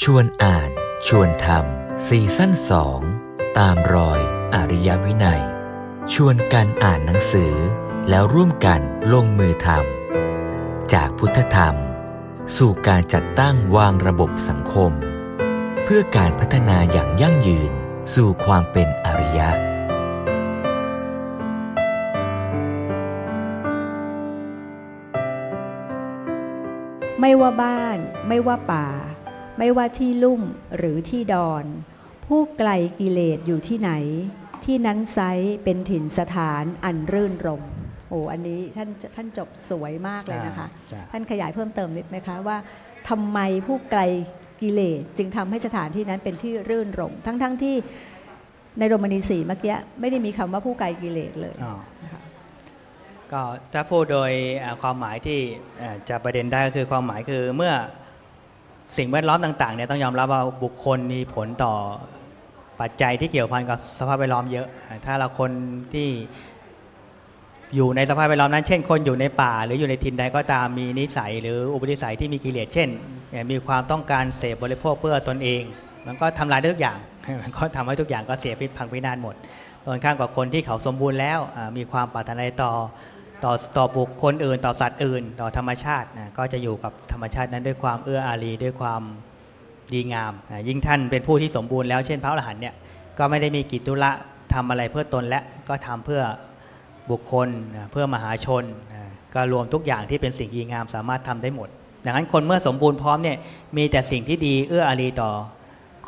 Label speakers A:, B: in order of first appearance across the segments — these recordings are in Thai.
A: ชวนอ่านชวนทำซีซั่นสองตามรอยอริยวินัย ชวนกันอ่านหนังสือ แล้วร่วมกันลงมือทำจากพุทธธรรม สู่การจัดตั้งวางระบบสังคม เพื่อการพัฒนาอย่างยั่งยืนสู่ความเป็นอริยะ
B: ไม่ว่าบ้าน ไม่ว่าป่า ไม่ว่าที่ลุ่มหรือที่ดอน ผู้ไกลกิเลสอยู่ที่ไหน ที่นั้นไซส์เป็นถิ่นสถานอันรื่นรมโอ้อันนี้ท่านท่านจบสวยมากเลยนะคะ
C: จ้ะ
B: ท่านขยายเพิ่มเติมนิดไหมคะว่าทำไมผู้ไกลกิเลสจึงทำให้สถานที่นั้นเป็นที่รื่นรมทั้งๆทที่ในโรมานีสีเมื่อกี้ไม่ได้มีคำว่าผู้ไกลกิเลสเลย
C: อ๋อ
B: นะคะ
C: ก็ถ้าพูดโดยเอ่อความหมายที่เอ่อจะประเด็นได้ก็คือความหมายคือเมื่อ สิ่งแวดล้อมต่างๆเนี่ยต้องยอมรับว่าบุคคลมีผลต่อปัจจัยที่เกี่ยวพันกับสภาพแวดล้อมเยอะ ถ้าเราคนที่อยู่ในสภาพแวดล้อมนั้น เช่น คนอยู่ในป่า หรืออยู่ในถิ่นใดก็ตามมีนิสัย หรืออุปนิสัยที่มีกิเลสเช่น มีความต้องการเสพบริโภคเพื่อตนเอง มันก็ทำลายได้ทุกอย่างมันก็ทำให้ทุกอย่างก็เสียพิษพังพินาศหมดตรงข้ามกับคนที่เขาสมบูรณ์แล้วมีความปรารถนาต่อ ต่อต่อบุคคลอื่น ต่อสัตว์อื่น ต่อธรรมชาตินะก็จะอยู่กับธรรมชาตินั้นด้วยความเอื้ออารีด้วยความดีงามอ่ายิ่งท่านเป็นผู้ที่สมบูรณ์แล้วเช่นพระอรหันต์เนี่ยก็ไม่ได้มีกิจธุระทำอะไรเพื่อตนและก็ทำเพื่อบุคคลอ่าเพื่อมหาชนอ่าก็รวมทุกอย่างที่เป็นสิ่งดีงามสามารถทำได้หมด ดังนั้นคนเมื่อสมบูรณ์พร้อมเนี่ยมีแต่สิ่งที่ดีเอื้ออารีต่อ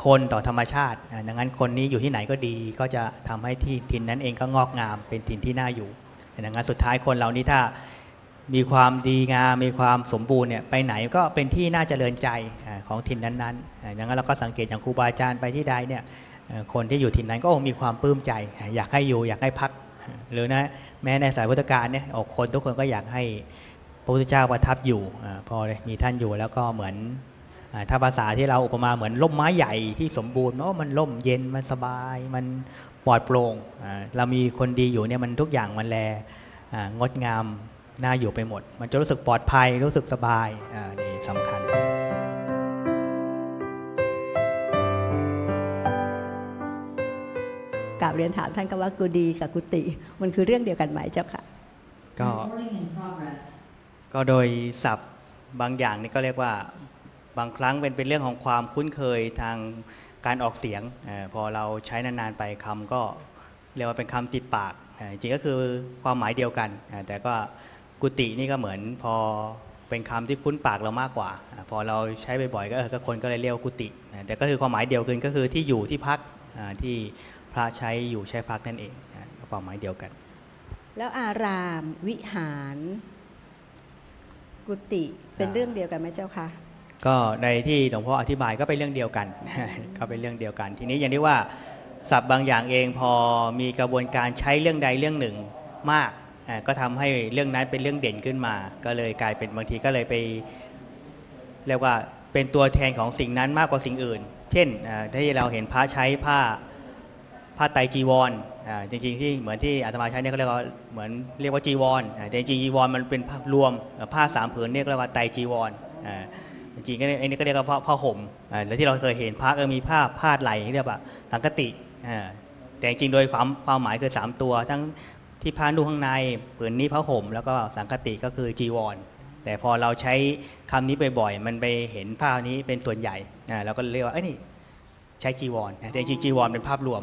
C: คนต่อธรรมชาติอ่าดังนั้นคนนี้อยู่ที่ไหนก็ดีก็จะทำให้ที่ถิ่นนั้นเองก็งอกงามเป็นถิ่นที่น่าอยู่ ดังนั้นสุดท้ายคนเรานี้ถ้ามีความดีงามมีความสมบูรณ์เนี่ยไปไหนก็เป็นที่น่าเจริญใจของถิ่นนั้นๆดังนั้นเราก็สังเกตอย่างครูบาอาจารย์ไปที่ใดเนี่ยคนที่อยู่ถิ่นนั้นก็มีความปลื้มใจ อยากให้อยู่อยากให้พัก หรือนะแม้ในสายพุทธการเนี่ยออกคนทุกคนก็อยากให้พระพุทธเจ้าประทับอยู่อาพอมีท่านอยู่แล้วก็เหมือนถ้าภาษาที่เราอุปมาเหมือนร่มไม้ใหญ่ที่สมบูรณ์โอ้มันร่มเย็นมันสบายมัน ปลอดโปร่งอ่าเรามีคนดีอยู่เนี่ยมันทุกอย่างมันแลอ่างดงามน่าอยู่ไปหมด มันจะรู้สึกปลอดภัยรู้สึกสบายอ่านี่สำคัญ
B: กราบเรียนถามท่านก็ว่ากุดีกับกุฏิมันคือเรื่องเดียวกันไหมเจ้าค่ะ
C: ก็
D: Recording in progress.
C: ก็โดยศัพท์บางอย่างนี่ก็เรียกว่าบางครั้งเป็นเป็นเรื่องของความคุ้นเคยทาง การออกเสียงอพอเราใช้นานๆไปคำก็เรียกว่าเป็นคำติดปากจริงก็คือความหมายเดียวกัน แต่ก็กุฏินี่ก็เหมือนพอเป็นคำที่คุ้นปากเรามากกว่า พอเราใช้บ่อยๆก็เออคนก็เลยเรียกกุฏิแต่ก็คือความหมายเดียวกันก็คือที่อยู่ที่พักที่พระใช้อยู่ใช้พักนั่นเองก็ความหมายเดียวกัน
B: แล้วอารามวิหาร กุฏิเป็นเรื่องเดียวกันไหมเจ้าคะ
C: ก็ในที่หลวงพ่ออธิบายก็เป็นเรื่องเดียวกันก็เป็นเรื่องเดียวกัน ทีนี้อย่างที่ว่าศัพท์บางอย่างเองพอมีกระบวนการใช้เรื่องใดเรื่องหนึ่งมาก ก็ทำให้เรื่องนั้นเป็นเรื่องเด่นขึ้นมา ก็เลยกลายเป็นบางทีก็เลยไปเรียกว่าเป็นตัวแทนของสิ่งนั้นมากกว่าสิ่งอื่น เช่นอ่าที่เราเห็นพระใช้ผ้าผ้าไตจีวรอ่าจริงๆที่เหมือนที่อาตมาใช้เนี่ยเขาเรียกว่าเหมือนเรียกว่าจีวรอ่าแต่จริงจีวรมันเป็นผ้ารวมผ้าสามผืนเนี่ยเรียกว่าไตจีวรอ่า จริงๆก็ไอ้นี่ก็เรียกว่าผ้าผ้าห่มอ่าแล้วที่เราเคยเห็นพระก็มีผ้าพาดไหล่เรียกว่าสังกติอ่าแต่จริงๆโดยความความหมายคือ 3 ตัว ทั้งที่ผ้านุ่งข้างในผืนนี้ผ้าห่มแล้วก็สังกติก็คือจีวร แต่พอเราใช้คำนี้บ่อยๆมันไปเห็นผ้านี้เป็นส่วนใหญ่อ่าเราก็เรียกว่าเอ้ยนี่ใช้จีวรแต่จริงๆจีวรเป็นภาพรวม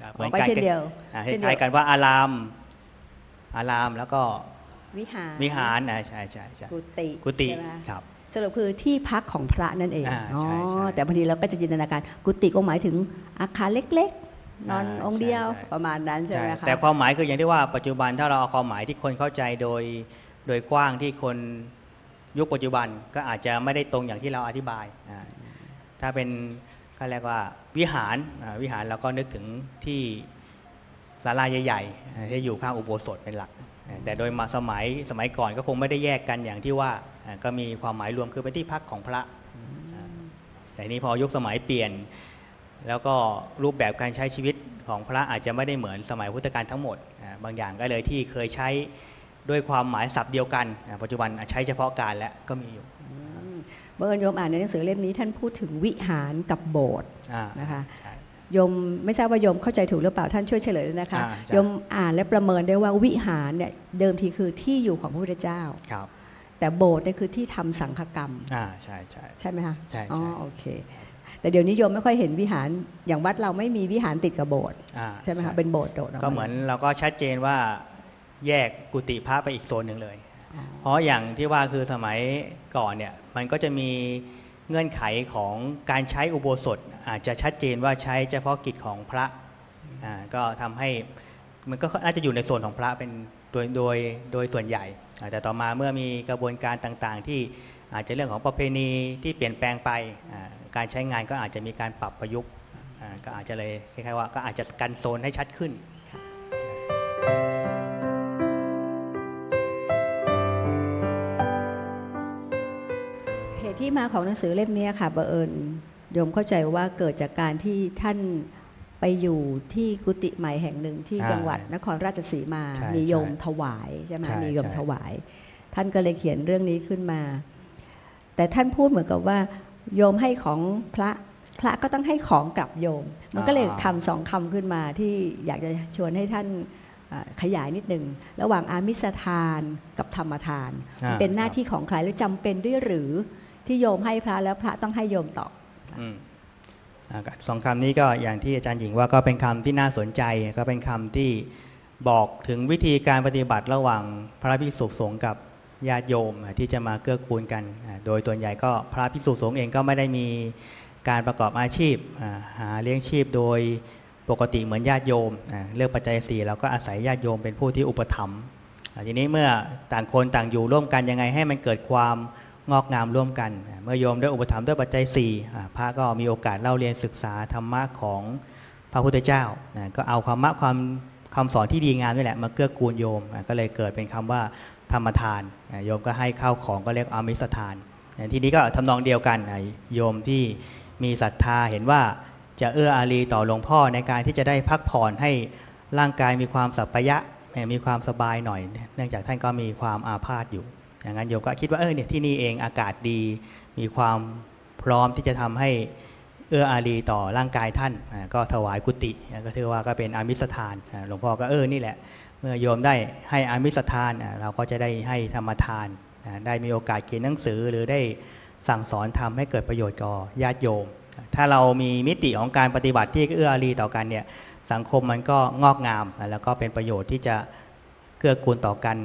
C: ครับ
B: อ๋อก็เช่นเดียว
C: อ่าค
B: เช่นเดียว
C: ล้ายๆกันว่าอารามอารามแล้วก็
B: วิหาร
C: วิหารนะใช่ใช่ใช่
B: กุฏิ
C: กุฏิ
B: ใช่ไหม
C: ครับ
B: สรุปคือที่พักของพระนั่นเอง
C: อ่า
B: อ๋อ
C: ใช่ใช่
B: แต่บางทีเราก็จะจินตนาการกุฏิก็หมายถึงอาคารเล็กๆนอน
C: อ่า
B: องค์เดียว
C: ใช่ใช่
B: ประมาณนั้นใช่ไหมคะ
C: แต่ความหมายคืออย่างที่ว่าปัจจุบันถ้าเราเอาความหมายที่คนเข้าใจโดยโดยกว้างที่คนยุคปัจจุบันก็อาจจะไม่ได้ตรงอย่างที่เราอธิบายอ่าถ้าเป็นก็เรียกว่าวิหารอ่าวิหารเราก็นึกถึงที่ศาลาใหญ่ๆอ่าที่อยู่ข้างอุโบสถเป็นหลักอ่า แต่โดยมาสมัยสมัยก่อนก็คงไม่ได้แยกกันอย่างที่ว่าอ่าก็มีความหมายรวมคือเป็นที่พักของพระอ่าแต่นี้พอยุคสมัยเปลี่ยน แล้วก็รูปแบบการใช้ชีวิตของพระอาจจะไม่ได้เหมือนสมัยพุทธกาลทั้งหมดอ่าบางอย่างก็เลยที่เคยใช้ด้วยความหมายศัพท์เดียวกันอ่าปัจจุบันใช้เฉพาะการแล้วก็มีอยู่
B: อืมเบอร์โยมอ่านในหนังสือเล่มนี้ท่านพูดถึงวิหารกับโบสถ์
C: อ่า
B: นะคะ
C: ใช่
B: โยมไม่ทราบว่าโยมเข้าใจถูกหรือเปล่าท่านช่วยเฉลยด้วยนะคะ
C: อ่าใช่
B: โยมอ่านและประเมินได้ว่าวิหารเนี่ยเดิมทีคือที่อยู่ของพระพุทธเจ้า
C: ครับ
B: แต่โบสถ์เนี่ยคือที่ทำสังฆกรรม
C: อ่าใช่ใช่
B: ใช่ไหมคะ
C: ใช่
B: อ๋อ
C: ใช่
B: โอเค แต่เดี๋ยวนี้โยมไม่ค่อยเห็นวิหารอย่างวัดเราไม่มีวิหารติดกับโบสถ์
C: อ่า
B: ใช่ไหมคะเป็นโบสถ์โดดกา
C: ก็เหมือนเราก็ชัดเจนว่าแยกกุฏิพระไปอีกโซนหนึ่งเลย
B: อ๋อ
C: เพราะอย่างที่ว่าคือสมัยก่อนเนี่ยมันก็จะมี เงื่อนไขของการใช้อุโบสถอาจจะชัดเจนว่าใช้เฉพาะกิจของพระก็ทำให้มันก็น่าจะอยู่ในส่วนของพระเป็นโดยโดยโดยส่วนใหญ่ แต่ต่อมาเมื่อมีกระบวนการต่างๆ ที่อาจจะเรื่องของประเพณีที่เปลี่ยนแปลงไปการใช้งานก็อาจจะมีการปรับประยุกต์ก็อาจจะเลยคล้ายๆว่าก็อาจจะกันโซนให้ชัดขึ้น
B: ที่มาของหนังสือเล่มนี้ค่ะบังเอิญโยมเข้าใจว่าเกิดจากการที่ท่านไปอยู่ที่กุฏิใหม่แห่งหนึ่งที่
C: อ่า
B: จังหวัดนครราชสีมา
C: ใช่
B: มีโยม
C: ใช่
B: ถวายใช่ไหม
C: ใช่
B: มีโยม
C: ใช่
B: ถวาย ท่านก็เลยเขียนเรื่องนี้ขึ้นมา แต่ท่านพูดเหมือนกับว่า โยมให้ของพระพระก็ต้องให้ของกลับโยม มันก็เลยคำสองคำขึ้นมาที่อยากจะชวนให้ท่านอ่าขยายนิดหนึ่งระหว่างอามิสทานกับธรรมทาน
C: อ่า
B: เป็นหน้าที่ของใครและจำเป็นด้วยหรือ ที่โยมให้พระแล้วพระต้องให้โยมตอบ
C: อืมอ่าก็สองคำนี้ก็อย่างที่อาจารย์หญิงว่าก็เป็นคำที่น่าสนใจก็เป็นคำที่บอกถึงวิธีการปฏิบัติระหว่างพระภิกษุสงฆ์กับญาติโยมที่จะมาเกื้อกูลกัน โดยส่วนใหญ่ก็พระภิกษุสงฆ์เองก็ไม่ได้มีการประกอบอาชีพหาเลี้ยงชีพโดยปกติเหมือนญาติโยมเรื่องปัจจัยสี่เราก็อาศัยญาติโยมเป็นผู้ที่อุปถัมภ์ทีนี้เมื่อต่างคนต่างอยู่ร่วมกันยังไงให้มันเกิดความ งอกงามร่วมกัน เมื่อโยมได้อุปถัมภ์ด้วยปัจจัย4อ่พระก็มีโอกาสเล่าเรียนศึกษาธรรมะของพระพุทธเจ้าก็เอาความมะความคำสอนที่ดีงามนี่แหละมาเกื้อกูลโยมก็เลยเกิดเป็นคำว่าธรรมทานโยมก็ให้ข้าวของก็เรียกอามิสทาน ทีนี้ก็ทำนองเดียวกันโยมที่มีศรัทธาเห็นว่าจะเอื้ออารีต่อหลวงพ่อในการที่จะได้พักผ่อนให้ร่างกายมีความสัพพยะมีความสบายหน่อย เนื่องจากท่านก็มีความอาพาธอยู่ อย่างนั้นโยมก็คิดว่าเออเนี่ยที่นี่เองอากาศดีมีความพร้อมที่จะทำให้เอื้ออารีต่อร่างกายท่านก็ถวายกุฏิก็ถือว่าก็เป็นอามิสทานหลวงพ่อก็เออนี่แหละ เมื่อโยมได้ให้อามิสทานเราก็จะได้ให้ธรรมทานได้มีโอกาสเขียนหนังสือหรือได้สั่งสอนทำให้เกิดประโยชน์ก่อญาติโยม ถ้าเรามีมิติของการปฏิบัติที่เอื้ออารีต่อกันเนี่ยสังคมมันก็งอกงามแล้วก็เป็นประโยชน์ที่จะเกื้อกูลต่อกัน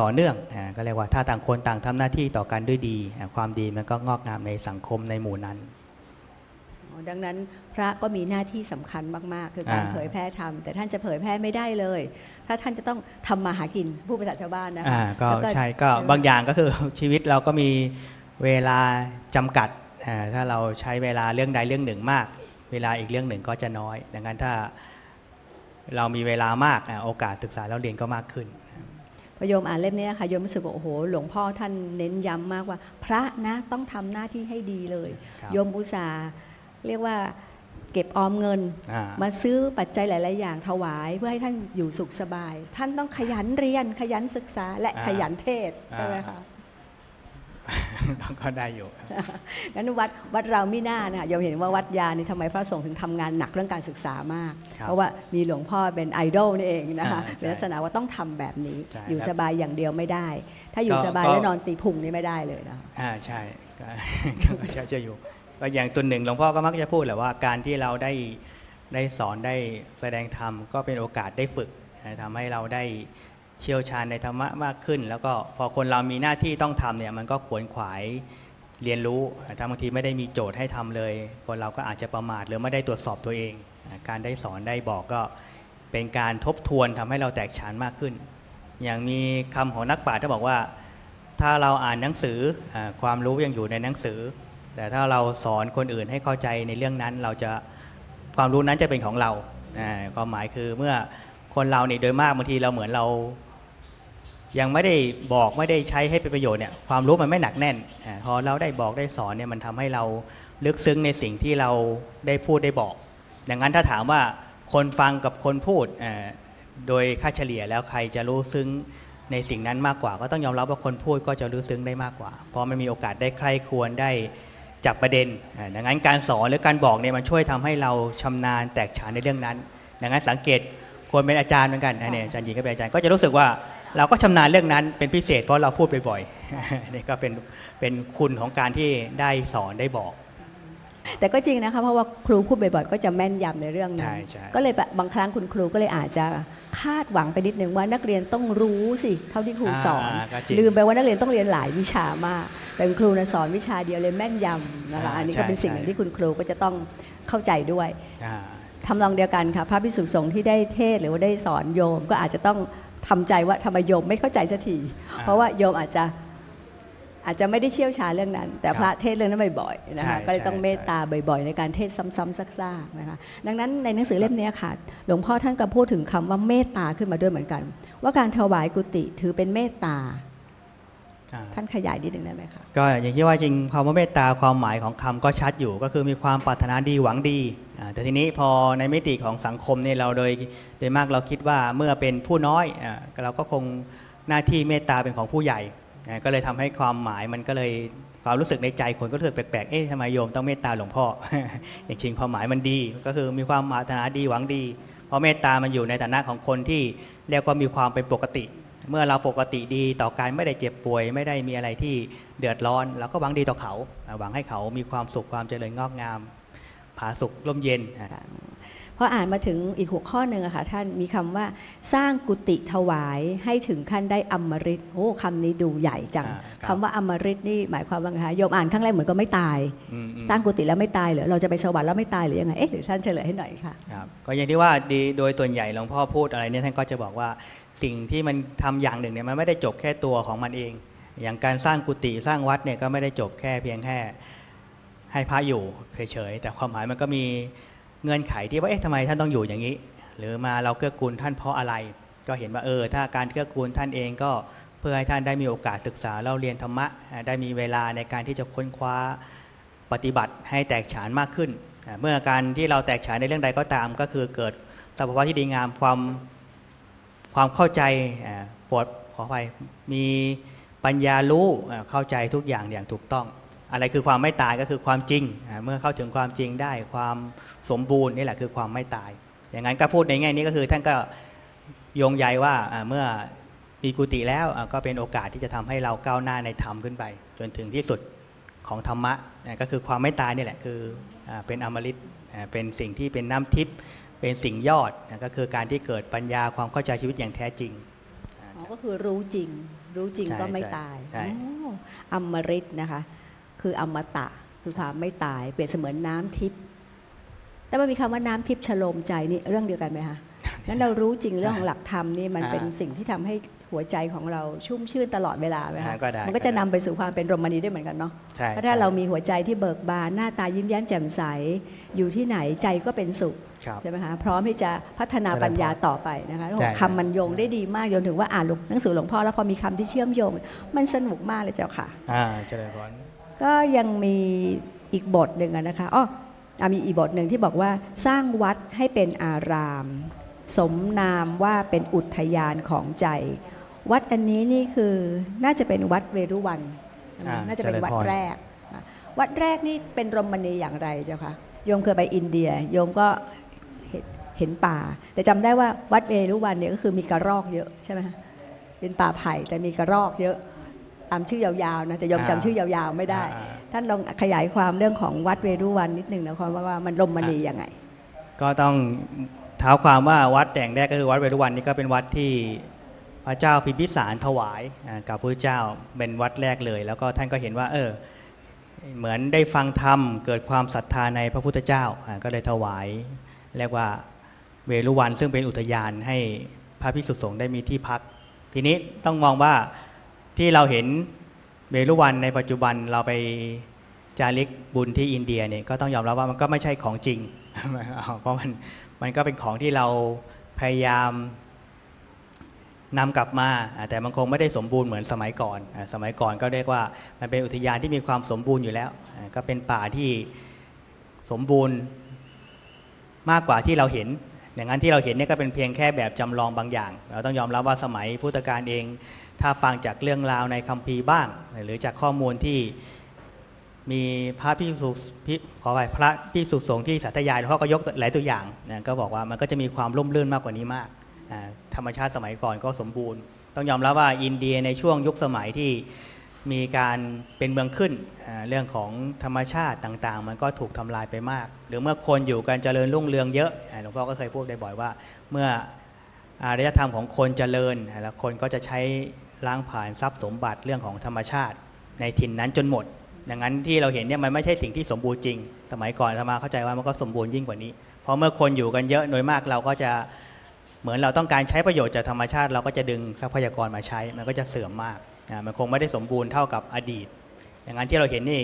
C: ต่อเนื่องอ่าก็เรียกว่าถ้าต่างคนต่างทำหน้าที่ต่อกันด้วยดีอ่าความดีมันก็งอกงามในสังคมในหมู่นั้น
B: ดังนั้นพระก็มีหน้าที่สำคัญมาก ๆ คือการ
C: อ่า
B: เผยแพร่ธรรมแต่ท่านจะเผยแพร่ไม่ได้เลย ถ้าท่านจะต้องทำมาหากินผู้ประชาชาวบ้านนะคะ
C: อ่าก็
B: แล้ว
C: ใช่ก็บางอย่างก็คือชีวิตเราก็มีเวลาจำกัดอ่าถ้าเราใช้เวลาเรื่องใดเรื่องหนึ่งมาก เวลาอีกเรื่องหนึ่งก็จะน้อย ดังนั้นถ้าเรามีเวลามากอ่าโอกาสศึกษาแล้วเรียนก็มากขึ้น
B: พอโยมอ่านเล่มนี้ค่ะโยมรู้สึกว่าโอ้โห หลวงพ่อท่านเน้นย้ำมากว่า พระนะต้องทำหน้าที่ให้ดีเลย
C: ครับ
B: โยมอุตสาห์เรียกว่าเก็บออมเงิน
C: อ่า
B: มาซื้อปัจจัยหลาย ๆ อย่างถวายเพื่อให้ท่านอยู่สุขสบาย ท่านต้องขยันเรียนขยันศึกษาและ
C: อ่า
B: ขยันเทศน์ใช่ไหม
C: อ่า
B: คะ
C: ก็ได้อยู่
B: งั้นวัดวัดเราไม่น่านะคะโยมเห็นว่าวัดยานี่ทำไมพระสงฆ์ถึงทำงานหนักเรื่องการศึกษามาก
C: ครับ
B: เพราะว่ามีหลวงพ่อเป็นไอดอลนี่เองนะคะ
C: อ่าใช่
B: เป็นลักษณะว่าต้องทำแบบนี้
C: ใช่
B: อยู่
C: ครับ
B: สบายอย่างเดียวไม่ได้ ถ้าอยู่
C: ก็
B: สบาย
C: ก็
B: แล้วนอนตีพุงนี่ไม่ได้เลยนะคะ
C: อ่าใช่ก็ก็ใช่ใช่อยู่ก็อย่างส่วนหนึ่งหลวงพ่อก็มักจะพูดแหละว่าการที่เราได้ได้สอนได้แสดงธรรมก็เป็นโอกาสได้ฝึกนะทำให้เราได้ เชี่ยวชาญในธรรมะมากขึ้น แล้วก็พอคนเรามีหน้าที่ต้องทำเนี่ยมันก็ขวนขวายเรียนรู้ถ้าบางทีไม่ได้มีโจทย์ให้ทำเลย คนเราก็อาจจะประมาทหรือไม่ได้ตรวจสอบตัวเอง การได้สอนได้บอกก็เป็นการทบทวนทำให้เราแตกฉานมากขึ้น อย่างมีคำของนักปราชญ์ที่บอกว่า ถ้าเราอ่านหนังสืออความรู้ยังอยู่ในหนังสือ แต่ถ้าเราสอนคนอื่นให้เข้าใจในเรื่องนั้น เราจะความรู้นั้นจะเป็นของเราความหมายคือเมื่อคนเราเนี่ยโดยมากบางทีเราเหมือนเรา ยังไม่ได้บอกไม่ได้ใช้ให้เป็นประโยชน์เนี่ยความรู้มันไม่หนักแน่นอพอเราได้บอกได้สอนเนี่ยมันทำให้เราลึกซึ้งในสิ่งที่เราได้พูดได้บอก ดังนั้นถ้าถามว่าคนฟังกับคนพูดโดยค่าเฉลี่ยแล้วใครจะรู้ซึ้งในสิ่งนั้นมากกว่า ก็ต้องยอมรับว่าคนพูดก็จะรู้ซึ้งได้มากกว่า เพราะไม่มีโอกาสได้ใคร่ควรได้จับประเด็นดังนั้นการสอนหรือการบอกเนี่ยมันช่วยทำให้เราชำนาญแตกฉานในเรื่องนั้น ดังนั้นสังเกตคนเป็นอาจารย์เหมือนกันเนี่ยอาจารย์หญิงก็เป็นอาจารย์ก็จะรู้สึกว่า เราก็ชำนาญเรื่องนั้นเป็นพิเศษเพราะเราพูดบ่อยๆนี่ก็เป็นเป็นคุณของการที่ได้สอนได้บอก
B: แต่ก็จริงนะคะเพราะว่าครูพูดบ่อยๆ ก็จะแม่นยำในเรื่องนั้
C: ใช่
B: น
C: ใช่
B: ก็เลยแบบบางครั้งคุณครูก็เลยอาจจะคาดหวังไปนิดนึงว่านักเรียนต้องรู้สิเท่าที่ครูสอนา
C: ก็จริง
B: ลืมไปว่านักเรียนต้องเรียนหลายวิชามาก แต่คุณครูนะสอนวิชาเดียวเลยแม่นยำนะคะ
C: อ่า
B: อันนี้ก็เป็น
C: ใช่
B: สิ่งหนึ่ง
C: ใช่
B: ที่คุณครูก็จะต้องเข้าใจด้วย
C: อ่า
B: ทำนองเดียวกันค่ะพระพิสุสงฆ์ที่ได้เทศน์หรือว่าได้สอนโยมก็อาจจะต้อง ทำใจว่าทำไมโยมไม่เข้าใจสักที
C: อ่า
B: เพราะว่าโยมอาจจะอาจจะไม่ได้เชี่ยวชาญเรื่องนั้น แต่พระเทศน์เรื่องนั้นบ่อยๆนะคะ
C: ใช่
B: ก็เลยต้อง
C: ใช่
B: เมตตาบ่อย ๆ ในการเทศซ้ำๆซักๆนะคะดังนั้นในหนังสือเล่มนี้ค่ะ หลวงพ่อท่านก็พูดถึงคำว่าเมตตาขึ้นมาด้วยเหมือนกัน ว่าการถวายกุฏิถือเป็นเมตตา
C: อ่า
B: ท่านขยายนิดหนึ่งได้ไหมคะ
C: ก็อย่างที่ว่าจริงความว่าเมตตาความหมายของคำก็ชัดอยู่ ก็คือมีความปรารถนาดีหวังดีอ่าแต่ทีนี้พอในมิติของสังคมเนี่ยเราโดยโดยมากเราคิดว่าเมื่อเป็นผู้น้อยอ่าเราก็คงหน้าที่เมตตาเป็นของผู้ใหญ่อ่าก็เลยทำให้ความหมายมันก็เลยความรู้สึกในใจคนก็รู้สึกแปลกๆ เอ๊ะทำไมโยมต้องเมตตาหลวงพ่อ อย่างจริงความหมายมันดี ก็คือมีความปรารถนาดีหวังดี เพราะเมตตามันอยู่ในฐานะของคนที่เรียกว่ามีความเป็นปกติ เมื่อเราปกติดีต่อการไม่ได้เจ็บป่วย ไม่ได้มีอะไรที่เดือดร้อนเราก็หวังดีต่อเขาอ่าหวังให้เขามีความสุขความเจริญงอกงามผาสุขร่มเย็นอะ
B: พออ่านมาถึงอีกหัวข้อหนึ่งอะค่ะท่านมีคำว่าสร้างกุฏิถวายให้ถึงขั้นได้อมฤตโอ้คำนี้ดูใหญ่จัง
C: อ่า
B: คำว่าอมฤตนี่หมายความว่าไงคะโยมอ่านครั้งแรกเหมือนก็ไม่ตาย
C: อืมอืม
B: สร้างกุฏิแล้วไม่ตายเหรอเราจะไปสวรรค์แล้วไม่ตายหรือยังไงเอ๊ะหรือท่านเฉลยให้หน่อยค่ะ
C: ครับก็อย่างที่ว่าดีโดยส่วนใหญ่หลวงพ่อพูดอะไรเนี่ยท่านก็จะบอกว่า สิ่งที่มันทำอย่างหนึ่งเนี่ยมันไม่ได้จบแค่ตัวของมันเอง อย่างการสร้างกุฏิสร้างวัดเนี่ยก็ไม่ได้จบแค่เพียงแค่ให้พระอยู่เฉยๆแต่ความหมายมันก็มีเงื่อนไขที่ว่าเอ๊ะทำไมท่านต้องอยู่อย่างนี้ หรือมาเราเกื้อกูลท่านเพราะอะไร ก็เห็นว่าเออ ถ้าการเกื้อกูลท่านเองก็เพื่อให้ท่านได้มีโอกาสศึกษาเราเรียนธรรมะได้มีเวลาในการที่จะค้นคว้าปฏิบัติให้แตกฉานมากขึ้น เมื่อการที่เราแตกฉานในเรื่องใดก็ตามก็คือเกิดสภาวะที่ดีงามความ ความเข้าใจปวดขออภัยมีปัญญารู้เข้าใจทุกอย่างอย่างถูกต้อง อะไรคือความไม่ตายก็คือความจริง เมื่อเข้าถึงความจริงได้ความสมบูรณ์นี่แหละคือความไม่ตาย อย่างนั้นก็พูดในแง่นี้ก็คือท่านก็โยงใยว่าอ่าเมื่อมีกุฏิแล้วก็เป็นโอกาสที่จะทำให้เราก้าวหน้าในธรรมขึ้นไป จนถึงที่สุดของธรรมะก็คือความไม่ตายนี่แหละคือเป็นอมฤตเป็นสิ่งที่เป็นน้ำทิพย์ เป็นสิ่งยอดนะก็คือการที่เกิดปัญญาความเข้าใจชีวิตอย่างแท้จริง
B: อ๋อก็คือรู้จริง รู้จริง
C: ใช่
B: ก็ไม่
C: ใช่
B: ตาย
C: ใช่
B: อ๋ออมฤตนะคะ คืออมตะคือความไม่ตายเปรียบเสมือนน้ำทิพย์แต่ว่ามีคำว่าน้ำทิพย์ชโลมใจนี่เรื่องเดียวกันไหมคะงั้นเรารู้จริงเรื่องของหลักธรรมนี่มันเป็นสิ่งที่ทำให้หัวใจของเราชุ่มชื่นตลอดเวลาไหม
C: อ่า
B: คะ
C: ก็ได้
B: มันก็จะ
C: ก็ได้
B: นำไปสู่ความเป็นโรมณีได้เหมือนกันเนาะ
C: ใช่
B: เพราะถ้า
C: ใช่
B: เรามีหัวใจที่เบิกบานหน้าตายิ้มแย้มแจ่มใส อยู่ที่ไหนใจก็เป็นสุข
C: ครับ
B: ใช่ไหมคะพร้อมที่จะพัฒนาปัญญาต่อไปนะคะแล้ว
C: ใช่
B: คำมันโยงได้ดีมากโยงถึงว่าอ่านหนังสือหลวงพ่อแล้วพอมีคำที่เชื่อมโยง มันสนุกมากเลยเจ้าค่ะ
C: อ่าเจริญพร
B: ก็ยังมีอีกบทหนึ่งอะนะคะอ๋ออะมีอีกบทหนึ่งที่บอกว่าสร้างวัดให้เป็นอาราม สมนามว่าเป็นอุทยานของใจ วัดอันนี้นี่คือน่าจะเป็นวัดเวรุวัน
C: อ่า
B: น่าจะเป็นวัด
C: เจริญพร
B: แรกนะวัดแรกนี่เป็นรมณีอย่างไรเจ้าคะโยมเคยไปอินเดีย โยมก็ เห็นเห็นป่า แต่จำได้ว่าวัดเวรุวันเนี่ยก็คือมีกระรอกเยอะใช่ไหมคะเป็นป่าไผ่แต่มีกระรอกเยอะตามชื่อยาวๆนะแต่โยมจำชื่อยาวๆไม่ได้
C: อ่า
B: ท่านลองขยายความเรื่องของวัดเวรุวันนิดหนึ่งนะครับว่าว่ามันรมณียังไง
C: ก็ต้องเท้าความว่าวัดแห่งแรกก็คือวัดเวรุวันนี่ก็เป็นวัดที่พระเจ้าพิมพิสารถวายอ่ากับพระเจ้าเป็นวัดแรกเลย แล้วก็ท่านก็เห็นว่า เออเหมือนได้ฟังธรรมเกิดความศรัทธาในพระพุทธเจ้าอ่าก็เลยถวายเรียกว่า เวรุวันซึ่งเป็นอุทยานให้พระภิกษุสงฆ์ได้มีที่พัก ทีนี้ต้องมองว่าที่เราเห็นเวรุวันในปัจจุบันเราไปจาริกบุญที่อินเดียเนี่ยก็ต้องยอมรับว่ามันก็ไม่ใช่ของจริง เพราะมันมันก็เป็นของที่เราพยายามนำกลับมา แต่มันคงไม่ได้สมบูรณ์เหมือนสมัยก่อน สมัยก่อนก็เรียกว่ามันเป็นอุทยานที่มีความสมบูรณ์อยู่แล้ว ก็เป็นป่าที่สมบูรณ์มากกว่าที่เราเห็น อย่างนั้นที่เราเห็นเนี่ยก็เป็นเพียงแค่แบบจำลองบางอย่าง เราต้องยอมรับว่าสมัยพุทธกาลเอง ถ้าฟังจากเรื่องราวในคัมภีร์บ้าง หรือจากข้อมูลที่มีพระพิสุขอไปพระพิสุสงฆ์ที่สัตยายเขาก็ยกหลายตัวอย่างนะก็บอกว่ามันก็จะมีความร่มรื่นมากกว่านี้มาก ธรรมชาติสมัยก่อนก็สมบูรณ์ ต้องยอมรับว่าอินเดียในช่วงยุคสมัยที่ มีการเป็นเมืองขึ้นเรื่องของธรรมชาติต่างๆ มันก็ถูกทำลายไปมาก หรือเมื่อคนอยู่กันเจริญรุ่งเรืองเยอะหลวงพ่อก็เคยพูดได้บ่อยว่า เมื่ออารยธรรมของคนเจริญแล้วคนก็จะใช้ล้างผ่านทรัพย์สมบัติเรื่องของธรรมชาติ ในถิ่นนั้นจนหมดดังนั้นที่เราเห็นเนี่ยมันไม่ใช่สิ่งที่สมบูรณ์จริง สมัยก่อนธรรมาเข้าใจว่ามันก็สมบูรณ์ยิ่งกว่านี้ เพราะเมื่อคนอยู่กันเยอะโดยมากเราก็จะเหมือนเราต้องการใช้ประโยชน์จากธรรมชาติ เราก็จะดึงทรัพยากรมาใช้ มันก็จะเสื่อมมาก มันคงไม่ได้สมบูรณ์เท่ากับอดีต อย่างนั้นที่เราเห็นนี่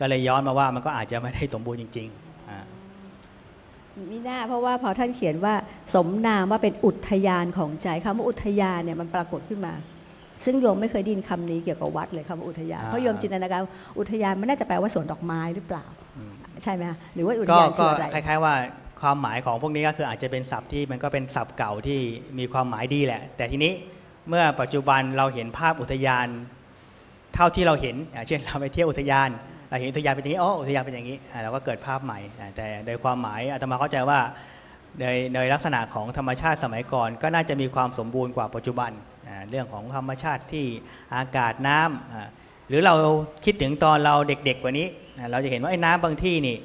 C: ก็เลยย้อนมาว่ามันก็อาจจะไม่ได้สมบูรณ์จริง
B: ๆมิน่าเพราะว่าพอท่านเขียนว่าสมนามว่าเป็นอุทยานของใจคำว่าอุทยานเนี่ยมันปรากฏขึ้นมา ซึ่งโยมไม่เคยดินคำนี้เกี่ยวกับวัดเลยคำว่าอุทยานเพราะโยมจินตนาการอุทยานมันน่าจะแปลว่าสวนดอกไม้หรือเปล่า ใช่ไหมหรือว่าอุทยานคืออะไร
C: คล้าย ๆว่าความหมายของพวกนี้ก็คืออาจจะเป็นศัพท์ที่มันก็เป็นศัพท์เก่าที่มีความหมายดีแหละ แต่ทีนี้ เมื่อปัจจุบันเราเห็นภาพอุทยาน เท่าที่เราเห็นเช่นเราไปเที่ยวอุทยานเราเห็นอุทยานเป็นอย่างนี้อ๋ออุทยานเป็นอย่างนี้เราก็เกิดภาพใหม่ แต่โดยความหมายอาตมาเข้าใจว่าในในลักษณะของธรรมชาติสมัยก่อน ก็น่าจะมีความสมบูรณ์กว่าปัจจุบันเรื่องของธรรมชาติที่อากาศน้ำหรือเราคิดถึงตอนเราเด็กๆกว่านี้ เราจะเห็นว่าไอ้น้ำบางที่นี่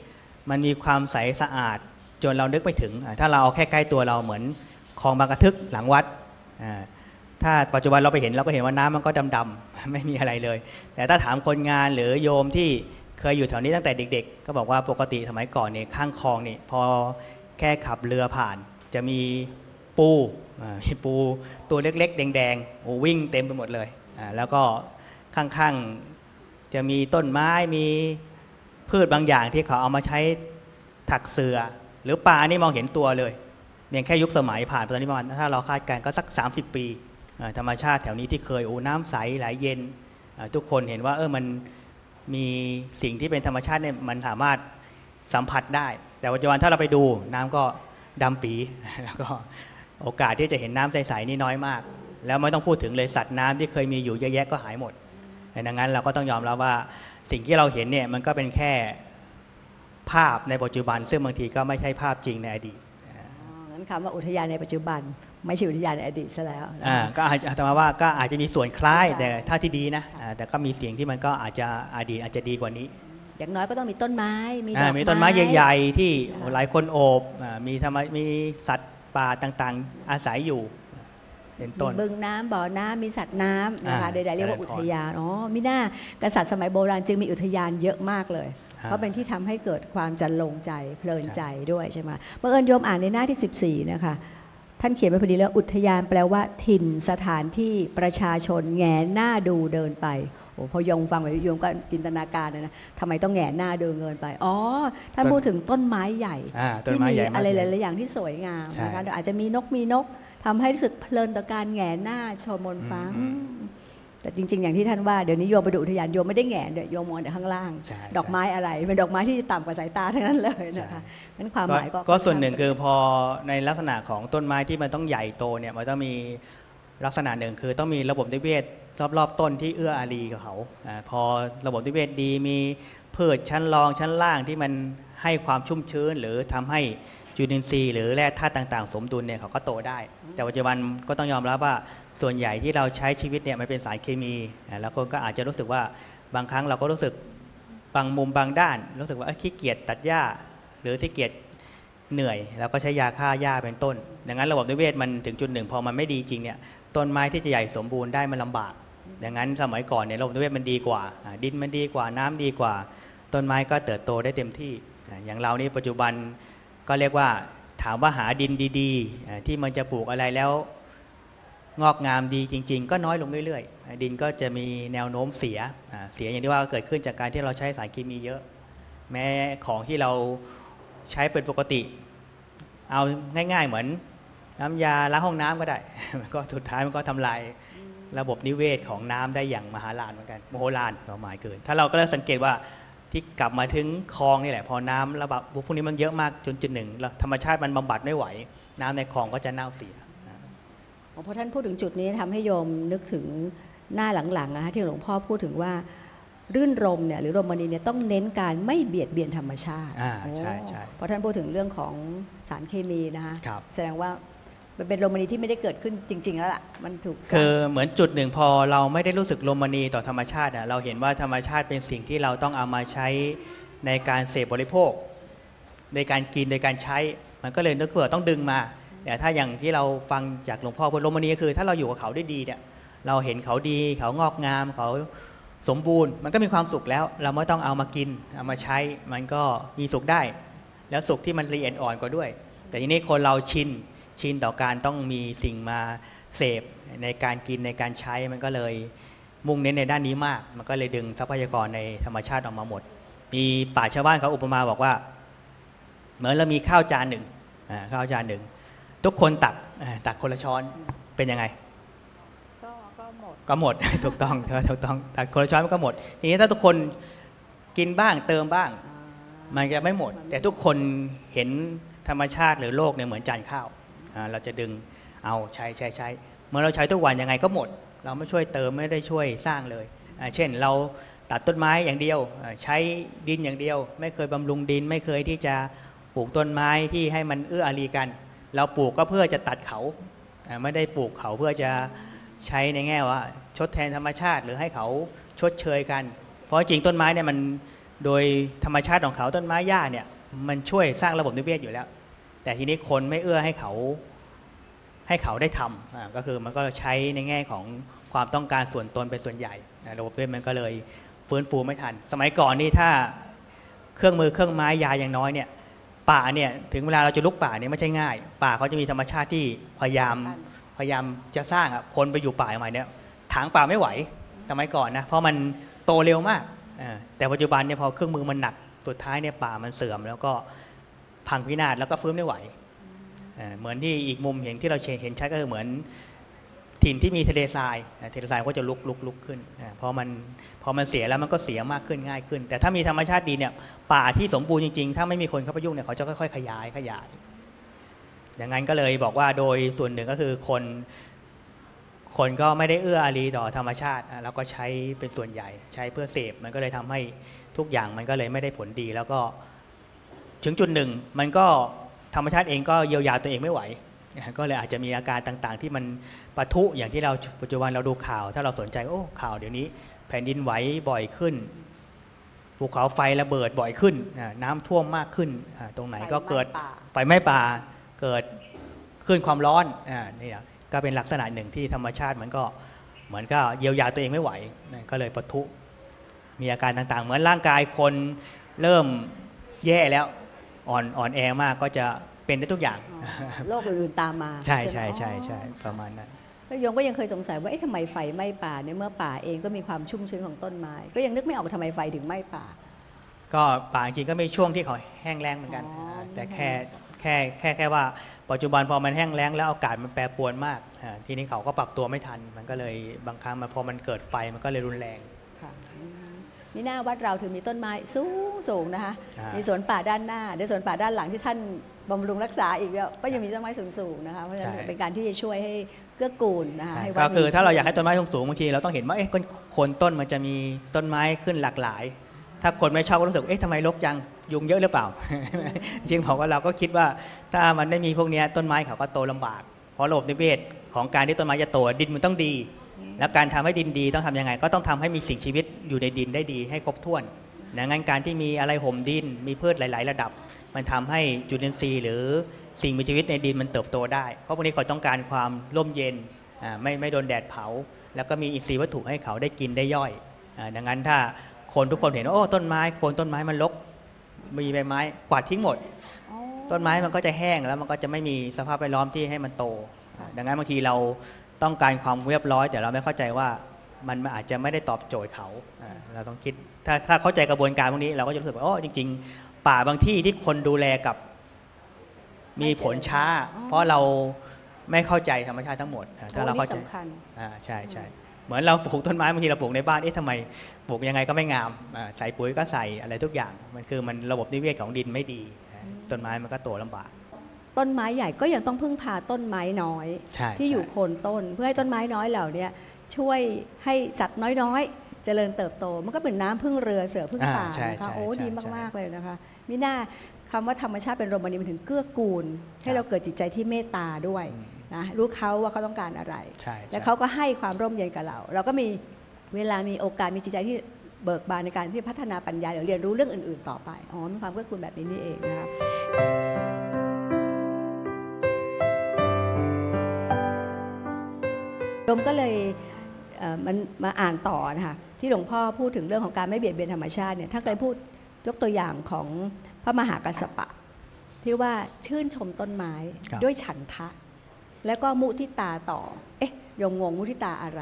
C: มันมีความใสสะอาดจนเรานึกไปถึง ถ้าเราเอาแค่ใกล้ตัวเราเหมือนคลองบางกระทึกหลังวัด ถ้าปัจจุบันเราไปเห็นเราก็เห็นว่าน้ำมันก็ดำๆไม่มีอะไรเลย แต่ถ้าถามคนงานหรือโยมที่เคยอยู่แถวนี้ตั้งแต่เด็ก ๆ ก็บอกว่าปกติสมัยก่อนเนี่ยข้างคลองนี่พอแค่ขับเรือผ่าน จะมีปูมีปูตัวเล็ก ๆ แดงๆโอ้วิ่งเต็มไปหมดเลยแล้วก็ข้างๆจะมีต้นไม้มีพืชบางอย่างที่เขาเอามาใช้ถักเสือ หรือปลานี่มองเห็นตัวเลยเพียงแค่ยุคสมัยผ่านไปตอนนี้ประมาณถ้าเราคาดการณ์ก็สัก 30 ปี ธรรมชาติแถวนี้ที่เคยโอ้น้ำใสไหลเย็นทุกคนเห็นว่าเออมันมีสิ่งที่เป็นธรรมชาติเนี่ยมันสามารถสัมผัสได้ แต่ปัจจุบันถ้าเราไปดูน้ำก็ดำปีแล้วก็โอกาสที่จะเห็นน้ำใสๆนี่น้อยมาก แล้วไม่ต้องพูดถึงเลยสัตว์น้ำที่เคยมีอยู่เยอะแยะก็หายหมดดังนั้นเราก็ต้องยอมรับว่าสิ่งที่เราเห็นเนี่ยมันก็เป็นแค่ภาพในปัจจุบัน ซึ่งบางทีก็ไม่ใช่ภาพจริงในอดีต
B: งั้นคำว่าอุทยานในปัจจุบัน ไม่ใช่อุทยานในอดีตซะแล้ว
C: อ่าก็อาจจะมาว่าก็อาจจะมีส่วนคล้ายแต่ถ้าที่ดีนะแต่ก็มีเสียงที่มันก็อาจจะอดีตอาจจะดีกว่านี้
B: อย่างน้อยก็ต้องมีต้นไม้
C: มีดอกไม้มีต้นไม้ใหญ่ ๆ ที่หลายคนโอบมีธรรมมีสัตว์ป่าต่างๆ อาศัยอยู่เป็นต้น
B: บึงน้ำบ่อน้ำมีสัตว์น้ำนะคะใดๆเรียกว่าอุทยานอ๋อมิน่ากษัตริย์สมัยโบราณจึงมีอุทยานเยอะมากเลย เพราะเป็นที่ทำให้เกิดความจันลงใจเพลินใจด้วยใช่ไหมเมื่อเอิญโยมอ่านในหน้าที่ 14 นะคะ ท่านเขียนไว้พอดีแล้วอุทยานแปลว่าถิ่นสถานที่ประชาชนแงหน้าดูเดินไปโอ้พอยงฟังไปยงก็จินตนาการนะทำไมต้องแงหน้าเดินเงินไป อ๋อท่านพูดถึงต้นไม้ใหญ่ที่มีอะไรหลายๆอย่างที่สวยงามนะคะอาจจะมีนกมีนกทำให้รู้สึกเพลินต่อการแงหน้าชมมนฟ้า แต่จริง ๆ อย่างที่ท่านว่าเดี๋ยวนี้โยมไปดูอุทยานโยมไม่ได้แง่เดี๋ยวโยมมองแต่ข้างล่าง ดอกไม้อะไรเป็นดอกไม้ที่ต่ำกว่าสายตาทั้งนั้นเลยนะคะนั้นความหมายก็
C: ก็ส่วนหนึ่งคือพอในลักษณะของต้นไม้ที่มันต้องใหญ่โตเนี่ยมันต้องมีลักษณะหนึ่งคือต้องมีระบบนิเวศรอบๆต้นที่เอื้ออารีกับเขาพอระบบนิเวศดีมีพืชชั้นรองชั้นล่างที่มันให้ความชุ่มชื้น หรือทำให้จุลินทรีย์หรือแร่ธาตุต่าง ๆ สมดุลเนี่ยเขาก็โตได้ แต่ปัจจุบันก็ต้องยอมรับว่า ส่วนใหญ่ที่เราใช้ชีวิตเนี่ยมันเป็นสารเคมีแล้วคนก็อาจจะรู้สึกว่าบางครั้งเราก็รู้สึกบางมุมบางด้าน รู้สึกว่าขี้เกียจตัดหญ้า หรือขี้เกียจเหนื่อย แล้วก็ใช้ยาฆ่าหญ้าเป็นต้น ดังนั้นระบบนิเวศมันถึงจุดหนึ่งพอมันไม่ดีจริงเนี่ยต้นไม้ที่จะใหญ่สมบูรณ์ได้มันลาบาก ดังนั้นสมัยก่อนเนี่ยระบบนิเวศมันดีกว่า ดินมันดีกว่าน้ำดีกว่า ต้นไม้ก็เติบโตได้เต็มที่ อย่างเรานี่ปัจจุบันก็เรียกว่าถามว่าหาดินดี ๆ ที่มันจะปลูกอะไรแล้ว งอกงามดีจริง ๆ ก็น้อยลงเรื่อยๆ ดินก็จะมีแนวโน้มเสียเสียอย่างที่ว่าเกิดขึ้นจากการที่เราใช้สารเคมีเยอะ แม้ของที่เราใช้เป็นปกติ เอาง่าย ๆ เหมือนน้ำยาล้างห้องน้ำก็ได้ก็สุดท้ายมันก็ทำลายระบบนิเวศของน้ำได้อย่างมหาลานเหมือนกันโมโหลานเราหมายเกิน ถ้าเราก็เริ่มสังเกตว่าที่กลับมาถึงคลองนี่แหละ พอน้ำระบาดพวกนี้มันเยอะมากจนจุดหนึ่งแล้วธรรมชาติมันบำบัดไม่ไหว น้ำในคลองก็จะเน่าเสีย
B: พอท่านพูดถึงจุดนี้ทำให้โยมนึกถึงหน้าหลังๆนะคะที่หลวงพ่อพูดถึงว่ารื่นรมเนี่ยหรือโรมณีเนี่ยต้องเน้นการไม่เบียดเบียนธรรมชาติ
C: อ่าใช่ใช่
B: เพราะท่านพูดถึงเรื่องของสารเคมีนะคะ
C: ครับ
B: แสดงว่ามันเป็นโรมณีที่ไม่ได้เกิดขึ้นจริง ๆ แล้วล่ะมันถูกสร้าง
C: คือเหมือนจุดหนึ่งพอเราไม่ได้รู้สึกลมณีต่อธรรมชาติอะเราเห็นว่าธรรมชาติเป็นสิ่งที่เราต้องเอามาใช้ในการเสพบริโภค ในการกินในการใช้มันก็เลยนึกเผื่อต้องดึงมา แต่ถ้าอย่างที่เราฟังจากหลวงพ่อพูดลมณีก็คือ ถ้าเราอยู่กับเขาได้ดีเนี่ย เราเห็นเขาดีเขางอกงามเขาสมบูรณ์ มันก็มีความสุขแล้ว เราไม่ต้องเอามากินเอามาใช้มันก็มีสุขได้ แล้วสุขที่มันละเอียดอ่อนกว่าด้วย แต่ทีนี้คนเราชินชินต่อการต้องมีสิ่งมาเสพในการกินในการใช้มันก็เลยมุ่งเน้นในด้านนี้มาก มันก็เลยดึงทรัพยากรในธรรมชาติออกมาหมด มีป่าชาวบ้านเขาอุปมาบอกว่า เหมือนเรามีข้าวจานหนึ่งข้าวจานหนึ่ง ทุกคนตักอ่าตักคนละช้อนเป็นยังไง
B: ก็ก็หมด
C: ก็หมดถูกต้องถูกต้องตักคนละช้อนมันก็หมดทีนี้ถ้าทุกคนกินบ้างเติมบ้าง มันจะไม่หมด แต่ทุกคนเห็นธรรมชาติหรือโลกเนี่ยเหมือนจานข้าวอ่าเราจะดึงเอาใช้ใช้ใช้เมื่อเราใช้ทุกวันยังไงก็หมด เราไม่ช่วยเติมไม่ได้ช่วยสร้างเลยอ่าเช่นเราตัดต้นไม้อย่างเดียวอ่าใช้ดินอย่างเดียว ไม่เคยบำรุงดินไม่เคยที่จะปลูกต้นไม้ที่ให้มันเอื้ออารีกัน เราปลูกก็เพื่อจะตัดเขาไม่ได้ปลูกเขาเพื่อจะใช้ในแง่ว่า ชดแทนธรรมชาติหรือให้เขาชดเชยกัน เพราะจริงต้นไม้เนี่ยมันโดยธรรมชาติของเขาต้นไม้หญ้าเนี่ยมันช่วยสร้างระบบนิเวศอยู่แล้ว แต่ทีนี้คนไม่เอื้อให้เขาให้เขาได้ทำก็คือมันก็ใช้ในแง่ของความต้องการส่วนตนเป็นส่วนใหญ่ระบบนิเวศมันก็เลยฟื้นฟูไม่ทัน สมัยก่อนนี่ถ้าเครื่องมือเครื่องไม้ยาอย่างน้อยเนี่ย ป่าเนี่ยถึงเวลาเราจะลุกป่าเนี่ยไม่ใช่ง่าย ป่าเขาจะมีธรรมชาติที่พยายามพยายามจะสร้างอะคนไปอยู่ป่าใหม่เนี่ยถางป่าไม่ไหวสมัยก่อนนะเพราะมันโตเร็วมากแต่ปัจจุบันเนี่ยพอเครื่องมือมันหนักสุดท้ายเนี่ยป่ามันเสื่อม แล้วก็พังพินาศแล้วก็ฟื้นไม่ไหวเหมือนที่อีกมุมเห็นที่เราเห็นชัดก็คือเหมือน ถิ่นที่มีทะเลทรายทะเลทรายก็จะลุกลุกลุกขึ้นพอมันพอมันเสียแล้วมันก็เสียมากขึ้นง่ายขึ้น แต่ถ้ามีธรรมชาติดีเนี่ยป่าที่สมบูรณ์จริงๆ ถ้าไม่มีคนเข้าไปยุ่งเนี่ยเขาจะค่อยๆ ขยายขยาย อย่างนั้นก็เลยบอกว่าโดยส่วนหนึ่งก็คือคน คนก็ไม่ได้เอื้ออารีต่อธรรมชาติ แล้วก็ใช้เป็นส่วนใหญ่ ใช้เพื่อเสพมันก็เลยทำให้ทุกอย่างมันก็เลยไม่ได้ผลดี แล้วก็ถึงจุดหนึ่งมันก็ธรรมชาติเองก็เยียวยาตัวเองไม่ไหว ก็เลยอาจจะมีอาการต่างๆ ที่มันปะทุอย่างที่เราปัจจุบันเราดูข่าว ถ้าเราสนใจโอ้ข่าวเดี๋ยวนี้ แผ่นดินไหวบ่อยขึ้นภูเขาไฟระเบิดบ่อยขึ้นอะน้ำท่วมมากขึ้นอะตรงไหนก็เกิดไฟไหม้ป่าเกิดขึ้นความร้อนอ่านี่นะก็เป็นลักษณะหนึ่งที่ธรรมชาติมันก็เหมือนก็เยียวยาตัวเองไม่ไหวนะก็เลยปะทุมีอาการต่างๆ เหมือนร่างกายคนเริ่มแย่แล้วอ่อนอ่อนแอมากก็จะ เป็นได้ทุกอย่าง
B: โรคอื่นๆตามมา
C: ใช่
B: ไหม
C: ใช่ใช่
B: อ๋อ
C: ใช่ประมาณนั้น
B: แล้วโยมก็ยังเคยสงสัยว่าเอ๊ะทำไมไฟไหม้ป่าเนี่ยเมื่อป่าเองก็มีความชุ่มชื้นของต้นไม้ ก็ยังนึกไม่ออกว่าทำไมไฟถึงไหม้ป่า
C: ก็ป่าจริงๆก็มีช่วงที่เขาแห้งแล้งเหมือนกัน
B: อ๋อ
C: อ่าแต่แค่แค่แค่แค่ว่า ปัจจุบันพอมันแห้งแล้งแล้วอากาศมันแปรปรวนมากอ่าทีนี้เขาก็ปรับตัวไม่ทัน มันก็เลยบางครั้งมันพอมันเกิดไฟมันก็เลยรุนแรง
B: ค่ะอืม นี่หน้าวัดเราถึงมีต้นไม้สูงสูงนะคะ
C: อ่ามี
B: มีสวนป่าด้านหน้าเดี๋ยวสวนป่าด้านหลังที่ท่านบำรุงรักษาอีกเนี่ยก็ยังมีต้นไม้สูงสูงๆนะคะ เพราะฉะนั้น
C: ใช่
B: เป็นการที่จะช่วยให้เกื้อกูลนะคะให้วัด
C: ก็คือ
B: มี
C: ถ้าเราอยากให้ต้นไม้สูงๆบางทีเราต้องเห็นว่าเอ๊ะโคนต้นมันจะมีต้นไม้ขึ้นหลากหลาย ถ้าคนไม่ชอบก็รู้สึกเอ๊ะทำไมรกจังยุงเยอะหรือเปล่า จริงๆผมว่าเราก็คิดว่าถ้ามันไม่มีพวกเนี้ยต้นไม้เขาก็โตลำบาก เพราะระบบนิเวศของการที่ต้นไม้จะโตดินมันต้องดี แล้วการทำให้ดินดีต้องทำยังไง ก็ต้องทำให้มีสิ่งชีวิตอยู่ในดินได้ดีให้ครบถ้วนดังนั้นการที่มีอะไรห่มดิน มีพืชหลาย ๆ ระดับ มันทำให้จุลินทรีย์หรือสิ่งมีชีวิตในดินมันเติบโตได้ เพราะพวกนี้เขาต้องการความร่มเย็นอ่าไม่ไม่โดนแดดเผา แล้วก็มีอินทรีย์วัตถุให้เขาได้กินได้ย่อยอาดังนั้นถ้าคนทุกคนเห็นว่าโอ้ต้นไม้โคนต้นไม้มันรกมีใบไม้กวาดทิ้งหมด
B: อ๋อ
C: ต้นไม้มันก็จะแห้งแล้วมันก็จะไม่มีสภาพแวดล้อมที่ให้มันโต ดังนั้นบางทีเรา ต้องการความเรียบร้อย แต่เราไม่เข้าใจว่ามันอาจจะไม่ได้ตอบโจทย์เขาอ่าเราต้องคิดถ้าถ้าเข้าใจกระบวนการพวกนี้เราก็จะรู้สึกว่าโอ้จริง ๆ ป่าบางที่ที่คนดูแลกับมีผลช้า เพราะเราไม่เข้าใจธรรมชาติทั้งหมดอ่าถ้าเราเข้าใจ
B: โอ้นี่สำคัญ
C: อ่าใช่ใช่เหมือนเราปลูกต้นไม้บางทีเราปลูกในบ้านเอ๊ะทำไมปลูกยังไงก็ไม่งามอ่าใส่ปุ๋ยก็ใส่อะไรทุกอย่าง มันคือมันระบบนิเวศของดินไม่ดีอ่าต้นไม้มันก็โตลำบาก
B: ต้นไม้ใหญ่ก็ยังต้องพึ่งพาต้นไม้น้อย
C: ใช่
B: ที่อยู่
C: ใช่
B: โคนต้นเพื่อให้ต้นไม้น้อยเหล่าเนี้ยช่วยให้สัตว์น้อยๆ เจริญเติบโต มันก็เป็นน้ำพึ่งเรือเสือพึ่งป่า
C: อ่าใช่
B: นะคะ
C: ใช่
B: โอ้
C: ใช่
B: ดี
C: ใช่
B: มากๆเลยนะคะมิน่าคำว่าธรรมชาติเป็นโรมณีมันถึงเกื้อกูล ให้
C: ครับ
B: เราเกิดจิตใจที่เมตตาด้วยนะรู้เขาว่าเขาต้องการอะไร
C: ใช่
B: แล้ว
C: ใช่
B: เขาก็ให้ความร่มเย็นกับเรา เราก็มีเวลามีโอกาสมีจิตใจที่เบิกบานในการที่พัฒนาปัญญาหรือเรียนรู้เรื่องอื่น ๆ ต่อไป อ๋อมีความเกื้อกูลแบบนี้นี่เองนะคะ โยมก็เลยเอ่อมันมาอ่านต่อนะคะที่หลวงพ่อพูดถึงเรื่องของการไม่เบียดเบียนธรรมชาติเนี่ยท่านเคยพูดยกตัวอย่างของพระมหากัสสปะ ที่ว่าชื่นชมต้นไม้
C: ครับ
B: ด้วยฉันทะ แล้วก็มุทิตาต่อ เอ๊ะโยมงงมุทิตาอะไร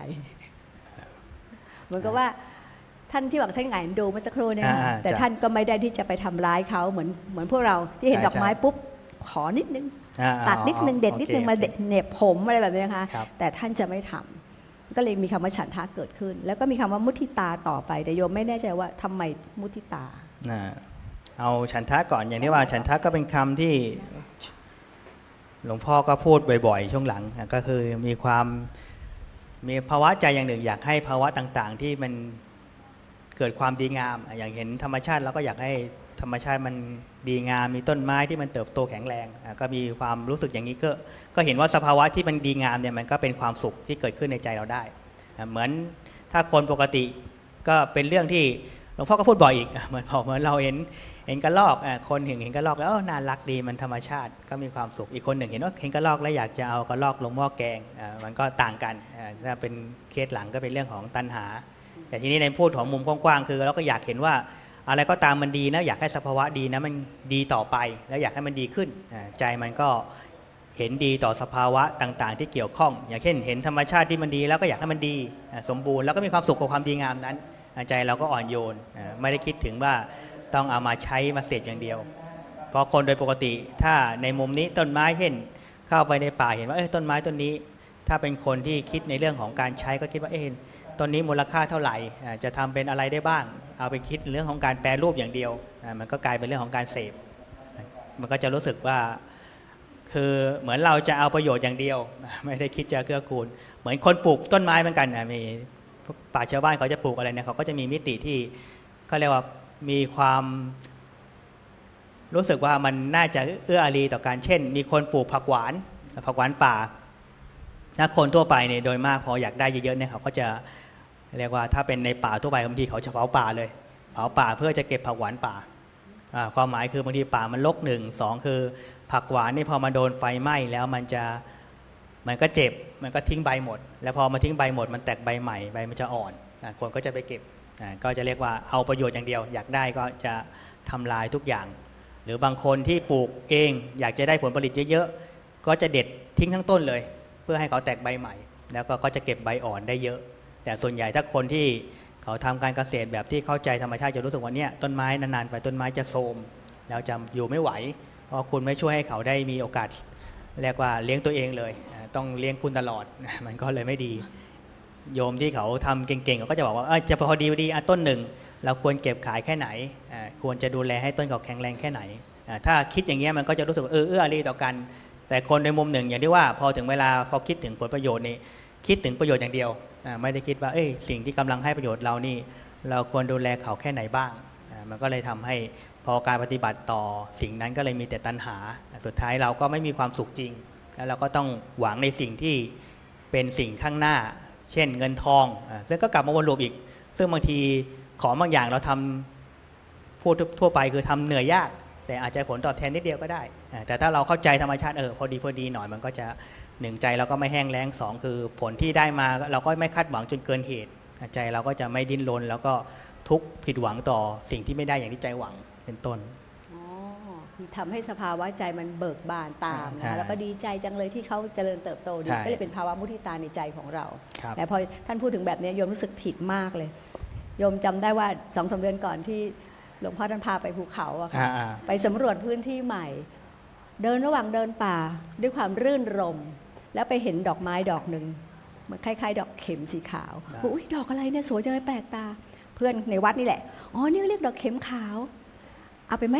B: เหมือนกับว่าท่านที่บอกท่านหงายดูเมื่อสักครู่เนี่ยค่ะ
C: อ่า
B: แต่
C: จ้ะ
B: ท่านก็ไม่ได้ที่จะไปทำร้ายเขาเหมือนเหมือนพวกเราที่เห็น
C: ใช่
B: ดอกไม้
C: ใช่
B: ปุ๊บขอนิดนึง
C: อ่า
B: ตัดนิดนึง
C: อ๋อ
B: เด็ดนิดนึง
C: โอค
B: มาเด็ดเหน็บผมอะไรแบบนี้นะคะ
C: ครับ
B: แต่ท่านจะไม่ทำก็เลยมีคำว่าฉันทะเกิดขึ้น แล้วก็มีคำว่ามุทิตาต่อไป แต่โยมไม่แน่ใจว่าทำไมมุทิตา
C: นะเอาฉันทะก่อนอย่างที่ว่าฉันทะก็เป็นคำที่หลวงพ่อก็พูดบ่อย ๆ ช่วงหลังอะก็คือมีความมีภาวะใจอย่างหนึ่ง อยากให้ภาวะต่างๆ ที่มันเกิดความดีงามอะอย่างเห็นธรรมชาติเราก็อยากให้ ธรรมชาติมันดีงามมีต้นไม้ที่มันเติบโตแข็งแรงก็มีความรู้สึกอย่างนี้ก็ก็เห็นว่าสภาวะที่มันดีงามเนี่ยมันก็เป็นความสุขที่เกิดขึ้นในใจเราได้ เหมือนถ้าคนปกติก็เป็นเรื่องที่หลวงพ่อก็พูดบ่อยอีกเหมือนพอเหมือนเราเห็นเห็นกระรอกคนเห็นเห็นกระรอกแล้วเอ้าน่ารักดีมันธรรมชาติก็มีความสุขอีกคนหนึ่งเห็นว่าเห็นกระรอกแล้วอยากจะเอากระรอกลงหม้อแกงมันก็ต่างกันถ้าเป็นเคสหลังก็เป็นเรื่องของตัณหา แต่ทีนี้ในพูดของมุมกว้างๆคือเราก็อยากเห็นว่า อะไรก็ตามมันดีนะอยากให้สภาวะดีนะมันดีต่อไป แล้วอยากให้มันดีขึ้นใจมันก็เห็นดีต่อสภาวะต่างๆ ที่เกี่ยวข้อง อย่างเช่น เห็นธรรมชาติที่มันดีแล้วก็อยากให้มันดีสมบูรณ์แล้วก็มีความสุขกับความดีงามนั้น ใจเราก็อ่อนโยนไม่ได้คิดถึงว่าต้องเอามาใช้มาเสพอย่างเดียว เพราะคนโดยปกติถ้าในมุมนี้ต้นไม้เห็นเข้าไปในป่าเห็นว่าเอ้ต้นไม้ต้นนี้ ถ้าเป็นคนที่คิดในเรื่องของการใช้ก็คิดว่าเอ้ ต้นนี้มูลค่าเท่าไหร่จะทำเป็นอะไรได้บ้าง เอาไปคิดเรื่องของการแปรรูปอย่างเดียว มันก็กลายเป็นเรื่องของการเสพ มันก็จะรู้สึกว่าคือเหมือนเราจะเอาประโยชน์อย่างเดียว ไม่ได้คิดจะเกื้อกูล เหมือนคนปลูกต้นไม้เหมือนกันนะมีป่าชาวบ้านเขาจะปลูกอะไรเนี่ยเขาก็จะมีมิติที่เขาเรียกว่ามีความรู้สึกว่ามันน่าจะเอื้ออารีต่อการเช่น มีคนปลูกผักหวานผักหวานป่าถ้าคนทั่วไปเนี่ยโดยมากพออยากได้เยอะๆเนี่ยเขาก็จะ เรียกว่าถ้าเป็นในป่าทั่วไปบางทีเขาจะเผาป่าเลย เผาป่าเพื่อจะเก็บผักหวานป่า ความหมายคือบางทีป่ามันรกหนึ่งสองคือผักหวานนี่พอมาโดนไฟไหม้แล้วมันจะมันก็เจ็บมันก็ทิ้งใบหมด แล้วพอมาทิ้งใบหมด มันแตกใบใหม่ใบมันจะอ่อนคนก็จะไปเก็บก็จะเรียกว่าเอาประโยชน์อย่างเดียว อยากได้ก็จะทำลายทุกอย่าง หรือบางคนที่ปลูกเองอยากจะได้ผลผลิตเยอะๆก็จะเด็ดทิ้งทั้งต้นเลย เพื่อให้เขาแตกใบใหม่ แล้วก็จะเก็บใบอ่อนได้เยอะ แต่ส่วนใหญ่ถ้าคนที่เขาทำการเกษตรแบบที่เข้าใจธรรมชาติจะรู้สึกว่าเนี่ยต้นไม้นานๆไปต้นไม้จะโทมแล้วจะอยู่ไม่ไหว เพราะคุณไม่ช่วยให้เขาได้มีโอกาสเรียกว่าเลี้ยงตัวเองเลย ต้องเลี้ยงคุณตลอดมันก็เลยไม่ดี โยมที่เขาทำเก่งๆเขาก็จะบอกว่าเอ้ยจะพอดีดีต้นหนึ่งเราควรเก็บขายแค่ไหน ควรจะดูแลให้ต้นเขาแข็งแรงแค่ไหน ถ้าคิดอย่างเงี้ยมันก็จะรู้สึกเออเอื้ออารีต่อกัน แต่คนในมุมหนึ่งอย่างที่ว่าพอถึงเวลาพอคิดถึงผลประโยชน์นี่คิดถึงประโยชน์อย่างเดียวไม่ได้คิดว่าเอ้ยสิ่งที่กำลังให้ประโยชน์เรานี่ เราควรดูแลเขาแค่ไหนบ้าง มันก็เลยทำให้พอการปฏิบัติต่อสิ่งนั้นก็เลยมีแต่ตัณหา สุดท้ายเราก็ไม่มีความสุขจริง แล้วเราก็ต้องหวังในสิ่งที่เป็นสิ่งข้างหน้า เช่นเงินทองซึ่งก็กลับมาวนลูปอีก ซึ่งบางทีของบางอย่างเราทำพูดทั่วไปคือทำเหนื่อยยาก แต่อาจจะผลตอบแทนนิดเดียวก็ได้ แต่ถ้าเราเข้าใจธรรมชาติเออพอดีพอดีหน่อยมันก็จะ หนึ่งใจเราก็ไม่แห้งแล้งสองคือผลที่ได้มาเราก็ไม่คาดหวังจนเกินเหตุอ่าใจเราก็จะไม่ดิ้นรนแล้วก็ทุกข์ผิดหวังต่อสิ่งที่ไม่ได้อย่างที่ใจหวังเป็นต้น
B: อ๋อคือทำให้สภาวะใจมันเบิกบานตาม
C: ใช่
B: นะแล้วก็ดีใจจังเลยที่เขาเจริญเติบโตดี
C: ใช่
B: ก็เลยเป็นภาวะมุทิตาในใจของเรา
C: ครับ
B: แต่พอท่านพูดถึงแบบนี้โยมรู้สึกผิดมากเลยโยมจำได้ว่าสองสามเดือนก่อนที่หลวงพ่อท่านพาไปภูเขาอะค่ะ
C: อ่า
B: ไปสำรวจพื้นที่ใหม่ เดินระหว่างเดินป่าด้วยความรื่นรม แล้วไปเห็นดอกไม้ดอกหนึ่งเหมือนคล้ายๆ ดอกเข็มสีขาว
C: อ่า
B: บอกอุ้ยดอกอะไรเนี่ยสวยจังเลยแปลกตา เพื่อนในวัดนี่แหละอ๋อนี่เรียกดอกเข็มขาว เอาไปไหม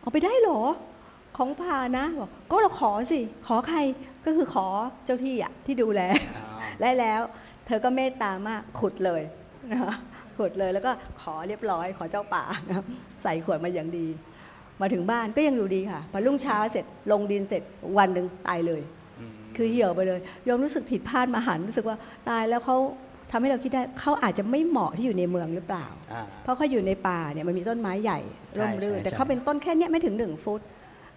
B: เอาไปได้เหรอของพานะบอกก็เราขอสิ ขอใครก็คือขอเจ้าที่อะที่ดูแล
C: อ๋อ
B: และแล้ว เธอก็เมตตามากขุดเลยนะคะขุดเลยแล้วก็ขอเรียบร้อยขอเจ้าป่านะครับใส่ขวดมาอย่างดี มาถึงบ้านก็ยังอยู่ดีค่ะพอรุ่งเช้าเสร็จลงดินเสร็จวันหนึ่งตายเลย
C: อืม
B: คือเหี่ยวไปเลยยอมรู้สึกผิดพลาดมาหันรู้สึกว่าตายแล้วเขาทำให้เราคิดได้เขาอาจจะไม่เหมาะที่อยู่ในเมืองหรือเปล่า
C: อ่า
B: เพราะเขาอยู่ในป่าเนี่ยมันมีต้นไม้ใหญ่
C: ใช่
B: ร่มรื่น
C: ใช่
B: แต่
C: ใช่
B: เขาเป็นต้นแค่เนี้ยไม่ถึงหนึ่งฟุต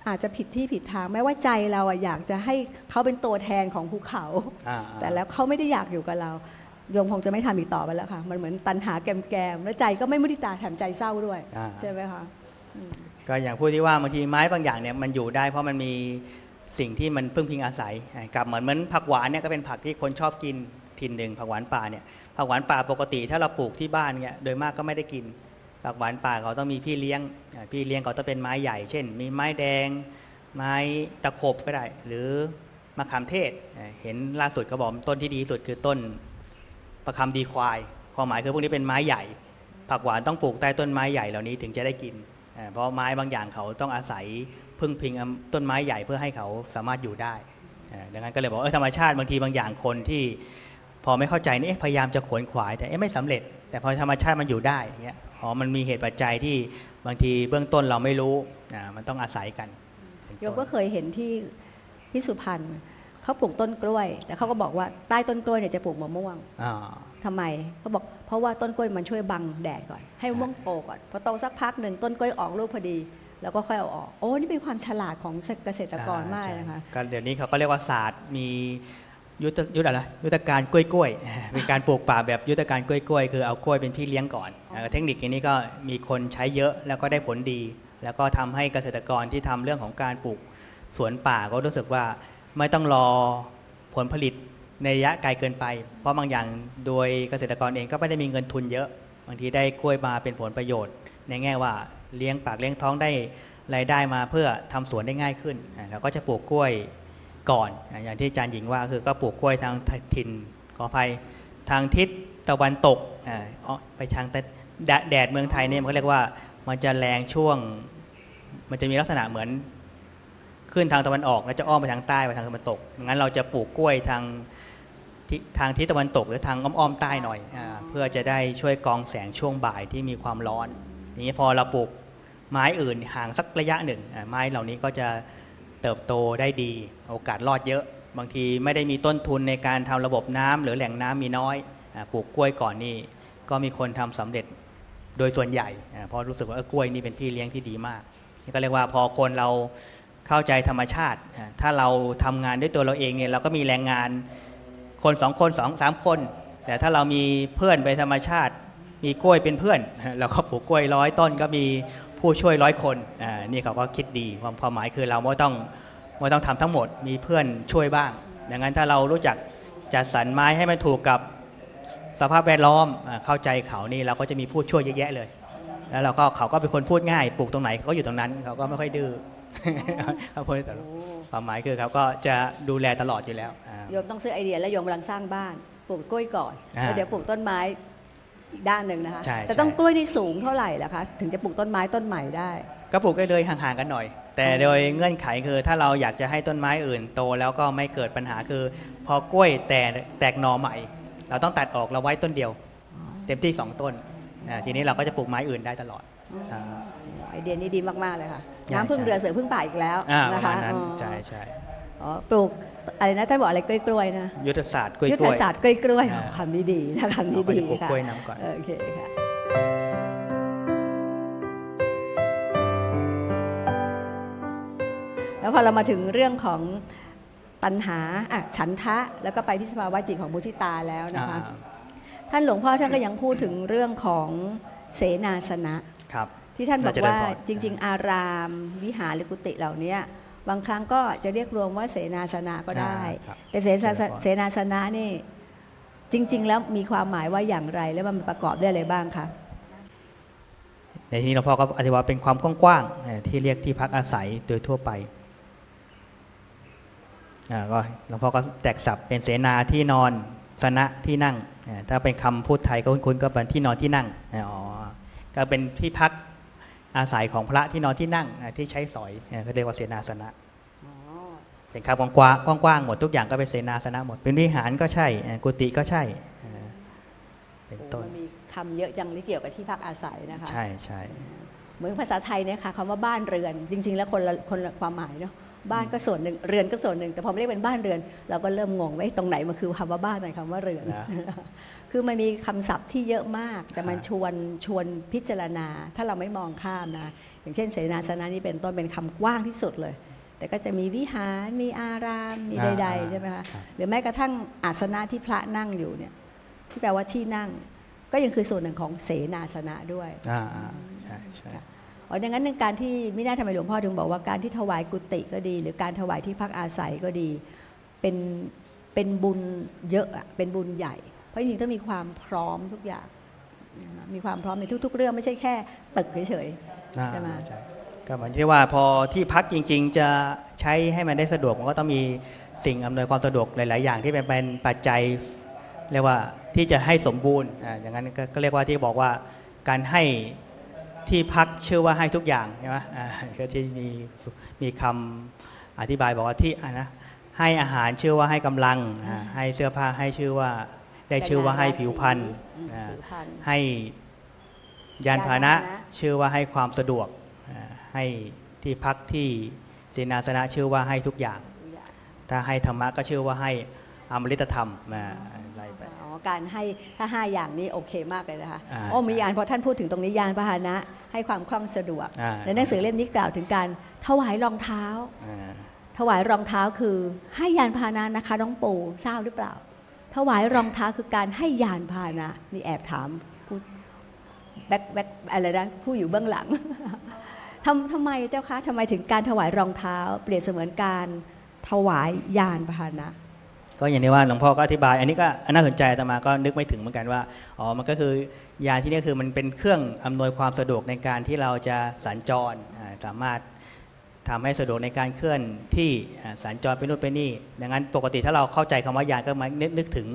B: อาจจะผิดที่ผิดทางแม้ว่าใจเราอะอยากจะให้เขาเป็นตัวแทนของภูเขา
C: อ่า
B: แต่แล้วเขาไม่ได้อยากอยู่กับเราโยมคงจะไม่ทำอีกต่อไปแล้วค่ะมันเหมือนตันหาแกมแกมๆแล้วใจก็ไม่มุทิตาแถมใจเศร้าด้วย
C: อ่า
B: ใช่ไหมคะอืม
C: ก็อย่างพูดที่ว่าบางทีไม้บางอย่างเนี่ยมันอยู่ได้เพราะมันมี สิ่งที่มันพึ่งพิงอาศัยกับเหมือนเหมือนผักหวานเนี่ยก็เป็นผักที่คนชอบกินถิ่นหนึ่งผักหวานป่าเนี่ยผักหวานป่าปกติ ถ้าเราปลูกที่บ้านเนี่ยโดยมากก็ไม่ได้กินผักหวานป่าเขาต้องมีพี่เลี้ยง พี่เลี้ยงเขาต้องเป็นไม้ใหญ่ เช่น มีไม้แดง ไม้ตะขบก็ได้ หรือมะขามเทศเห็นล่าสุดเขาบอกต้นที่ดีสุดคือต้นประคำดีควายความหมายคือพวกนี้เป็นไม้ใหญ่ ผักหวานต้องปลูกใต้ต้นไม้ใหญ่เหล่านี้ถึงจะได้กิน เพราะไม้บางอย่างเขาต้องอาศัย พึ่งพิงอำต้นไม้ใหญ่เพื่อให้เขาสามารถอยู่ได้อ่าดังนั้นก็เลยบอกเออธรรมชาติบางทีบางอย่างคนที่พอไม่เข้าใจนี่เอ๊ะพยายามจะขวนขวาย แต่เอ๊ะไม่สำเร็จ แต่พอธรรมชาติมันอยู่ได้อย่างเงี้ยอ๋อมันมีเหตุปัจจัยที่บางทีเบื้องต้นเราไม่รู้อ่ามันต้องอาศัยกันเป็น
B: โย
C: ต้
B: ม
C: น
B: ก็เคยเห็นที่ที่สุพรรณเขาปลูกต้นกล้วย แต่เขาก็บอกว่าใต้ต้นกล้วยเนี่ยจะปลูกมะม่วง
C: อ่า
B: ทำไมเขาบอกเพราะว่าต้นกล้วยมันช่วยบังแดดก่อน ให้มะม่วงโตก่อนพอโตสักพักหนึ่งต้นกล้วยออกลูกพอดี แล้วก็ค่อยเอาออก โอ้ นี่เป็นความฉลาดของเกษตรกรมากเลยนะคะ
C: ก็เดี๋ยวนี้เขาก็เรียกว่าศาสตร์มียุทธยุทธอะไรยุทธการกล้วยกล้วยๆเป็นการปลูกป่าแบบยุทธการกล้วยกล้วยๆคือเอากล้วยเป็นพี่เลี้ยงก่อนเอ่อเทคนิคอย่างนี้ก็มีคนใช้เยอะแล้วก็ได้ผลดี แล้วก็ทำให้เกษตรกรที่ทำเรื่องของการปลูกสวนป่าก็รู้สึกว่าไม่ต้องรอผลผลิตในระยะไกลเกินไป เพราะบางอย่างโดยเกษตรกรเองก็ไม่ได้มีเงินทุนเยอะ บางทีได้กล้วยมาเป็นผลประโยชน์ ในแง่ว่า เลี้ยงปากเลี้ยงท้องได้รายได้มาเพื่อทำสวนได้ง่ายขึ้นเราก็จะปลูกกล้วยก่อน อย่างที่อาจารย์หญิงว่าคือก็ปลูกกล้วยทางถิ่นขออภัยทางทิศตะวันตกอ๋อไปทางแต่แดดเมืองไทยเนี่ยมันเรียกว่ามันจะแรงช่วง มันจะมีลักษณะเหมือนขึ้นทางตะวันออกแล้วจะอ้อมไปทางใต้ไปทางตะวันตก งั้นเราจะปลูกกล้วยทางทิทางทิศตะวันตก หรือทางอ้อมๆใต้หน่อยอเพื่อจะได้ช่วยกองแสงช่วงบ่ายที่มีความร้อน อย่างนี้พอเราปลูกไม้อื่นห่างสักระยะหนึ่ง ไม้เหล่านี้ก็จะเติบโตได้ดี โอกาสรอดเยอะ บางทีไม่ได้มีต้นทุนในการทำระบบน้ำหรือแหล่งน้ำมีน้อย ปลูกกล้วยก่อนนี่ก็มีคนทำสำเร็จโดยส่วนใหญ่เพราะรู้สึกว่ากล้วยนี่เป็นพี่เลี้ยงที่ดีมากนี่ก็เรียกว่าพอคนเราเข้าใจธรรมชาติ ถ้าเราทำงานด้วยตัวเราเองเนี่ยเราก็มีแรงงานคนสองคนสองสามคน แต่ถ้าเรามีเพื่อนไปธรรมชาติ มีกล้วยเป็นเพื่อนเราก็ปลูกกล้วยร้อยต้นก็มีผู้ช่วยร้อยคนอ่านี่เขาก็คิดดีความความหมายคือเราไม่ต้องไม่ต้องทำทั้งหมดมีเพื่อนช่วยบ้าง ดังนั้นถ้าเรารู้จักจัดสรรไม้ให้มันถูกกับสภาพแวดล้อมอ่าเข้าใจเขานี่เราก็จะมีผู้ช่วยเยอะแยะเลย แล้วเราก็เขาก็เป็นคนพูดง่ายปลูกตรงไหนเขาก็อยู่ตรงนั้นเขาก็ไม่ค่อยดื้อเขาพูดตลอดความหมายคือเขาก็จะดูแลตลอดอยู่แล้วอ่า
B: โยมต้องซื้อไอเดียแล้วโยมกำลังสร้างบ้านปลูกกล้วยก่อน
C: อ่า
B: แล้วเดี๋ยวปลูกต้นไม้ อีกด้านหนึ่งนะคะ
C: ใช่
B: แต่
C: ใช่
B: ต้องกล้วยนี่สูงเท่าไหร่ล่ะคะ ถึงจะปลูกต้นไม้ต้นใหม่ได้
C: ก็ปลูกได้เลยห่างๆกันหน่อย แต่โดยเงื่อนไขคือถ้าเราอยากจะให้ต้นไม้อื่นโตแล้วก็ไม่เกิดปัญหาคือ พอกล้วยแตกแตกหนอใหม่ เราต้องตัดออกเราไว้ต้นเดียว เต็มที่สองต้นอ่าทีนี้เราก็จะปลูกไม้อื่นได้ตลอดอ่า
B: ไอเดียนี้ดีมาก ๆ เลยค่ะ
C: ใช่
B: น้ำพึ่ง
C: ใช่
B: เรือเสือพึ่งป่าอีกแล้ว
C: อ่าป
B: นะ
C: ระมา
B: คะ
C: ณนั้น
B: อ๋อ
C: ใช่ใช่
B: อ๋อปลูกอะไรนะท่านบอกอะไรกล้วยๆนะ
C: ยุทธศาสตร์กล้วย
B: ยุท
C: ก
B: ธ
C: ล้วย
B: ศาสตร์กล้วยๆ
C: อ่า
B: คำนี้ดีนะคำนี้
C: เราก็
B: ดี
C: จะปลูก
B: ค่ะ
C: กล้วยน้ำก่อน
B: โอเคค่ะแล้วพอเรามาถึงเรื่องของตัณหาอะฉันทะแล้วก็ไปที่สภาวะจิตของมุทิตาแล้วนะคะ
C: อ่า
B: ท่านหลวงพ่อท่านก็ยังพูดถึงเรื่องของเสนาสนะ
C: ครับ
B: ที่ท่านบอก
C: น่าจะได้
B: ว่า
C: พอ
B: จริง ๆ อารามวิหารหรือกุฏิเหล่านี้ บางครั้งก็จะเรียกรวมว่าเสนาสนะก็ได้
C: อ่าครับ
B: แต่เสนาส
C: เจริญพร
B: เสนาสนะนี่จริง ๆ แล้วมีความหมายว่าอย่างไรแล้วมันประกอบด้วยอะไรบ้างคะ
C: ในที่นี้หลวงพ่อก็อธิบายเป็นความกว้างๆเอ่อที่เรียกที่พักอาศัยโดยทั่วไปอ่าก็หลวงพ่อก็แตกสับเป็นเสนาที่นอนสนะที่นั่งอ่าถ้าเป็นคำพูดไทยก็คุ้นๆก็เป็นที่นอนที่นั่งอ่าอ๋อก็เป็นที่พัก อาศัยของพระที่นอนที่นั่งอ่าที่ใช้สอยอ่าเขาเรียกว่าเสนาสนะ
B: อ๋อ
C: เป็นคำกว้างๆกว้างๆหมดทุกอย่างก็เป็นเสนาสนะหมด เป็นวิหารก็ใช่อ่ากุฏิก็ใช่อ่าเป็น
B: โอ้
C: ต้น
B: มันมีคำเยอะจังที่เกี่ยวกับที่พักอาศัยนะคะ
C: ใช่ใช่
B: เหมือนภาษาไทยเนี่ยค่ะคำว่าบ้านเรือน จริง ๆ แล้วคนละคนละความหมายเนาะบ้านก็ส่วนหนึ่งเรือนก็ส่วนหนึ่งแต่พอไม่เรียกเป็นบ้านเรือน เราก็เริ่มงงว่าเอ๊ะตรงไหนมันคือคำว่าบ้านไหนคำว่าเรือน
C: นะ
B: คือมันมีคำศัพท์ที่เยอะมาก แต่มัน
C: ครับ
B: ชวนชวนพิจารณา ถ้าเราไม่มองข้ามนะ อย่างเช่น เสนาสนะนี่เป็นต้นเป็นคำกว้างที่สุดเลย แต่ก็จะมีวิหารมีอารามมีใดๆใช่ไหมคะ
C: รับ
B: หรือแม้กระทั่งอาสนะที่พระนั่งอยู่เนี่ยที่แปลว่าที่นั่ง ก็ยังคือส่วนหนึ่งของเสนาสนะด้วย
C: อ่าอ่าใช่ใช่
B: ค่ะอ๋อดังนั้นในการที่ไม่น่าทำไมหลวงพ่อถึงบอกว่าการที่ถวายกุฏิก็ดี หรือการถวายที่พักอาศัยก็ดี เป็นเป็นบุญเยอะอะเป็นบุญใหญ่ เพราะจริงๆต้องมีความพร้อมทุกอย่างนะคะมีความพร้อมในทุก ๆ เรื่องไม่ใช่แค่ตึกเฉย
C: อ่า
B: ใช่ไหม
C: ใช่ก็เหมือนที่ว่าพอที่พักจริง ๆ จะใช้ให้มันได้สะดวกมันก็ต้องมีสิ่งอำนวยความสะดวกหลาย ๆ อย่างที่เป็นเป็นปัจจัยเรียกว่าที่จะให้สมบูรณ์อ่าอย่างนั้นก็ก็เรียกว่าที่บอกว่าการให้ที่พักชื่อว่าให้ทุกอย่างใช่ไหมอ่าก็ที่มีมีคำอธิบายบอกว่าที่อะนะให้อาหารชื่อว่าให้กำลังอ่าให้เสื้อผ้าให้ชื่อว่า
B: ๆ
C: ได้ชื่อว่าให้ผิวพรรณ
B: อืม
C: อ่า
B: ผิวพรรณ
C: ให้ยานพาหนะ
B: ยานพาหนะ
C: ชื่อว่าให้ความสะดวกอ่าให้ที่พักที่เสนาสนะชื่อว่าให้ทุกอย่าง ถ้าให้ธรรมะก็ชื่อว่าให้อมฤตธรรมอ่าอะไรไป
B: อ๋อการให้ถ้าห้าอย่างนี้โอเคมากเลยนะคะ
C: อ่า
B: โอ้มี
C: ใช่
B: ยานพอท่านพูดถึงตรงนี้ยานพาหนะ ให้ความคล่องสะดวก
C: อ่า
B: ในหนังสือเล่มนี้กล่าวถึงการถวายรองเท้า
C: อ่า
B: ถวายรองเท้าคือให้ยานพาหนะนะคะน้องปูทราบหรือเปล่า ถวายรองเท้าคือการให้ยานพาหนะนี่แอบถามผู้แบ็คแบ็คอะไรนะผู้อยู่เบื้องหลังทำทำไมเจ้าคะทำไมถึงการถวายรองเท้า เปรียบเสมือนการถวายยานพาหนะ
C: ก็อย่างที่ว่าหลวงพ่อก็อธิบาย อันนี้ก็น่าสนใจอาตมาก็นึกไม่ถึงเหมือนกันว่าอ๋อมันก็คือยานที่นี่คือมันเป็นเครื่องอำนวยความสะดวกในการที่เราจะสัญจรสามารถ ทำให้สะดวกในการเคลื่อนที่อ่าสัญจรไปนู่นไปนี่ ดังนั้นปกติถ้าเราเข้าใจคำว่ายานก็มานึกนึกถึง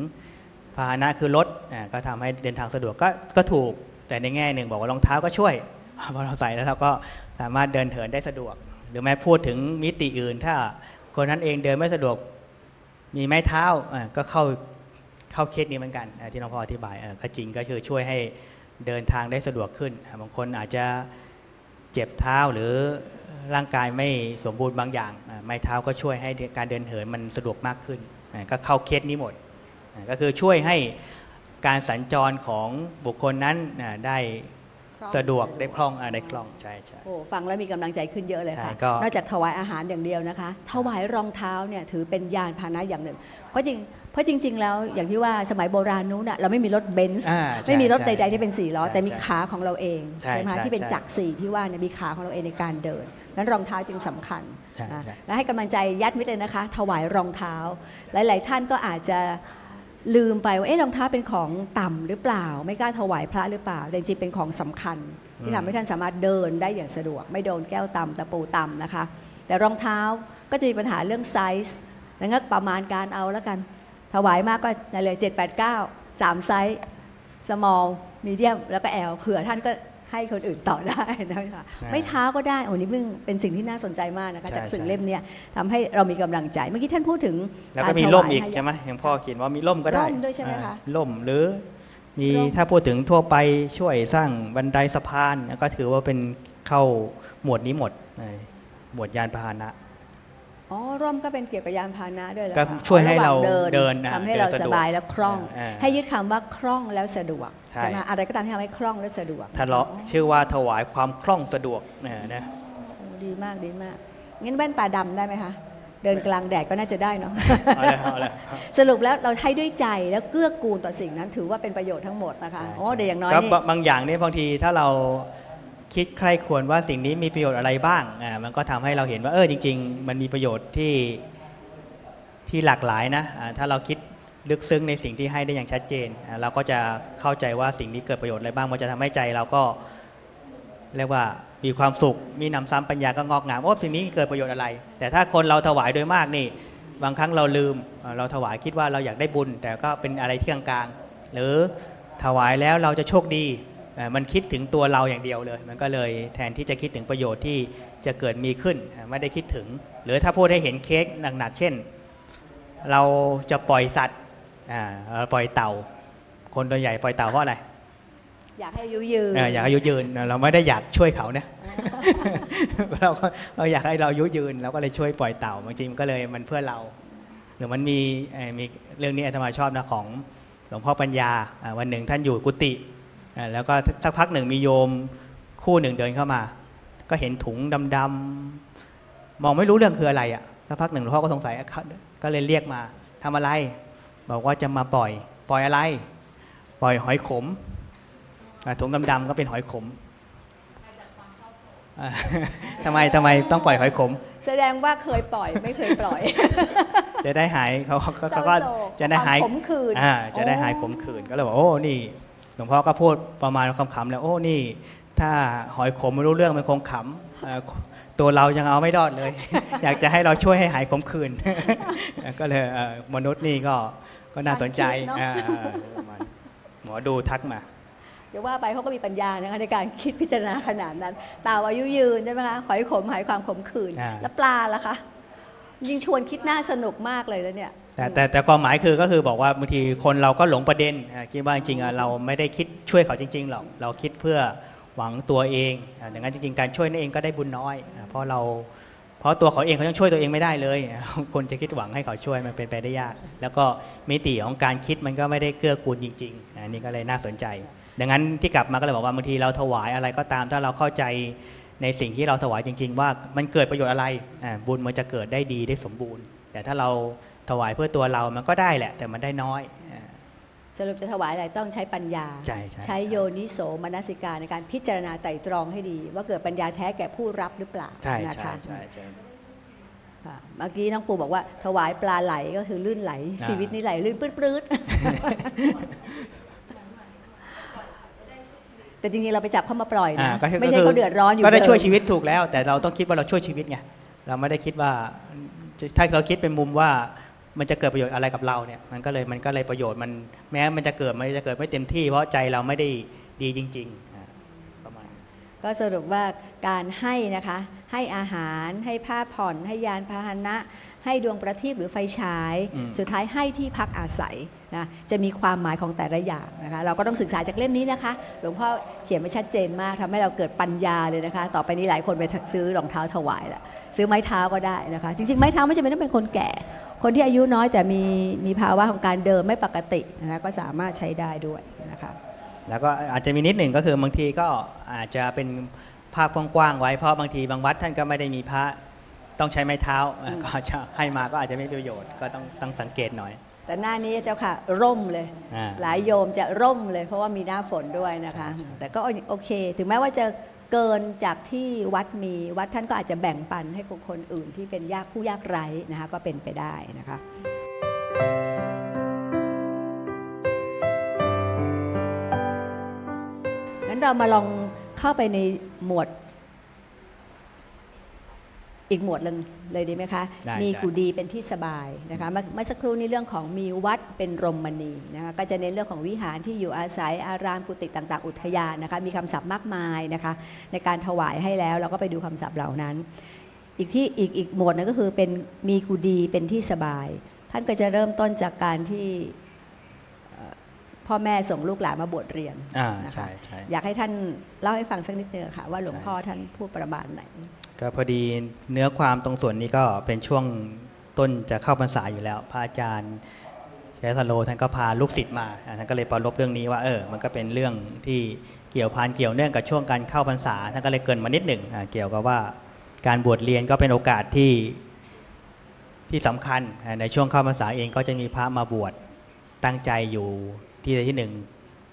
C: พาหนะคือรถก็ทำให้เดินทางสะดวกก็ก็ถูก แต่ในแง่หนึ่งบอกว่ารองเท้าก็ช่วยพอเราใส่แล้วเราก็สามารถเดินเถินได้สะดวก หรือแม้พูดถึงมิติอื่น ถ้าคนนั้นเองเดินไม่สะดวกมีไม้เท้าก็เข้าเข้าเคสนี้เหมือนกันที่หลวงพ่ออธิบายก็จริงก็คือช่วยให้เดินทางได้สะดวกขึ้นบางคนอาจจะเจ็บเท้าหรือ ร่างกายไม่สมบูรณ์บางอย่างอ่าไม้เท้าก็ช่วยให้การเดินเหินมันสะดวกมากขึ้นอ่าก็เข้าเคสนี้หมดอ่าก็คือช่วยให้การสัญจรของบุคคลนั้นอ่าได้สะดวกได้คล่องอ่าได้คล่องใช่ใช่
B: โอ้ฟังแล้วมีกำลังใจขึ้นเยอะเลยค่ะ
C: ใช่ก็
B: นอกจากถวายอาหารอย่างเดียวนะคะ ถวายรองเท้าเนี่ยถือเป็นยานพาหนะอย่างหนึ่งเพราะจริง เพราะจริง ๆ แล้วอย่างที่ว่าสมัยโบราณนู้นน่ะเราไม่มีรถเบนซ์
C: อ่าใช่
B: ไม่มีรถใใช่ดๆ ที่เป็นสี่ล้อ
C: ใช่
B: แต่มี
C: ใช่
B: ขาของเราเอง
C: ใช่
B: ไหมคะ
C: ใช่
B: ที่เป็น
C: ใช่
B: จักรสี่ที่ว่าเนี่ยมีขาของเราเองในการเดินนั้นรองเท้าจึงสำคัญ
C: ใช่
B: นะ
C: ใช่
B: และให้กำลังใจยัดมิดเลยนะคะ ถวายรองเท้า หลาย ๆ ท่านก็อาจจะลืมไปว่าเอ๊ะรองเท้าเป็นของต่ำหรือเปล่า ไม่กล้าถวายพระหรือเปล่าแต่จริงๆเป็นของสำคัญ ที่ทำให้ท่านสามารถเดินได้อย่างสะดวก ไม่โดนแก้วต่ำตะปูต่ำนะคะ แต่รองเท้าก็จะมีปัญหาเรื่องไซส์แล้วก็ประมาณการเอาแล้วกัน ถวายมากก็นั่นเลย7 8 9 3ไซส์ small medium แล้วก็ L เผื่อท่านก็ให้คนอื่นต่อได้นะคะ
C: อ่า
B: ไม่เท้าก็ได้โอ้นี่เพิ่งเป็นสิ่งที่น่าสนใจมากนะคะ
C: ใช่
B: จากสื่อ
C: ใช่
B: เล่มเนี้ยทำให้เรามีกำลังใจ เมื่อกี้ท่านพูดถึง
C: แล้ว
B: กา
C: ก็
B: ร
C: มี
B: ถ
C: ร่
B: วามย
C: อีก
B: ให้
C: ใช่ไหมอย่างพ่อเขียนว่ามีร่มก็ได้
B: ร่มด้วยใช่ไหมคะ
C: อ่าร่มหรือมี
B: ร่ม
C: ถ้าพูดถึงทั่วไปช่วยสร้างบันไดสะพานก็ถือว่าเป็นเข้าหมวดนี้หมดในหมวดยานพาหนะ
B: อ๋อร่มก็เป็นเกี่ยวกับยานพาหนะด้วยเหรอ
C: ก็
B: คะ
C: ช่วยให้เราะ
B: หว่ง
C: เดินนะ
B: ทำให้เรา
C: เดินสะ
B: ส
C: ดวก
B: บายและคล่อง
C: อ่า
B: ให้ยึดคำว่าคล่องแล้วสะดวก
C: ใช่
B: ไหมอะไรก็ตามที่ทำให้คล่องและสะดวก
C: ทะเลาะชื่อว่าถวายความคล่องสะดวกนะนะ
B: โอ้ดีมากดีมากงั้นแว่นตาดำได้ไหมคะ เดินกลางแดดก็น่าจะได้เนาะ
C: เอาเลยเอาเลย
B: สรุปแล้วเราให้ด้วยใจแล้วเกื้อกูลต่อสิ่งนั้นถือว่าเป็นประโยชน์ทั้งหมดนะคะ
C: ใช่
B: โอ้เดี๋ยวอย่างน้อย
C: ก็
B: นี่
C: บางบางอย่างเนี่ยบางทีถ้าเรา คิดใคร่ควรว่าสิ่งนี้มีประโยชน์อะไรบ้างอ่ามันก็ทำให้เราเห็นว่าเออจริง ๆ มันมีประโยชน์ที่ที่หลากหลายนะอ่าถ้าเราคิดลึกซึ้งในสิ่งที่ให้ได้อย่างชัดเจนอ่าเราก็จะเข้าใจว่าสิ่งนี้เกิดประโยชน์อะไรบ้าง มันจะทำให้ใจเราก็เรียกว่ามีความสุข มีนำซ้ำปัญญาก็งอกงามโอ้สิ่งนี้เกิดประโยชน์อะไร แต่ถ้าคนเราถวายโดยมากนี่ บางครั้งเราลืม เราถวายคิดว่าเราอยากได้บุญ แต่ก็เป็นอะไรที่กลางๆ หรือถวายแล้วเราจะโชคดี มันคิดถึงตัวเราอย่างเดียวเลย มันก็เลยแทนที่จะคิดถึงประโยชน์ที่จะเกิดมีขึ้นเอ่อไม่ได้คิดถึง หรือถ้าพูดให้เห็นเค้กหนักๆเช่น เราจะปล่อยสัตว์อ่าเราปล่อยเต่า คนตัวใหญ่ปล่อยเต่าเพราะอะไร
B: อยากให้อายุยืน
C: เอออยากให้อายุยืนเราไม่ได้อยากช่วยเขานะเราก็เราอยากให้เราอายุยืนเราก็เลยช่วยปล่อยเต่าบางทีมันก็เลยมันเพื่อเรา หรือมันมีเอ่อมีเรื่องนี้อาตมาชอบนะของหลวงพ่อปัญญาอ่าวันหนึ่งท่านอยู่กุฏิอ่า แล้วก็สักพักหนึ่งมีโยมคู่หนึ่งเดินเข้ามา ก็เห็นถุงดำๆมองไม่รู้เรื่องคืออะไรอะสักพักหนึ่งหลวงพ่อก็สงสัยอะก็เลยเรียกมาทำอะไร บอกว่าจะมาปล่อย ปล่อยอะไร ปล่อยหอยขมอ่าถุงดำๆก็เป็นหอยขมอ่าทำไมทำไมต้องปล่อยหอยขม
B: แสดงว่าเคยปล่อยไม่เคยปล่อย
C: จะได้หายเขาเขา
B: เศร้า
C: เขาก็
B: โศก
C: จะได้หาย
B: ความขมขื่น
C: อ่าจะได้
B: โอ้
C: หายขมขื่นก็เลยบอกโอ้นี่ หลวงพ่อก็พูดประมาณคำๆแล้วโอ้นี่ ถ้าหอยขมไม่รู้เรื่องมันคงขำเอ่อตัวเรายังเอาไม่รอดเลย อยากจะให้เราช่วยให้หายขมขื่นก็เลยเอ่อมนุษย์นี่ก็ก็น่าสนใจอ่าประมาณหมอดูทักมา
B: เดี๋ยวว่าไปเขาก็มีปัญญานะคะในการคิดพิจารณาขนาดนั้นเต่าอายุยืนใช่ไหมคะหอยขมหายความขมขื่น
C: อ่า
B: แล้วปลาล่ะคะยิ่งชวนคิดน่าสนุกมากเลยแล้วเนี่ย
C: แต่แต่แต่ความหมายคือก็คือบอกว่าบางทีคนเราก็หลงประเด็นคิดว่าจริงๆเราไม่ได้คิดช่วยเขาจริงๆหรอกเราคิดเพื่อหวังตัวเองอ่าดังนั้นจริงๆการช่วยนั่นเองก็ได้บุญน้อย เพราะเราเพราะตัวเขาเองเขายังช่วยตัวเองไม่ได้เลย คนจะคิดหวังให้เขาช่วยมันเป็นไปได้ยาก แล้วก็มิติของการคิดมันก็ไม่ได้เกื้อกูลจริงๆอันนี้ก็เลยน่าสนใจ ดังนั้นที่กลับมาก็เลยบอกว่าบางทีเราถวายอะไรก็ตาม ถ้าเราเข้าใจในสิ่งที่เราถวายจริง ๆ ว่ามันเกิดประโยชน์อะไรบุญมันจะเกิดได้ดีได้สมบูรณ์ แต่ถ้าเรา ถวายเพื่อตัวเรามันก็ได้แหละ แต่มันได้น้อยอ่า
B: สรุปจะถวายอะไรต้องใช้ปัญญา
C: ใช่ใช่
B: โยนิโสมนสิการในการพิจารณาไตรตรองให้ดี ว่าเกิดปัญญาแท้แก่ผู้รับหรือเปล่า
C: ใช่
B: นะ
C: ใช่
B: คะ
C: ใช่ใช่
B: ค่ะเมื่อกี้น้องปูบอกว่า ถวายปลาไหลก็คือลื่นไหล
C: อ่า
B: ชีวิตนี้ไหลลื่นปลื้ดๆแต่จริงๆเราไปจับเข้ามาปล่อย
C: อ่า
B: นะ
C: ก็คือ
B: ไม่ใช่
C: ก็คื
B: เขาเดือดร้อนอยู่
C: ก็ได้
B: เม
C: ช่วยชีวิตถูกแล้ว แต่เราต้องคิดว่าเราช่วยชีวิตไงเราไม่ได้คิดว่าถ้าเราคิดเป็นมุมว่า มันจะเกิดประโยชน์อะไรกับเราเนี่ยมันก็เลยมันก็เลยประโยชน์มันแม้มันจะเกิดมันจะเกิดไม่เต็มที่เพราะใจเราไม่ได้ดีจริงๆอ่าประมาณ
B: ก็สรุปว่าการให้นะคะให้อาหารให้ผ้าผ่อนให้ยานพาหนะ ให้ดวงประทีปหรือไฟฉาย
C: อืม
B: สุดท้ายให้ที่พักอาศัย นะจะมีความหมายของแต่ละอย่างนะคะเราก็ต้องศึกษาจากเล่มนี้นะคะ หลวงพ่อเขียนไว้ชัดเจนมากทำให้เราเกิดปัญญาเลยนะคะ ต่อไปนี้หลายคนไปซื้อรองเท้าถวายละซื้อไม้เท้าก็ได้นะคะ จริงๆ ไม้เท้าไม่จำเป็นต้องเป็นคนแก่ คนที่อายุน้อยแต่มีมีภาวะของการเดินไม่ปกตินะคะก็สามารถใช้ได้ด้วยนะคะ
C: แล้วก็อาจจะมีนิดหนึ่งก็คือบางทีก็อาจจะเป็นภาพกว้างๆไว้เพราะบางทีบางวัดท่านก็ไม่ได้มีพระต้องใช้ไม้เท้าก็จะให้มาก็อาจจะไม่ประโยชน์ก็ต้องต้องสังเกตหน่อย
B: แต่หน้านี้เจ้าค่ะร่มเลย
C: อ่า
B: หลายโยมจะร่มเลย เพราะว่ามีหน้าฝนด้วยนะคะ
C: ใช่ใช่
B: แต่ก็โอเค ถึงแม้ว่าจะเกินจากที่วัดมีวัดท่านก็อาจจะแบ่งปันให้กับคนอื่นที่เป็นยากผู้ยากไร้นะคะก็เป็นไปได้นะคะ งั้นเรามาลองเข้าไปในหมวด อีกหมวดหนึ่งเลยดีไหมคะ
C: ได้
B: มี
C: ได้
B: กูดีเป็นที่สบายนะคะเมื่อเมื่อสักครู่นี้เรื่องของมีวัดเป็นรมณีนะคะก็จะเน้นเรื่องของวิหารที่อยู่อาศัยอารามกุฏิต่าง ๆ อุทยานนะคะมีคำศัพท์มากมายนะคะในการถวายให้แล้วเราก็ไปดูคำศัพท์เหล่านั้น อีกที่อีกอีกหมวดหนึงก็คือเป็นมีกูดีเป็นที่สบาย ท่านก็จะเริ่มต้นจากการที่เอ่อพ่อแม่ส่งลูกหลานมาบวชเรียน
C: อ่า
B: นะคะ
C: ใช่ใช่
B: อยากให้ท่านเล่าให้ฟังสักนิดนึงค่ะว่าหลวง
C: ใช่
B: พ่อท่านพูดประมาณไหน
C: ก็พอดีเนื้อความตรงส่วนนี้ก็เป็นช่วงต้นจะเข้าพรรษาอยู่แล้ว พระอาจารย์เชยสโลท่านก็พาลูกศิษย์มาท่านก็เลยปรารบเรื่องนี้ว่าเออมันก็เป็นเรื่องที่เกี่ยวพันเกี่ยวเนื่องกับช่วงการเข้าพรรษาท่านก็เลยเกินมานิดหนึ่งเกี่ยวกับว่าการบวชเรียนก็เป็นโอกาสที่ที่สำคัญในช่วงเข้าพรรษาเองก็จะมีพระมาบวชตั้งใจอยู่ที่ใดที่หนึ่ง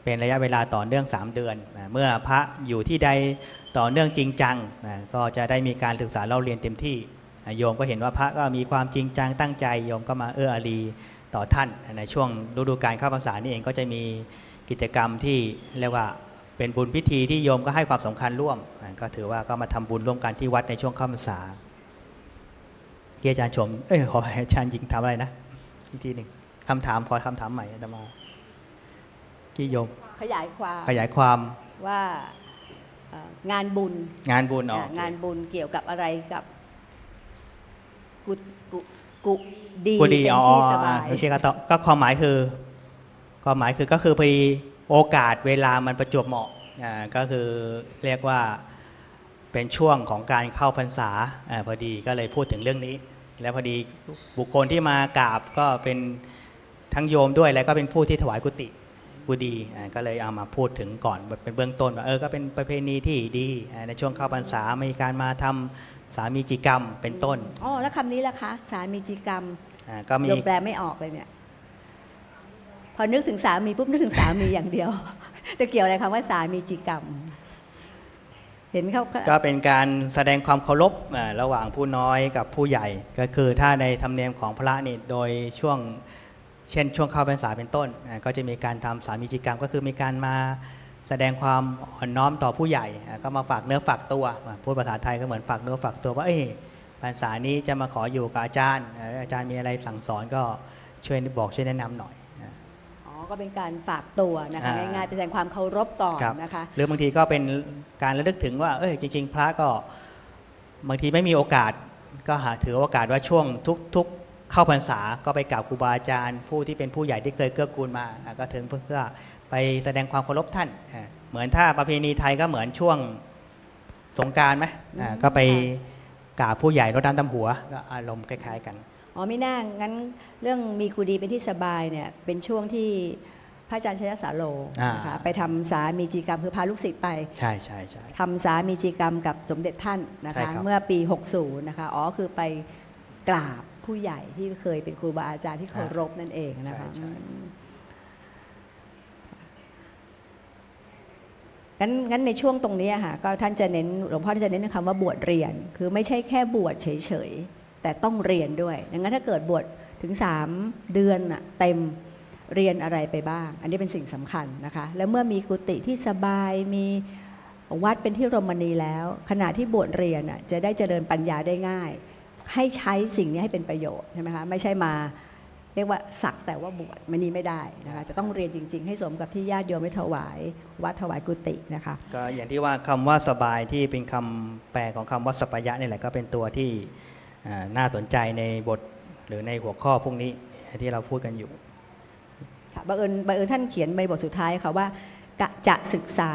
C: เป็นระยะเวลาต่อเนื่อง 3 เดือนนะเมื่อพระอยู่ที่ใดต่อเนื่องจริงจังนะก็จะได้มีการศึกษาเล่าเรียนเต็มที่นะโยมก็เห็นว่าพระก็มีความจริงจังตั้งใจโยมก็มาเอื้ออารีต่อท่านในช่วงฤดูการเข้าพรรษานี่เองก็จะมีกิจกรรมที่เรียกว่าเป็นบุญพิธีที่โยมก็ให้ความสำคัญร่วม ก็ถือว่าก็มาทำบุญร่วมกันที่วัดในช่วงเข้าพรรษาเกียอาจารย์ชมเอ้ยขออาจารย์หญิงถามอะไรนะอีกทีหนึ่งคำถามขอคำถามใหม่อาตมา กี่โยม
B: ขยายความ
C: ขยายความ
B: ว่าเอ่องานบุญ
C: งานบุญอ๋อ
B: อะงานบุญเกี่ยวกับอะไรกับกุกุกุดี
C: กูดี
B: เป็น
C: อ๋อ
B: ที่สบาย
C: โอเคก็ต่อก็ความหมายคือความหมายคือก็คือพอดีโอกาสเวลามันประจวบเหมาะอ่าก็คือเรียกว่าเป็นช่วงของการเข้าพรรษาอ่าพอดีก็เลยพูดถึงเรื่องนี้ แล้วพอดีบุคคลที่มากราบก็เป็นทั้งโยมด้วยแล้วก็เป็นผู้ที่ถวายกุฏิ กุดีอ่าก็เลยเอามาพูดถึงก่อนเป็นเบื้องต้นว่าเออก็เป็นประเพณีที่ดีอ่าในช่วงเข้าพรรษามีการมาทำสามีจิกรรมเป็นต้น
B: อ๋อแล้วคำนี้ล่ะคะสามีจิกรรม
C: อ่าก็มี
B: โยมแปลไม่ออกเลยเนี่ยพอนึกถึงสามีปุ๊บนึกถึงสามีอย่างเดียวแต่เกี่ยวอะไรคำว่าสามีจิกรรม เห็นเขา
C: ก็เป็นการแสดงความเคารพอ่าระหว่างผู้น้อยกับผู้ใหญ่ ก็คือถ้าในธรรมเนียมของพระนี่โดยช่วง เช่นช่วงเข้าพรรษาเป็นต้นอ่าก็จะมีการทำสามีจิกรรมก็คือมีการมาแสดงความอ่อนน้อมต่อผู้ใหญ่อ่าก็มาฝากเนื้อฝากตัวอ่าพูดภาษาไทยก็เหมือนฝากเนื้อฝากตัวว่าเอ้ยพรรษานี้จะมาขออยู่กับอาจารย์อ่าอาจารย์มีอะไรสั่งสอนก็ช่วยบอกช่วยแนะนำหน่อยอ่า
B: อ๋อก็เป็นการฝากตัวนะคะ
C: อ่า
B: ง่ายๆแสดงความเคารพก่อน
C: ครับ
B: นะคะ
C: หรือบางทีก็เป็นการระลึกถึงว่าเอ้ยจริง ๆ พระก็บางทีไม่มีโอกาสก็หาถือโอกาสว่าช่วงทุกๆ เข้าพรรษาก็ไปกราบครูบาอาจารย์ ผู้ที่เป็นผู้ใหญ่ที่เคยเกื้อกูลมาอะก็ถึงเพื่อไปแสดงความเคารพท่านอะเหมือนถ้าประเพณีไทยก็เหมือนช่วงสงกรารไหมอะ
B: อืม
C: ก็ไป
B: ค่
C: กราบผู้ใหญ่รดน้ำดำหัวก็อารมณ์คล้ายๆกัน
B: อ๋อไม่น่างั้นเรื่องมีกูดีเป็นที่สบายเนี่ยเป็นช่วงที่พระอาจารย์ชยสาโล
C: อ่าน
B: นะคะไปทำสามีจีกรรมคือพาลูกศิษย์ไป
C: ใช่ใช่ใช่
B: ทำสามีจีกรรมกับสมเด็จท่านนะ
C: ใช่
B: คะ
C: ครับ
B: เมื่อปี 60 นะคะ อ๋อคือไปกราบ ผู้ใหญ่ที่เคยเป็นครูบาอาจารย์ที่เคารพนั่นเองนะคะ
C: ใช่ใช่
B: อืมงั้นงั้นในช่วงตรงนี้อะค่ะก็ท่านจะเน้นหลวงพ่อท่านจะเน้นคำว่าบวชเรียน คือไม่ใช่แค่บวชเฉยๆ แต่ต้องเรียนด้วยดังนั้นถ้าเกิดบวชถึง 3 เดือนน่ะเต็มเรียนอะไรไปบ้าง อันนี้เป็นสิ่งสำคัญนะคะ แล้วเมื่อมีกุฏิที่สบายมีวัดเป็นที่รมณีแล้ว ขณะที่บวชเรียนน่ะจะได้เจริญปัญญาได้ง่าย ให้ใช้สิ่งนี้ให้เป็นประโยชน์ใช่ไหมคะไม่ใช่มาเรียกว่าสักแต่ว่าบวชมันนี้ไม่ได้นะคะจะต้องเรียนจริง ๆ ให้สมกับที่ญาติโยมได้ถวายวัดถวายกุฏินะคะ
C: ก็อย่างที่ว่าคำว่าสบายที่เป็นคำแปลของคำว่าสัปยะนี่แหละก็เป็นตัวที่อ่าน่าสนใจในบทหรือในหัวข้อพวกนี้ที่เราพูดกันอยู่
B: ค่ะบังเอิญบังเอิญท่านเขียนในบทสุดท้ายค่ะว่ากะ จะศึกษา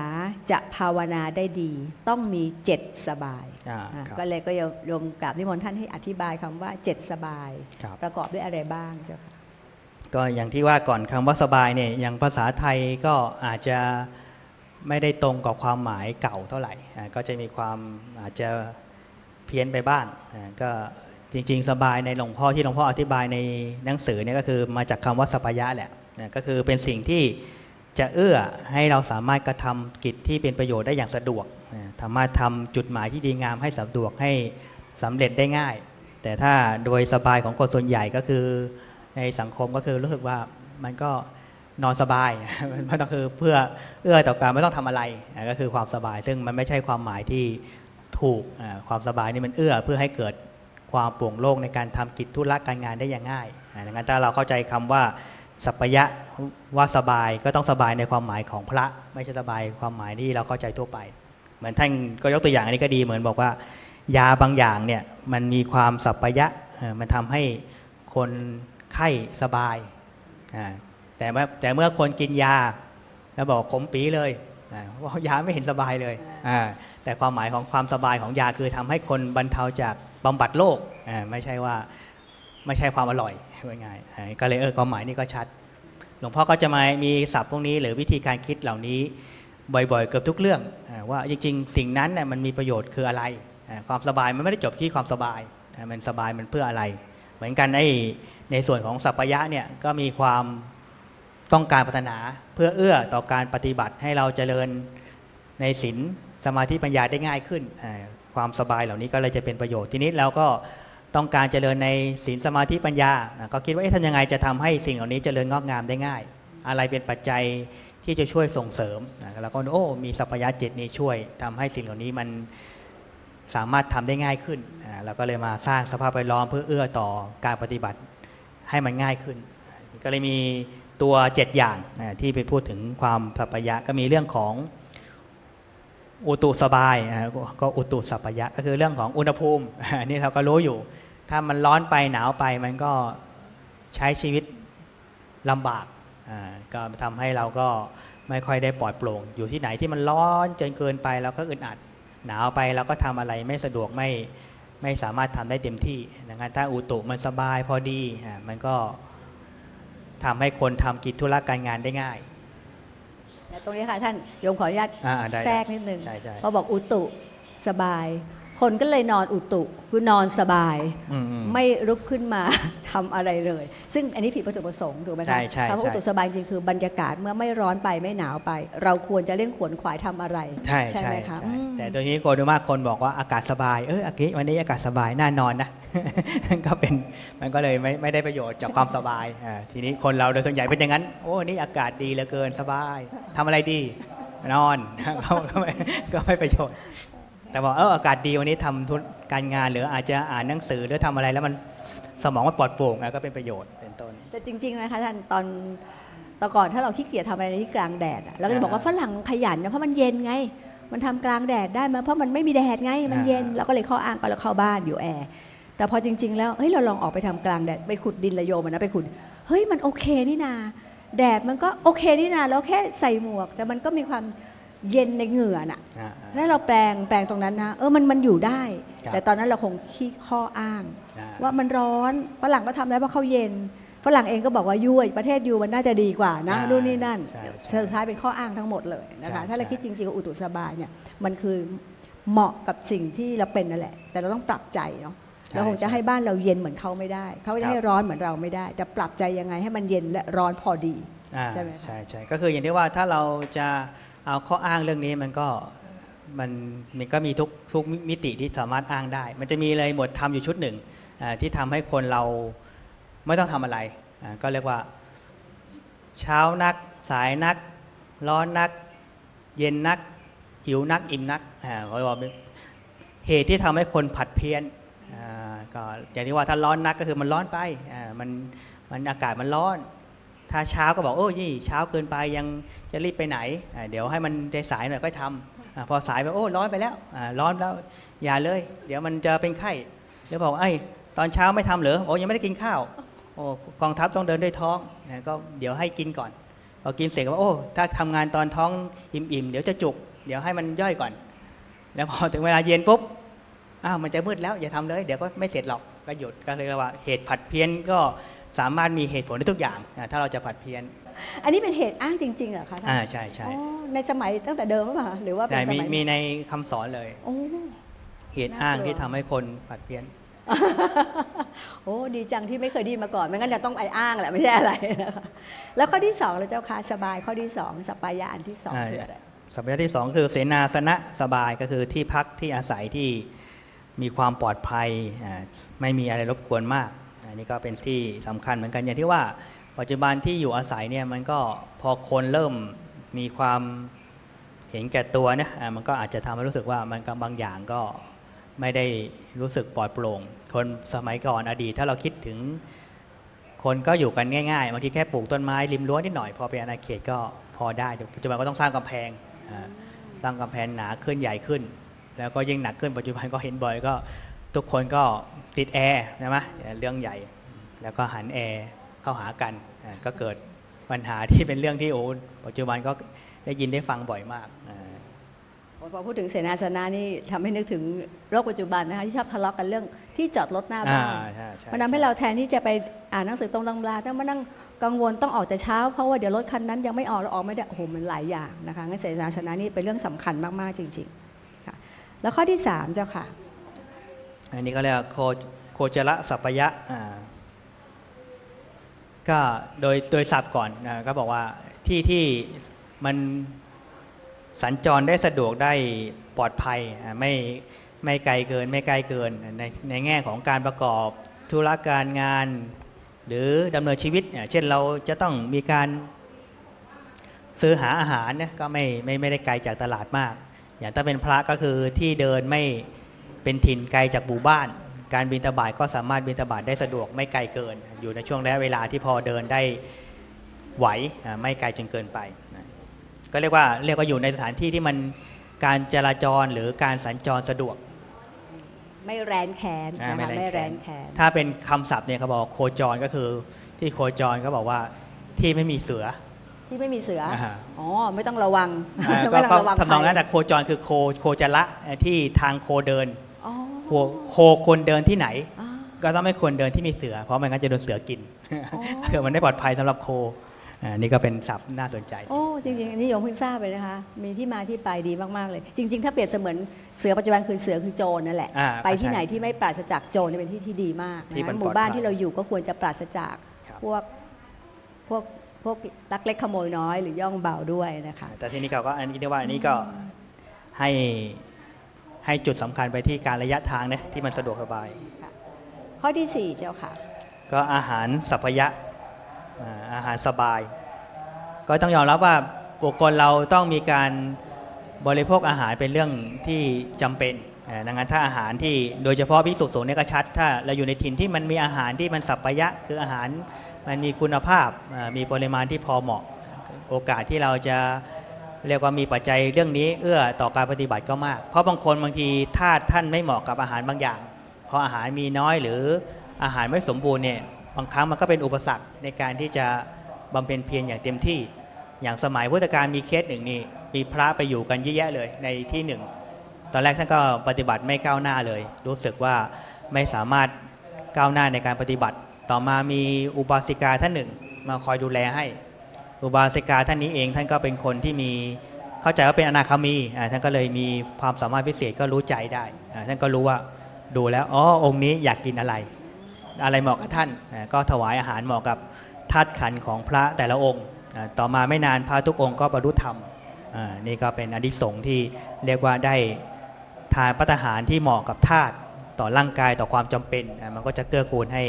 B: จะภาวนาได้ดี ต้องมีเจ็ดสบาย
C: อ่า
B: อะ
C: ครับ
B: ก็เลยก็โยมกราบนิมนต์ท่านให้อธิบายคำว่าเจ็ดสบาย
C: ครับ
B: ประกอบด้วยอะไรบ้างเจ้าค่ะ
C: ก็อย่างที่ว่าก่อนคำว่าสบายเนี่ยอย่างภาษาไทยก็อาจจะไม่ได้ตรงกับความหมายเก่าเท่าไหร่อ่าก็จะมีความอาจจะเพี้ยนไปบ้างอ่าก็จริงๆ สบายในหลวงพ่อที่หลวงพ่ออธิบายในหนังสือเนี่ยก็คือมาจากคำว่าสัพยะแหละนะก็คือเป็นสิ่งที่ จะเอื้อให้เราสามารถกระทำกิจที่เป็นประโยชน์ได้อย่างสะดวกสามารถทำจุดหมายที่ดีงามให้สะดวกให้สำเร็จได้ง่าย แต่ถ้าโดยสบายของคนส่วนใหญ่ก็คือในสังคมก็คือรู้สึกว่ามันก็นอนสบายมันก็คือเพื่อเอื้อต่อการไม่ต้องทำอะไรก็คือความสบาย ซึ่งมันไม่ใช่ความหมายที่ถูกความสบายนี่มันเอื้อเพื่อให้เกิดความโปร่งโล่งในการทำกิจธุระการงานได้อย่างง่ายดังนั้นถ้าเราเข้าใจคำว่า สัพยะว่าสบายก็ต้องสบายในความหมายของพระ ไม่ใช่สบายความหมายที่เราเข้าใจทั่วไป เหมือนท่านก็ยกตัวอย่างอันนี้ก็ดีเหมือนบอกว่า ยาบางอย่างเนี่ยมันมีความสัพยะเอ่อมันทำให้คนไข้สบายแต่แต่เมื่อคนกินยาแล้วบอกขมปีเลยว่ายาไม่เห็นสบายเลยแต่ความหมายของความสบายของยาคือทำให้คนบรรเทาจากบำบัดโรคไม่ใช่ว่าไม่ใช่ความอร่อย ว่าง่ายๆก็เลยเออความหมายนี่ก็ชัด หลวงพ่อก็จะมามีศัพท์พวกนี้ หรือวิธีการคิดเหล่านี้บ่อยๆ เกือบทุกเรื่อง ว่าจริงๆ สิ่งนั้นน่ยมันมีประโยชน์คืออะไร ความสบายมันไม่ได้จบที่ความสบาย มันสบายมันเพื่ออะไร เหมือนกันไอ้ในส่วนของสัพพยะเนี่ยก็มีความต้องการพัฒนาเพื่อเอื้อต่อการปฏิบัติให้เราเจริญในศีลสมาธิปัญญาได้ง่ายขึ้น ความสบายเหล่านี้ก็เลยจะเป็นประโยชน์ทีนี้เราก็ ต้องการเจริญในศีลสมาธิปัญญาก็คิดว่าเอ๊ะทำยังไงจะทำให้สิ่งเหล่านี้เจริญงอกงามได้ง่าย อะไรเป็นปัจจัยที่จะช่วยส่งเสริมแล้วก็โอ้มีสัพยะเจ็ดนี้ช่วยทำให้สิ่งเหล่านี้มันสามารถทำได้ง่ายขึ้นอ่าเราก็เลยมาสร้างสภาพแวดล้อมเพื่อเอื้อต่อการปฏิบัติให้มันง่ายขึ้น ก็เลยมีตัว 7 อย่างที่ไปพูดถึงความสัพยะก็มีเรื่องของ อุตุสบายก็อุตุสัพยะก็คือเรื่องของอุณหภูมินี่เราก็รู้อยู่ ถ้ามันร้อนไปหนาวไปมันก็ใช้ชีวิตลำบากก็ทำให้เราก็ไม่ค่อยได้ปลอดโปร่ง อยู่ที่ไหนที่มันร้อนจนเกินไปเราก็อึดอัดหนาวไปเราก็ทำอะไรไม่สะดวกไม่ไม่สามารถทำได้เต็มที่ดังนั้นถ้าอุตุมันสบายพอดีมันก็ทำให้คนทำกิจธุระการงานได้ง่าย
B: ตรงนี้ค่ะท่านโยมขออนุญาตแทรกนิดนึง
C: พอ
B: บอกอุตุสบาย คนก็เลยนอนอุตุคือนอนสบาย ไม่ลุกขึ้นมาทำอะไรเลย ซึ่งอันนี้ผิดวัตถุประสงค์ถูกไหมคะคำว่าอุตุสบายจริงคือบรรยากาศเมื่อไม่ร้อนไปไม่หนาวไป เราควรจะเล่นขวนขวายทำอะไร
C: ใช่ใช่ไหมคะแต่โดยนี้คนมากคนบอกว่าอากาศสบายเอออากาศวันนี้อากาศสบายน่านอนนะก็เป็นมันก็เลยไม่ไม่ได้ประโยชน์จากความสบายทีนี้คนเราโดยส่วนใหญ่เป็นอย่างนั้น โอ้นี่อากาศดีเหลือเกินสบายทำอะไรดีนอนก็ไม่ก็ไม่ประโยชน์ แต่บอกเอออากาศดีวันนี้ทำทุนการงานหรืออาจจะอ่านหนังสือหรือทำอะไรแล้วมันสมองมันปลอดโปร่งก็เป็นประโยชน์เป็นต้น
B: แต่จริง ๆ นะคะท่านตอนตอนก่อนถ้าเราขี้เกียจทำอะไรที่กลางแดดเราก็จะบอกว่าฝรั่งขยันนะเพราะมันเย็นไง มันทำกลางแดดได้มาเพราะมันไม่มีแดดไงมันเย็นเราก็เลยเข้าอ้างก็เราเข้าบ้านอยู่แอร์แต่พอจริง ๆ แล้วเฮ้ยเราลองออกไปทำกลางแดดไปขุดดินระโยมันนะไปขุดเฮ้ยมันโอเคนี่นาแดดมันก็โอเคนี่นาแล้วแค่ใส่หมวก แต่มันก็มีความ เย็นในเหงื่อน่ะนั่นเราแปลงแปลงตรงนั้นนะเออมันมันอยู่ได้ แต่ตอนนั้นเราคงขี้ข้ออ้าง ว่ามันร้อนฝรั่งก็ทำได้เพราะเขาเย็นฝรั่งเองก็บอกว่ายุ้ยประเทศยูมันน่าจะดีกว่านะนู่นนี่นั่นสุดท้ายเป็นข้ออ้างทั้งหมดเลยนะคะถ้าเราคิดจริงๆอุตุสบายเนี่ยมันคือเหมาะกับสิ่งที่เราเป็นนั่นแหละ แต่เราต้องปรับใจเนาะเราคงจะให้บ้านเราเย็นเหมือนเขาไม่ได้ เขาจะให้ร้อนเหมือนเราไม่ได้แต่ปรับใจยังไงให้มันเย็นและร้อนพอดีใช่ไหม
C: ใช่ใช่ก็คืออย่างที่ว่าถ้าเราจะ เอาข้ออ้างเรื่องนี้มันก็มันมันก็มีทุกทุกมิติที่สามารถอ้างได้ มันจะมีเลยหมวดธรรมอยู่ชุดหนึ่งที่ทำให้คนเราไม่ต้องทำอะไร ก็เรียกว่า เช้านัก สายนัก ร้อนนัก เย็นนัก หิวนัก อิ่มนักเขาบอกเหตุที่ทำให้คนผัดเพี้ยนก็อย่างที่ว่าถ้าร้อนนักก็คือมันร้อนไปมันมันอากาศมันร้อน ถ้าเช้าก็บอกโอ้ยี่เช้าเกินไปยัง จะรีบไปไหน เดี๋ยวให้มันใจสายหน่อยก็ทำพอสายไปโอ้ร้อนไปแล้วร้อนแล้วอย่าเลย เดี๋ยวมันจะเป็นไข้แล้วบอกไอ้ตอนเช้าไม่ทำเหรอโอ้ยังไม่ได้กินข้าวโอ้กองทัพต้องเดินด้วยท้องก็เดี๋ยวให้กินก่อนพอกินเสร็จก็โอ้ถ้าทำงานตอนท้องอิ่มๆเดี๋ยวจะจุก เดี๋ยวให้มันย่อยก่อน แล้วพอถึงเวลาเย็นปุ๊บอ้าวมันจะมืดแล้วอย่าทำเลย เดี๋ยวก็ไม่เสร็จหรอกก็หยุดก็เลยว่าเหตุผัดเพี้ยนก็สามารถมีเหตุผลได้ทุกอย่าง ถ้าเราจะผัดเพี้ยน
B: อันนี้เป็นเหตุอ้างจริงๆเหรอคะ
C: อ่าใช่ใช่
B: ในสมัยตั้งแต่เดิมหรือเปล่าหรือว่าเป็นสมั
C: ยมีในคำสอนเลยเหตุอ้างที่ทำให้คนผัดเพี้ยน
B: โอ้ดีจังที่ไม่เคยดีมาก่อนไม่งั้นจะต้องไออ้างแหละไม่ใช่อะไรแล้วข้อที่สองเราเจ้าค่ะสบายข้อที่สองสปายะอันที่สองคืออะไร
C: สปายะที่สองคือเสนาสนะสบายก็คือที่พักที่อาศัยที่มีความปลอดภัยไม่มีอะไรรบกวนมาก อันนี้ก็เป็นที่สำคัญเหมือนกันอย่างที่ว่า ปัจจุบันที่อยู่อาศัยเนี่ยมันก็พอคนเริ่มมีความเห็นแก่ตัวเนี่ยมันก็อาจจะทำให้รู้สึกว่ามันก็บางอย่างก็ไม่ได้รู้สึกปลอดโปร่ง คนสมัยก่อนอดีต ถ้าเราคิดถึงคนก็อยู่กันง่ายๆบางทีแค่ปลูกต้นไม้ริมรั้วนิดหน่อย พอเป็นอาณาเขตก็พอได้ปัจจุบันก็ต้องสร้างกำแพงสร้างกำแพงหนาขึ้นใหญ่ขึ้น แล้วก็ยิ่งหนักขึ้นปัจจุบันก็เห็นบ่อยก็ทุกคนก็ติดแอร์ใช่ไหมเรื่องใหญ่ แล้วก็หันแอร์ เข้าหากันก็เกิดปัญหาที่เป็นเรื่องที่โอ้ปัจจุบันก็ได้ยินได้ฟังบ่อยมาก
B: พอพูดถึงเสนาสนะนี่ทำให้นึกถึงโลกปัจจุบันนะคะที่ชอบทะเลาะกันเรื่องที่จอดรถหน้าบ้านมันทำให้เราแทนที่จะไปอ่านหนังสือตรงตำราต้องมานั่งกังวลต้องออกแต่เช้าเพราะว่าเดี๋ยวรถคันนั้นยังไม่ออกเราออกไม่ได้โอ้โหมันหลายอย่างนะคะงั้นเสนาสนะนี่เป็นเรื่องสำคัญมากๆจริงๆค่ะแล้วข้อที่สามเจ้าค่ะ
C: อันนี้ก็เรียกโคโคจระสัพยะ ก็โดยโดยศัพท์ก่อนนะก็บอกว่าที่ที่มันสัญจรได้สะดวกได้ปลอดภัยไม่ไม่ไกลเกินไม่ไกลเกินในในแง่ของการประกอบธุรการงาน หรือดำเนินชีวิต เช่นเราจะต้องมีการซื้อหาอาหารก็ไม่ไม่ไม่ได้ไกลจากตลาดมาก อย่างถ้าเป็นพระก็คือที่เดินไม่เป็นถิ่นไกลจากหมู่บ้าน การบินทบาทก็สามารถบินทบาทได้สะดวกไม่ไกลเกิน อยู่ในช่วงระยะเวลาที่พอเดินได้ไหวอ่าไม่ไกลจนเกินไปนะก็เรียกว่าเรียกว่าอยู่ในสถานที่ที่มันการจราจรหรือการสัญจรสะดวก
B: ไม่แรนแขน
C: อ่า
B: นะคะ
C: ไม่
B: ไม่
C: แร
B: แร
C: น
B: น
C: แข
B: แข
C: น
B: น
C: ถ้าเป็นคำศัพท์เนี่ยเขาบอกโคจรก็คือที่โคจรก็บอกว่าที่ไม่มีเสือ
B: ที่ไม่มีเสืออาอ๋อ ไม่ต้องระวัง
C: อ่าก็
B: ไม่ต้อ
C: ก็
B: งระวัง
C: ทำนองนั้น
B: ภั
C: แต่
B: ย
C: โคจรคือโคโคจระที่ทางโคเดิน
B: อ๋อ
C: โคโคควรเดินที่ไหน
B: อ่า
C: ก็ต้องไม่ควรเดินที่มีเสือ เพราะไม่งั้นจะโดนเสือกิน
B: อ๋อ
C: คือมันไม่ปลอดภัยสำหรับโคอ่านี่ก็เป็นศัพท์น่าสนใจ
B: โอ้จริงๆอันนี้โยมเพิ่งทราบเลยนะคะ มีที่มาที่ไปดีมากๆเลย จริง ๆ ถ้าเปรียบเสมือนเสือปัจจุบันคือเสือคือโจรนั่นแหละ
C: อ่า
B: ไปที่
C: ใช่
B: ไหนที่ไม่ปราศจากโจรเนี่ยเป็นที่ที่ดีมาก
C: ที่
B: นะ
C: มัน
B: คะหมู่บ้าน
C: ปลอดภัย
B: ที่เราอยู่ก็ควรจะปราศจาก
C: ครับ
B: พวกพวกพวกลักเล็กขโมยน้อยหรือย่องเบาด้วยนะคะ
C: แต่ที่นี่เขาก็อันนี้ที่ว่าอันนี้ก็ให้ ให้จุดสำคัญไปที่การระยะทางนะที่มันสะดวกสบาย
B: ข้อที่สี่เจ้าค่ะ
C: ก็อาหารสัพยะอ่าอาหารสบาย ก็ต้องยอมรับว่าบุคคลเราต้องมีการบริโภคอาหารเป็นเรื่องที่จำเป็นอ่าดังนั้นถ้าอาหารที่โดยเฉพาะพิสุสงฆ์เนี่ยก็ชัด ถ้าเราอยู่ในถิ่นที่มันมีอาหารที่มันสัพยะ คืออาหารมันมีคุณภาพอ่ามีปริมาณที่พอเหมาะ โอกาสที่เราจะ เรียกว่ามีปัจจัยเรื่องนี้เอื้อต่อการปฏิบัติก็มาก เพราะบางคนบางทีธาตุท่านไม่เหมาะกับอาหารบางอย่างเพราะอาหารมีน้อยหรืออาหารไม่สมบูรณ์เนี่ยบางครั้งมันก็เป็นอุปสรรคในการที่จะบำเพ็ญเพียรอย่างเต็มที่ อย่างสมัยพุทธกาลมีเคสหนึ่งนี่มีพระไปอยู่กันเยอะแยะเลยในที่หนึ่ง ตอนแรกท่านก็ปฏิบัติไม่ก้าวหน้าเลย รู้สึกว่าไม่สามารถก้าวหน้าในการปฏิบัติ ต่อมามีอุบาสิกาท่านหนึ่ง มาคอยดูแลให้ อุบาสิกาท่านนี้เองท่านก็เป็นคนที่มีเข้าใจว่าเป็นอนาคามีท่านก็เลยมีความสามารถพิเศษก็รู้ใจได้ท่านก็รู้ว่าดูแล้วอ๋อองค์นี้อยากกินอะไร อะไรเหมาะกับท่านก็ถวายอาหารเหมาะกับธาตุขันของพระแต่ละองค์ ต่อมาไม่นานพระทุกองค์ก็บรรลุธรรมนี่ก็เป็นอดิสงที่เรียกว่าได้ทานพัตหารที่เหมาะกับธาตุต่อร่างกายต่อความจำเป็นมันก็จะเกื้อกูลให้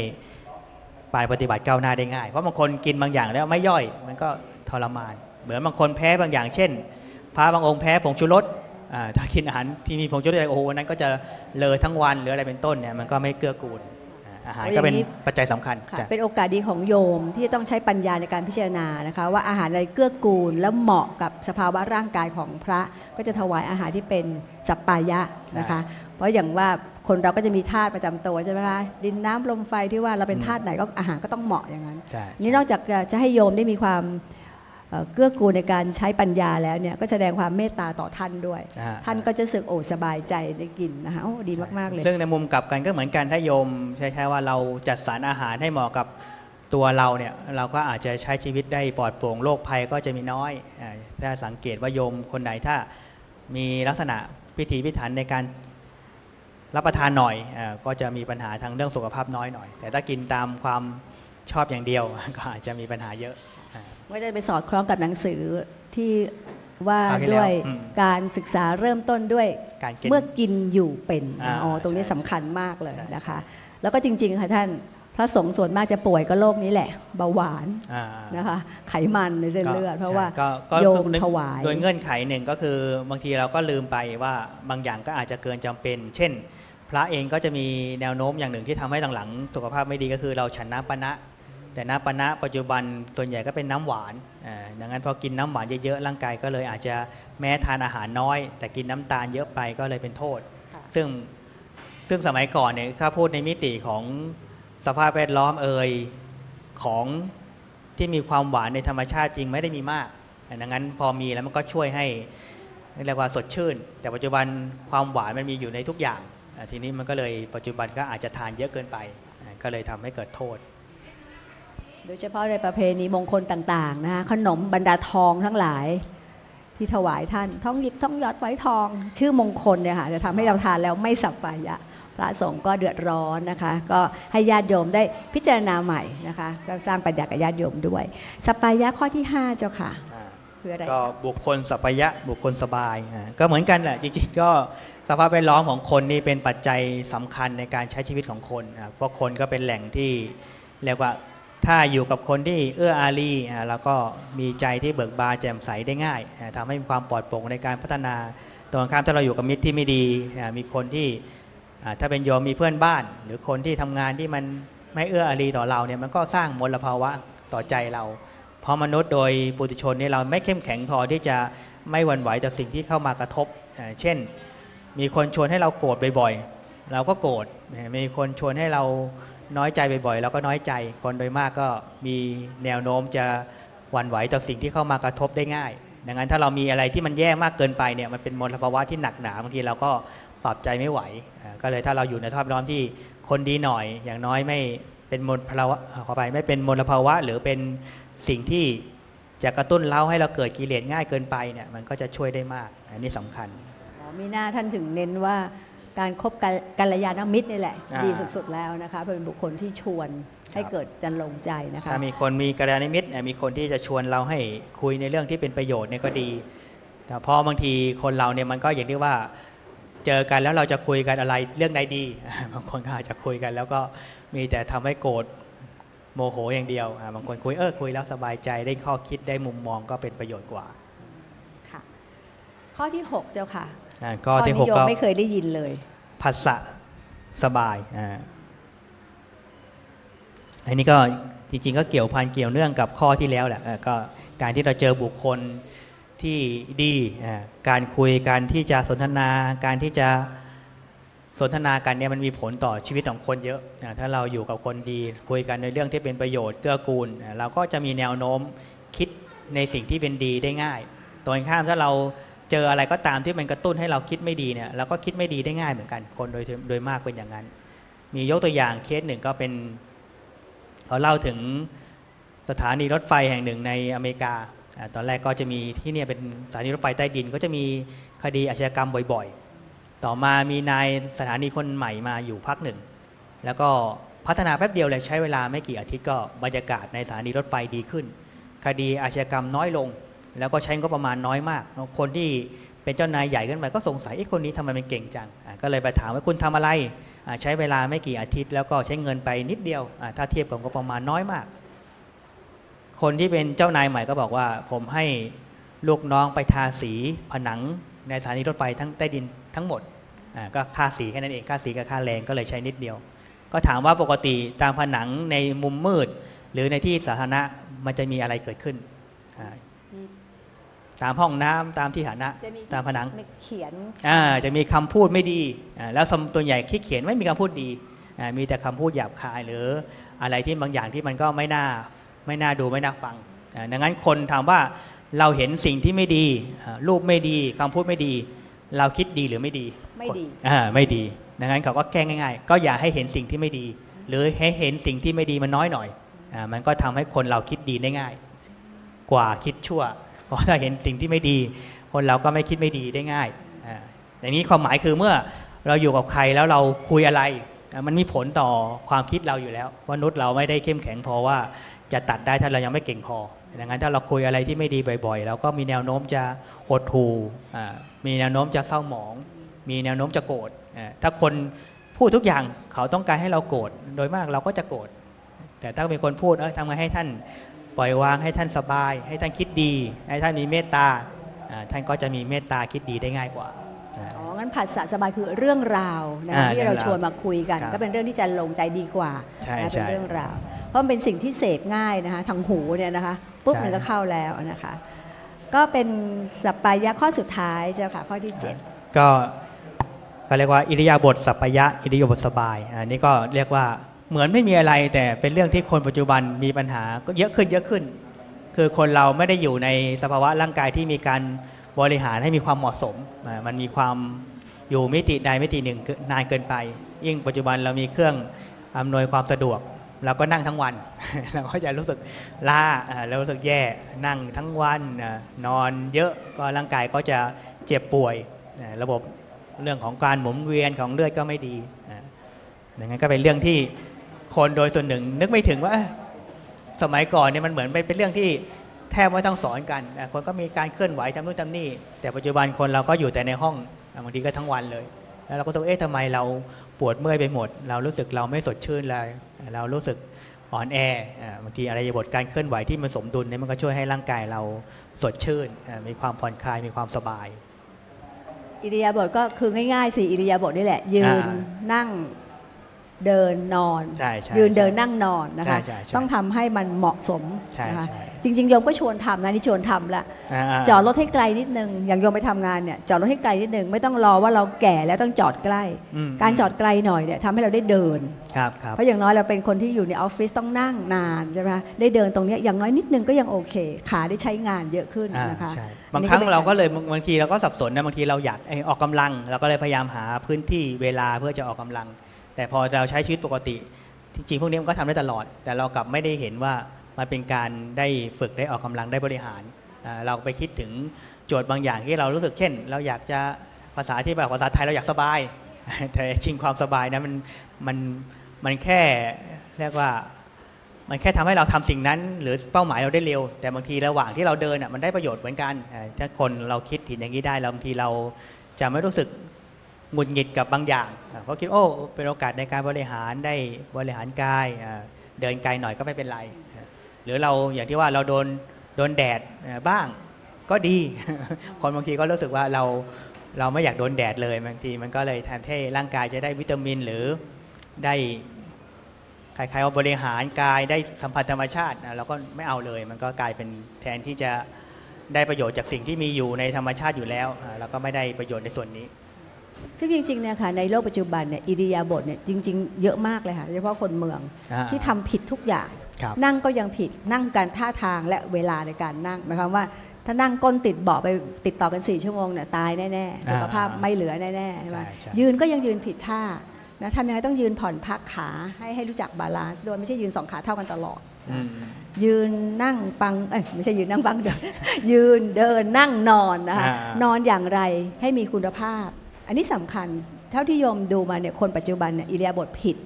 C: ปานปฏิบัติก้าวหน้าได้ง่าย เพราะบางคนกินบางอย่างแล้วไม่ย่อยมันก็ทรมาน เหมือนบางคนแพ้บางอย่าง เช่นพระบางองค์แพ้ผงชูรสอ่าถ้ากินอาหารที่มีผงชูรสอะไรโอ้โหวันนั้นก็จะเลอทั้งวันหรืออะไรเป็นต้นเนี่ยมันก็ไม่เกื้อกูลอ่าอาหารก็เป็นปัจจัยสำคัญ
B: ค่ะ
C: จ้ะ
B: เป็นโอกาสดีของโยมที่จะต้องใช้ปัญญาในการพิจารณานะคะ ว่าอาหารอะไรเกื้อกูลและเหมาะกับสภาวะร่างกายของพระ ก็จะถวายอาหารที่เป็นสัปปายะนะคะ เพราะอย่างว่า คนเราก็จะมีธาตุประจำตัวใช่ไหมคะดินน้ำลมไฟที่ว่าเราเป็นธาตุไหนก็อาหารก็ต้องเหมาะอย่างนั้น
C: ใช่
B: นี่นอกจากจะจะให้โยมได้มีความเอ่อเกื้อกูลในการใช้ปัญญาแล้วเนี่ยก็แสดงความเมตตาต่อท่านด้วย
C: อ่
B: ท่านก็จะรู้สึกโอ้สบายใจได้กินนะคะโอ้ดีมากๆเลย
C: ซึ่งในมุมกลับกันก็เหมือนกันถ้าโยมใช้ๆว่าเราจัดสรรอาหารให้เหมาะกับตัวเราเนี่ยเราก็อาจจะใช้ชีวิตได้ปลอดโปร่งโรคภัยก็จะมีน้อยอาถ้าสังเกตว่าโยมคนไหนถ้ามีลักษณะพิถีพิถันในการ รับประทานหน่อยอาก็จะมีปัญหาทางเรื่องสุขภาพน้อยหน่อย แต่ถ้ากินตามความชอบอย่างเดียวก็อาจจะมีปัญหาเยอะอ่า
B: ก็จะไปสอดคล้องกับหนังสือที่ว่า
C: คราวที่แล้ว
B: ด้วย
C: อืม
B: การศึกษาเริ่มต้นด้วย
C: การกิน
B: เมื่อกินอยู่เป็น
C: อ่า
B: อ๋อตรงนี้
C: ใช่
B: สำคัญมากเลย
C: ใช่
B: นะคะ แล้วก็จริง ๆ ค่ะท่านพ ระสงฆ์ส่วนมากจะป่วยก็โรคนี้แหละ เบาหวาน
C: อ่า
B: นะคะ ไขมันในเส้นเลือด เพราะว่า
C: ก็ก็
B: โยม
C: คือ
B: ถวาย
C: โดยเงื่อนไขหนึ่งก็คือบางทีเราก็ลืมไปว่าบางอย่างก็อาจจะเกินจำเป็น เช่น พระเองก็จะมีแนวโน้มอย่างหนึ่งที่ทำให้หลังๆสุขภาพไม่ดีก็คือเราฉันน้ำปะนะ แต่น้ำปะนะปัจจุบันส่วนใหญ่ก็เป็นน้ำหวานอ่าดังนั้นพอกินน้ำหวานเยอะๆร่างกายก็เลยอาจจะแม้ทานอาหารน้อย แต่กินน้ำตาลเยอะไปก็เลยเป็นโทษ
B: ค่ะ
C: ซึ่งซึ่งสมัยก่อนเนี่ยถ้าพูดในมิติของ สภาพแวดล้อมเอ่ยของที่มีความหวานในธรรมชาติจริงไม่ได้มีมากดังนั้นพอมีแล้วมันก็ช่วยให้เรียกว่าสดชื่น แต่ปัจจุบันความหวานมันมีอยู่ในทุกอย่าง ทีนี้มันก็เลยปัจจุบันก็อาจจะทานเยอะเกินไป ก็เลยทำให้เกิดโทษ
B: โดยเฉพาะในประเพณีมงคลต่างๆนะคะขนมบรรดาทองทั้งหลายที่ถวายท่านท้องหยิบท้องยอดไว้ทอง ชื่อมงคลเนี่ยค่ะจะทำให้เราทานแล้วไม่สับปายะ พระสงฆ์ก็เดือดร้อนนะคะ ก็ให้ญาติโยมได้พิจารณาใหม่นะคะ ก็สร้างปัญญากับญาติโยมด้วยสัปปายะข้อที่ 5 เจ้าค่ะคืออะไร
C: ก็บุคคลสัพยะบุคคลสบายอ่าก็เหมือนกันแหละจริงๆก็สภาพแวดล้อมของคนนี่เป็นปัจจัยสำคัญในการใช้ชีวิตของคนอ่าเพราะคนก็เป็นแหล่งที่เรียกว่าถ้าอยู่กับคนที่เอื้ออารีอ่าแล้วก็มีใจที่เบิกบานแจ่มใสได้ง่ายอ่าทำให้มีความปลอดโปร่งในการพัฒนาตรงกันข้ามถ้าเราอยู่กับมิตรที่ไม่ดีอ่ามีคนที่อ่า ถ้าเป็นโยมมีเพื่อนบ้าน หรือคนที่ทำงานที่มันไม่เอื้ออารีต่อเราเนี่ยมันก็สร้างมลภาวะต่อใจเรา เพราะมนุษย์โดยปุถุชนเนี่ยเราไม่เข้มแข็งพอที่จะไม่หวั่นไหวต่อสิ่งที่เข้ามากระทบ เช่น มีคนชวนให้เราโกรธบ่อยๆ เราก็โกรธ มีคนชวนให้เราน้อยใจบ่อยๆ เราก็น้อยใจ คนโดยมากก็มีแนวโน้มจะหวั่นไหวต่อสิ่งที่เข้ามากระทบได้ง่าย ดังนั้นถ้าเรามีอะไรที่มันแย่มากเกินไปเนี่ยมันเป็นมลภาวะที่หนักหนาบางทีเราก็ ปรับใจไม่ไหวอ่าก็เลยถ้าเราอยู่ในสภาพแวดล้อมที่คนดีหน่อย อย่างน้อยไม่เป็นมลภาวะขอไปไม่เป็นมลภาวะ หรือเป็นสิ่งที่จะกระตุ้นเล้าให้เราเกิดกิเลสง่ายเกินไปเนี่ยมันก็จะช่วยได้มาก อันนี้สำคัญ
B: อ๋อมีหน้าท่านถึงเน้นว่าการคบกัลกัลยาณมิตรนี่แหละ
C: อ่า
B: ดีสุดๆแล้วนะคะเป็นบุคคลที่ชวนให้เกิดจันลงใจนะคะ
C: ถ้ามีคนมีกระยาณมิตรเนี่ยมีคนที่จะชวนเราให้คุยในเรื่องที่เป็นประโยชน์เนี่ยก็ดี แต่พอบางทีคนเราเนี่ยมันก็อย่างที่ว่า เจอกันแล้วเราจะคุยกันอะไรเรื่องใดดี บางคนก็อาจจะคุยกัน แล้วก็มีแต่ทำให้โกรธโมโหอย่างเดียวอ่าบางคนคุยเออคุยแล้วสบายใจได้ข้อคิดได้มุมมองก็เป็นประโยชน์กว่า
B: ค่ะข้อที่ 6 เจ้าค่ะ
C: อ่าก็ที่ห
B: ข้
C: ก
B: โยม
C: ก็
B: ไม่เคยได้ยินเลย
C: ผัสสะสบายอ่าอันนี้ก็จริงๆก็เกี่ยวพันเกี่ยวเนื่องกับข้อที่แล้วแหละเออก็การที่เราเจอบุคคล ที่ดีการคุยการที่จะสนทนาการที่จะสนทนากันเนี่ยมันมีผลต่อชีวิตของคนเยอะถ้าเราอยู่กับคนดีคุยกันในเรื่องที่เป็นประโยชน์เกื้อกูลเราก็จะมีแนวโน้มคิดในสิ่งที่เป็นดีได้ง่ายตรงข้ามถ้าเราเจออะไรก็ตามที่มันกระตุ้นให้เราคิดไม่ดีเนี่ยเราก็คิดไม่ดีได้ง่ายเหมือนกันคนโดยโดยมากเป็นอย่างนั้น มียกตัวอย่างเคสหนึ่งก็เป็นเขาเล่าถึงสถานีรถไฟแห่งหนึ่งในอเมริกา ตอนแรกก็จะมีที่เนี่ยเป็นสถานีรถไฟใต้ดิน ก็จะมีคดีอาชญากรรมบ่อยๆ ต่อมามีนายสถานีคนใหม่มาอยู่พักหนึ่ง แล้วก็พัฒนาแป๊บเดียวเลยใช้เวลาไม่กี่อาทิตย์ก็บรรยากาศในสถานีรถไฟดีขึ้น คดีอาชญากรรมน้อยลง แล้วก็ใช้งบประมาณน้อยมาก คนที่เป็นเจ้านายใหญ่ขึ้นไปก็สงสัยไอ้คนนี้ทำไมมันเก่งจังก็เลยไปถามว่าคุณทำอะไรใช้เวลาไม่กี่อาทิตย์ แล้วก็ใช้เงินไปนิดเดียวถ้าเทียบกับงบประมาณน้อยมาก คนที่เป็นเจ้านายใหม่ก็บอกว่า ผมให้ลูกน้องไปทาสีผนังในสถานีรถไฟทั้งใต้ดินทั้งหมดอะก็ค่าสีแค่นั้นเองค่าสีกับค่าแรงก็เลยใช้นิดเดียว ก็ถามว่าปกติตามผนังในมุมมืด หรือในที่สาธารณะมันจะมีอะไรเกิดขึ้นอ่า
B: มี
C: ตามห้องน้ำตามที่สาธารณะ
B: จะมี
C: ตามผนัง
B: ไม่เขียน
C: อ่าจะมีคำพูดไม่ดีอ่าแล้วสมตัวใหญ่ที่เขียนไม่มีคำพูดดีอ่ามีแต่คำพูดหยาบคายหรืออะไรที่บางอย่างที่มันก็ไม่น่า ไม่น่าดูไม่น่าฟังอ่าดังนั้นคนถามว่าเราเห็นสิ่งที่ไม่ดีอ่ารูปไม่ดีคำพูดไม่ดี เราคิดดีหรือไม่ดี
B: ไม่ดี
C: อ่าไม่ดีดังนั้นเขาก็แก้ง่าย ๆ ก็อย่าให้เห็นสิ่งที่ไม่ดี หรือให้เห็นสิ่งที่ไม่ดีมันน้อยหน่อยอ่ามันก็ทำให้คนเราคิดดีได้ง่าย กว่าคิดชั่ว เพราะถ้าเห็นสิ่งที่ไม่ดี คนเราก็ไม่คิดไม่ดีได้ง่ายอ่าอย่างนี้ความหมายคือเมื่อเราอยู่กับใครแล้วเราคุยอะไรอะมันมีผลต่อความคิดเราอยู่แล้วมนุษย์เราไม่ได้เข้มแข็งพอว่า จะตัดได้ถ้าเรายังไม่เก่งพอดังนั้นถ้าเราคุยอะไรที่ไม่ดีบ่อยๆ เราก็มีแนวโน้มจะหดหู่อ่ามีแนวโน้มจะเศร้าหมอง มีแนวโน้มจะโกรธอ่าถ้าคนพูดทุกอย่างเขาต้องการให้เราโกรธโดยมากเราก็จะโกรธแต่ถ้ามีคนพูดเออทำไงให้ท่านปล่อยวางให้ท่านสบาย ให้ท่านคิดดี ให้ท่านมีเมตตาอ่าท่านก็จะมีเมตตาคิดดีได้ง่ายกว่าอ่า
B: อ๋องั้นผัสสะสบายคือเรื่องราวนะ
C: อ่า
B: ที่เรา
C: เรื่องราว
B: ชวนมาคุยกัน
C: ครับ
B: ก็เป็นเรื่องที่จะลงใจดีกว่า
C: ใช่
B: นะเป็น
C: ใช่
B: เรื่องราว เพราะมันเป็นสิ่งที่เสพง่ายนะคะทางหูเนี่ยนะคะปุ๊บ
C: ใช่
B: มันก็เข้าแล้วนะคะก็เป็นสัปปายะข้อสุดท้ายเจ้าค่ะข้อที่ 7
C: ก็ก็เรียกว่าอิริยาบถสัพพยะอิริยาบถสบาย อันนี้ก็เรียกว่าเหมือนไม่มีอะไรแต่เป็นเรื่องที่คนปัจจุบันมีปัญหาก็เยอะขึ้นเยอะขึ้น คือคนเราไม่ได้อยู่ในสภาวะร่างกายที่มีการบริหารให้มีความเหมาะสมอ่ามันมีความอยู่มิติใดมิติหนึ่งนานเกินไป ยิ่งปัจจุบันเรามีเครื่องอำนวยความสะดวก เราก็นั่งทั้งวัน เราก็จะรู้สึกล้าอ่าแล้วรู้สึกแย่นั่งทั้งวันนอนเยอะก็ร่างกายก็จะเจ็บป่วย ระบบเรื่องของการหมุนเวียนของเลือดก็ไม่ดีอ่าดังนั้นก็เป็นเรื่องที่คนโดยส่วนหนึ่ง นึกไม่ถึงว่าสมัยก่อนเนี่ยมันเหมือนเป็นเรื่องที่แทบไม่ต้องสอนกัน คนก็มีการเคลื่อนไหวทำนู่นทำนี่ แต่ปัจจุบันคนเราก็อยู่แต่ในห้องบางทีก็ทั้งวันเลย แล้วเราก็รู้สึกเอ๊ะทำไมเราปวดเมื่อยไปหมด เรารู้สึกเราไม่สดชื่นเลย เรารู้สึกอ่อนแออ่าบางทีอะไรบทการเคลื่อนไหวที่มันสมดุลเนี่ยมันก็ช่วยให้ร่างกายเราสดชื่นอ่ามีความผ่อนคลายมีความสบาย
B: อิริยาบถก็คือง่ายๆสิอิริยาบถนี่แหละ ยืน
C: อ่า
B: นั่งเดินนอน
C: ใช่ใช่
B: ยืนเดิน
C: ใช่
B: นั่งนอนนะคะ
C: ใช่ใช่ใช่
B: ต้องทำให้มันเหมาะสม
C: ใช่
B: นะคะ
C: ใช่
B: จริงๆโยมก็ชวนทำนะนี่ชวนทำละาาจอดรถให้ไกลนิดนึงอย่างโยมไปทำงานเนี่ยจอดรถให้ไกลนิดนึงไม่ต้องรอว่าเราแก่แล้วต้องจอดใกล้
C: ม
B: การจอดไกลหน่อยเนี่ยทำให้เราได้เดิน
C: ครับครับ
B: เพราะอย่างน้อยเราเป็นคนที่อยู่ในออฟฟิศต้องนั่งนานใช่ไหมคะได้เดินตรงเนี้ยอย่างน้อยนิดนึงก็ยังโอเค ขาได้ใช้งานเยอะขึ้น
C: อ่า
B: นะคะ
C: ใช่
B: อั
C: บานง
B: นี้
C: ครั้ง
B: ป็น
C: เราก็เลยา
B: ร
C: บางทีเราก็สับสนนะบางทีเราอยากเอ้ยออกกำลังเราก็เลยพยายามหาพื้นที่เวลาเพื่อจะออกกำลัง แต่พอเราใช้ชีวิตปกติที่จริงพวกนี้มันก็ทำได้ตลอด แต่เรากลับไม่ได้เห็นว่า มันเป็นการได้ฝึกได้ออกกำลังได้บริหาร เราไปคิดถึงโจทย์บางอย่างที่เรารู้สึกเช่น เราอยากจะภาษาที่แบบภาษาไทยเราอยากสบาย แต่จริงความสบายนะมันมันมันแค่เรียกว่ามันแค่ทำให้เราทำสิ่งนั้น หรือเป้าหมายเราได้เร็ว แต่บางทีระหว่างที่เราเดินอะมันได้ประโยชน์เหมือนกันถ้าคนเราคิดถึงอย่างนี้ได้แล้วบางทีเราจะไม่รู้สึกหงุดหงิดกับบางอย่างเพราะคิดโอ้เป็นโอกาสในการบริหารได้บริหารกายเดินไกลหน่อยก็ไม่เป็นไร หรือเราอย่างที่ว่าเราโดนโดนแดดบ้างก็ดี คนบางทีก็รู้สึกว่าเราเราไม่อยากโดนแดดเลยบางทีมันก็เลยแทนที่ร่างกายจะได้วิตามินหรือได้คล้ายๆว่าบริหารกายได้สัมผัสธรรมชาติเราก็ไม่เอาเลย มันก็กลายเป็นแทนที่จะได้ประโยชน์จากสิ่งที่มีอยู่ในธรรมชาติอยู่แล้วเราก็ไม่ได้ประโยชน์ในส่วนนี้
B: ซึ่งจริงๆเนี่ยค่ะในโลกปัจจุบันเนี่ยอิริยาบถเนี่ยจริง ๆ เยอะมากเลยค่ะโดยเฉพาะคนเมือง
C: อ
B: ที่ทำผิดทุกอย่าง นั่งก็ยังผิดนั่งการท่าทางและเวลาในการนั่งหมายความว่า ถ้านั่งก้นติดเบาะไปติดต่อกัน4ชั่วโมงเนี่ยตายแน่ๆสุขภาพไม่เหลือแน่ๆใช่ไหม
C: ใช่ใช่
B: ยืนก็ยังยืนผิดท่านะทำยังไงต้องยืนผ่อนพักขาให้ให้รู้จักบาลานซ์โดยไม่ใช่ยืนสองขาเท่ากันตลอด
C: อืม
B: ยืนนั่งปังเอ้ยไม่ใช่ยืนนั่งปังเดินยืนเดินนั่งนอนนะคะ
C: อ่าน
B: อนอย่างไรให้มีคุณภาพ อันนี้สำคัญเท่าที่โยมดูมาเนี่ยคนปัจจุบันเนี่ยอิริยาบถผิด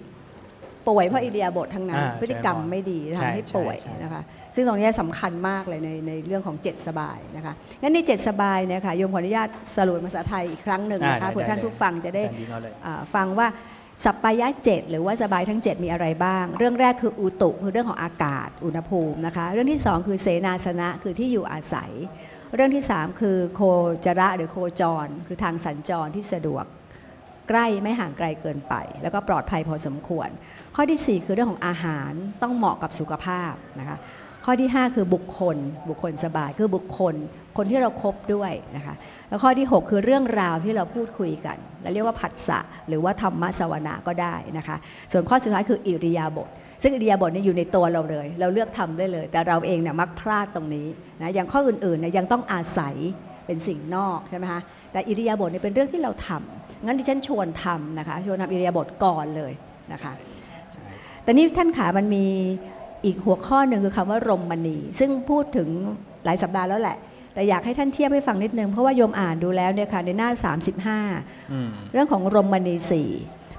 B: ป่วยเพราะอิริยาบถทั้งนั้น
C: อ่า
B: พฤติกรรม
C: ใช่
B: ไม่ดี
C: ใช่
B: ทำให้ป่วย
C: ใช่ใช่
B: นะคะซึ่งตรงนี้สำคัญมากเลยในในเรื่องของเจ็ดสบายนะคะงั้นในเจ็ดสบายเนี่ยค่ะโยมขออนุญาตสรุปเป็นภาษาไทยอีกครั้งหนึ่งนะคะ
C: อ่าได้
B: เผื่อท่าน
C: ได้
B: ผู้ฟังจะได้
C: อาจารย์ดีเนาะเลย
B: อ่าฟังว่าสัปปายะเจ็ดหรือว่าสบายทั้ง 7 มีอะไรบ้าง เรื่องแรกคืออุตุคือเรื่องของอากาศอุณหภูมินะคะเรื่องที่ 2 คือเสนาสนะคือที่อยู่อาศัย เรื่องที่ 3 คือโคจระหรือโคจร คือทางสัญจรที่สะดวก ใกล้ไม่ห่างไกลเกินไป แล้วก็ปลอดภัยพอสมควร ข้อทีสี่ 4 คือเรื่องของอาหารต้องเหมาะกับสุขภาพนะคะข้อที่ 5 คือบุคคล บุคคลสบายคือบุคคล คนที่เราครบด้วยนะคะแล้วข้อที่ 6 คือเรื่องราวที่เราพูดคุยกันและเรียกว่าผัสสะหรือว่าธรรมสวนาก็ได้นะคะส่วนข้อสุดท้ายคืออิริยาบถซึ่งอิริยาบถเนี่ยอยู่ในตัวเราเลย เราเลือกทำได้เลย แต่เราเองเนี่ยมักพลาดตรงนี้นะอย่างข้ออื่นๆเนี่ยยังต้องอาศัยเป็นสิ่งนอกใช่ไหมคะแต่อิริยาบถเนี่ยเป็นเรื่องที่เราทำงั้นดิฉันชวนทำนะคะชวนทำอิริยาบถก่อนเลยนะคะ แต่นี่ท่านขามันมีอีกหัวข้อหนึ่งคือคำว่ารมณี ซึ่งพูดถึงหลายสัปดาห์แล้วแหละ แต่อยากให้ท่านเทียบให้ฟังนิดนึง เพราะว่าโยมอ่านดูแล้วเนี่ยค่ะในหน้า 35 เรื่องของรมณีสี่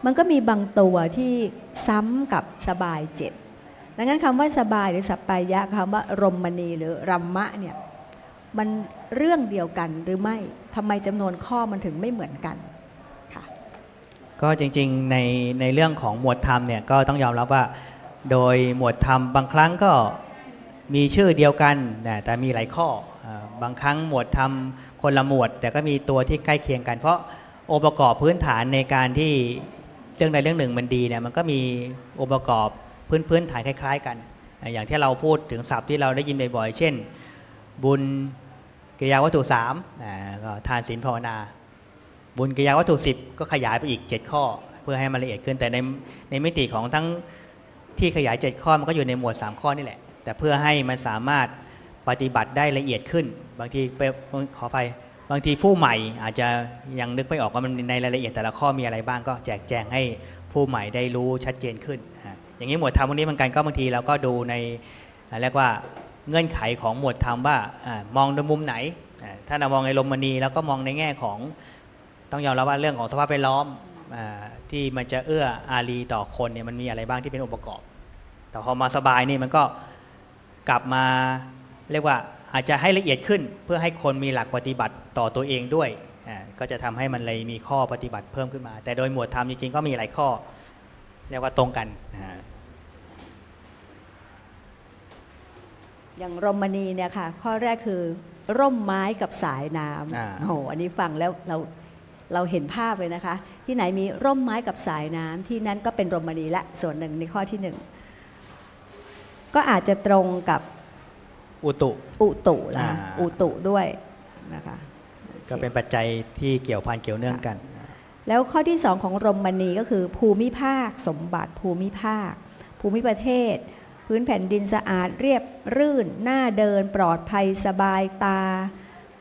B: มันก็มีบางตัวที่ซ้ำกับสบายเจ็ดดังนั้นคำว่าสบายหรือสัปปายะคำว่ารมณีหรือรัมมะเนี่ยมันเรื่องเดียวกันหรือไม่ทำไมจำนวนข้อมันถึงไม่เหมือนกัน
C: ก็จริงๆในในเรื่องของหมวดธรรมเนี่ยก็ต้องยอมรับว่า โดยหมวดธรรมบางครั้งก็มีชื่อเดียวกันนะแต่มีหลายข้ออบางครั้งหมวดธรรมคนละหมวด แต่ก็มีตัวที่ใกล้เคียงกัน เพราะองค์ประกอบพื้นฐานในการที่เรื่องใดเรื่องหนึ่งมันดีเนี่ยมันก็มีองค์ประกอบพื้นพื้นฐานคล้าย ๆ กัน อย่างที่เราพูดถึงศัพท์ที่เราได้ยินบ่อยๆเช่น บุญกิริยาวัตถุสามก็ทานศีลภาวนา บุญกิริยาวัตถุสิบก็ขยายไปอีก 7 ข้อ เพื่อให้มันละเอียดขึ้นแต่ในในมิติของทั้งที่ขยาย 7 ข้อมันก็อยู่ในหมวด 3 ข้อนี่แหละ แต่เพื่อให้มันสามารถปฏิบัติได้ละเอียดขึ้น บางทีไปขอไปบางทีผู้ใหม่อาจจะยังนึกไม่ออกว่ามันในรายละเอียดแต่ละข้อมีอะไรบ้างก็แจกแจงให้ผู้ใหม่ได้รู้ชัดเจนขึ้น อย่างนี้หมวดธรรมพวกนี้เหมือนกันก็บางทีเราก็ดูในเรียกว่าเงื่อนไขของหมวดธรรมว่ามองในมุมไหน ถ้าเรามองในลมมณีแล้วก็มองในแง่ของ ต้องยอมรับว่าเรื่องของสภาพแวดล้อมอาที่มันจะเอื้ออารีต่อคนเนี่ยมันมีอะไรบ้างที่เป็นองค์ประกอบ แต่พอมาสบายนี่มันก็กลับมาเรียกว่าอาจจะให้ละเอียดขึ้น เพื่อให้คนมีหลักปฏิบัติต่อตัวเองด้วยอ่าก็จะทำให้มันเลยมีข้อปฏิบัติเพิ่มขึ้นมา แต่โดยหมวดธรรมจริงๆก็มีหลายข้อเรียกว่าตรงกันนะฮะ
B: อย่างรมณีเนี่ยค่ะข้อแรกคือร่มไม้กับสายน้
C: อ่าำ
B: โอ้โหอันนี้ฟังแล้วเรา เราเห็นภาพเลยนะคะ ที่ไหนมีร่มไม้กับสายน้ำที่นั้นก็เป็นรมณีละส่วนหนึ่งในข้อที่หนึ่งก็อาจจะตรงกับ
C: อุตุ
B: อุตุละ
C: อ่า
B: อุตุด้วยนะคะ
C: ก็เป็นปัจจัยที่เกี่ยวพันเกี่ยวเนื่องกัน
B: แล้วข้อที่สองของรมณีก็คือภูมิภาคสมบัติภูมิภาค ภูมิประเทศ พื้นแผ่นดินสะอาดเรียบรื่นหน้าเดินปลอดภัยสบายตา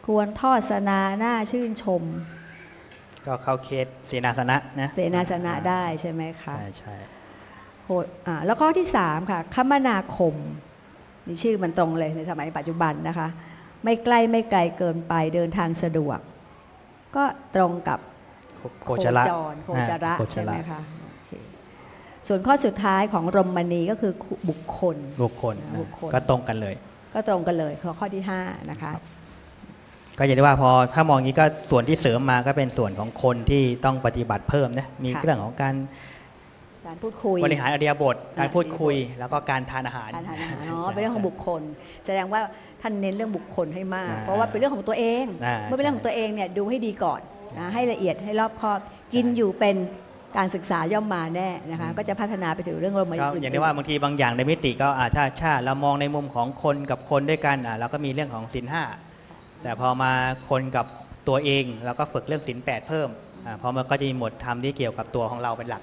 B: ควรทอดสนาหน้าชื่นชม
C: ก็เข้าเคสเสนาสนะนะ
B: เสนาสนะได้ใช่ไหมคะ
C: ใช่ใช่
B: โหอ่าแล้วข้อที่3ค่ะคมนาคมนี่ชื่อมันตรงเลยในสมัยปัจจุบันนะคะ ไม่ใกล้ไม่ไกลเกินไปเดินทางสะดวก ก็ตรงกับ
C: โคจระ
B: รโคจระ
C: อ่าโคจ
B: ใช่ไหมคะโอเคส่วนข้อสุดท้ายของรมณีก็คือบุคคล
C: บุคคล
B: บุคคล
C: ก็ตรงกันเลย
B: ก็ตรงกันเลยข้อข้อที่5นะคะ
C: ก็อย่างที่ว่าพอถ้ามองอย่างนี้ก็ส่วนที่เสริมมาก็เป็นส่วนของคนที่ต้องปฏิบัติเพิ่มนะมี
B: ค่ะ
C: เรื่องของการ
B: การพูดคุย
C: บริหารอริยบทการ
B: อ่า
C: พูดคุย
B: อริยบท
C: แล้วก็การทานอาหาร
B: การทานอาหารเนาะ
C: ใช่
B: เป็นเรื่องของบุคคล แสดงว่าท่านเน้นเรื่องบุคคลให้มาก
C: อ่า
B: เพราะว่าเป็นเรื่องของตัวเอง
C: อ่า
B: เมื่อเป็นเรื่องของตัวเองเนี่ยดูให้ดีก่อนนะให้ละเอียดให้รอบคอบกินอยู่เป็นการศึกษาย่อมมาแน่นะคะก็จะพัฒนาไปถึงเรื่องรมณี
C: ก็
B: อื่นๆ
C: อย่างที่ว่าบางทีบางอย่างในมิติก็อ่าถ้าชาติเรามองในมุมของคนกับคนด้วยกันอ่าเราก็มีเรื่องของศีลห้า แต่พอมาคนกับตัวเองเราก็ฝึกเรื่องศีลแปดเพิ่มอพราะมันก็จะมีหมวดธรรมที่เกี่ยวกับตัวของเราเป็นหลัก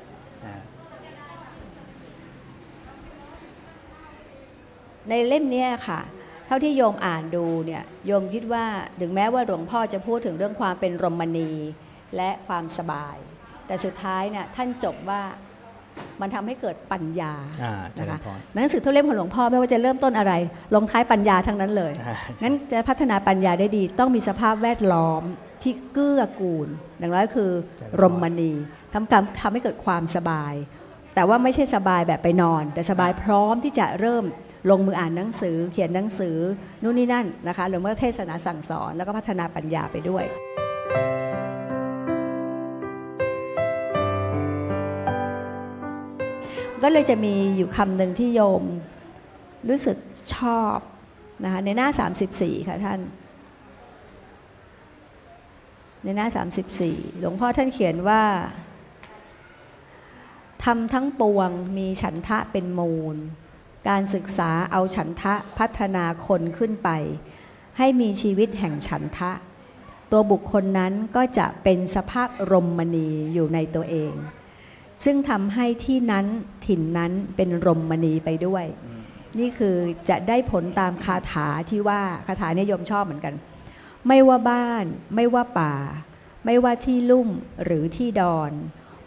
B: ในเล่มนี้ค่ะเท่าที่โยมอ่านดูเนี่ยโยมคิดว่าถึงแม้ว่าหลวงพ่อจะพูดถึงเรื่องความเป็นรมณีและความสบาย แต่สุดท้ายเนี่ยท่านจบว่า มันทำให้เกิดปัญญา
C: อ่าเจริ
B: นะ
C: ญ
B: คะ
C: พร
B: หนังสือทุกเล่มของหลวงพ่อไม่ว่าจะเริ่มต้นอะไร ลงท้ายปัญญาทั้งนั้นเลย
C: อ่า
B: งั้นจะพัฒนาปัญญาได้ดี ต้องมีสภาพแวดล้อมที่เกื้อกูลอย่างน้อยคือ รมณีทำการทำให้เกิดความสบาย แต่ว่าไม่ใช่สบายแบบไปนอน แต่สบายพร้อมที่จะเริ่มลงมืออ่านหนังสือ เขียนหนังสือนู่นนี่นั่นนะคะหรือว่าเทศนาสั่งสอนแล้วก็พัฒนาปัญญาไปด้วย ก็เลยจะมีอยู่คำหนึ่งที่โยมรู้สึกชอบนะคะในหน้า 34 ค่ะท่าน ในหน้า 34 หลวงพ่อท่านเขียนว่าทำทั้งปวงมีฉันทะเป็นมูล การศึกษาเอาฉันทะพัฒนาคนขึ้นไป ให้มีชีวิตแห่งฉันทะ ตัวบุคคลนั้นก็จะเป็นสภาพรมณีอยู่ในตัวเอง ซึ่งทำให้ที่นั้นถิ่นนั้นเป็นรมณีไปด้วย นี่คือจะได้ผลตามคาถาที่ว่าคาถาเนี่ยโยมชอบเหมือนกัน ไม่ว่าบ้าน ไม่ว่าป่า ไม่ว่าที่ลุ่มหรือที่ดอน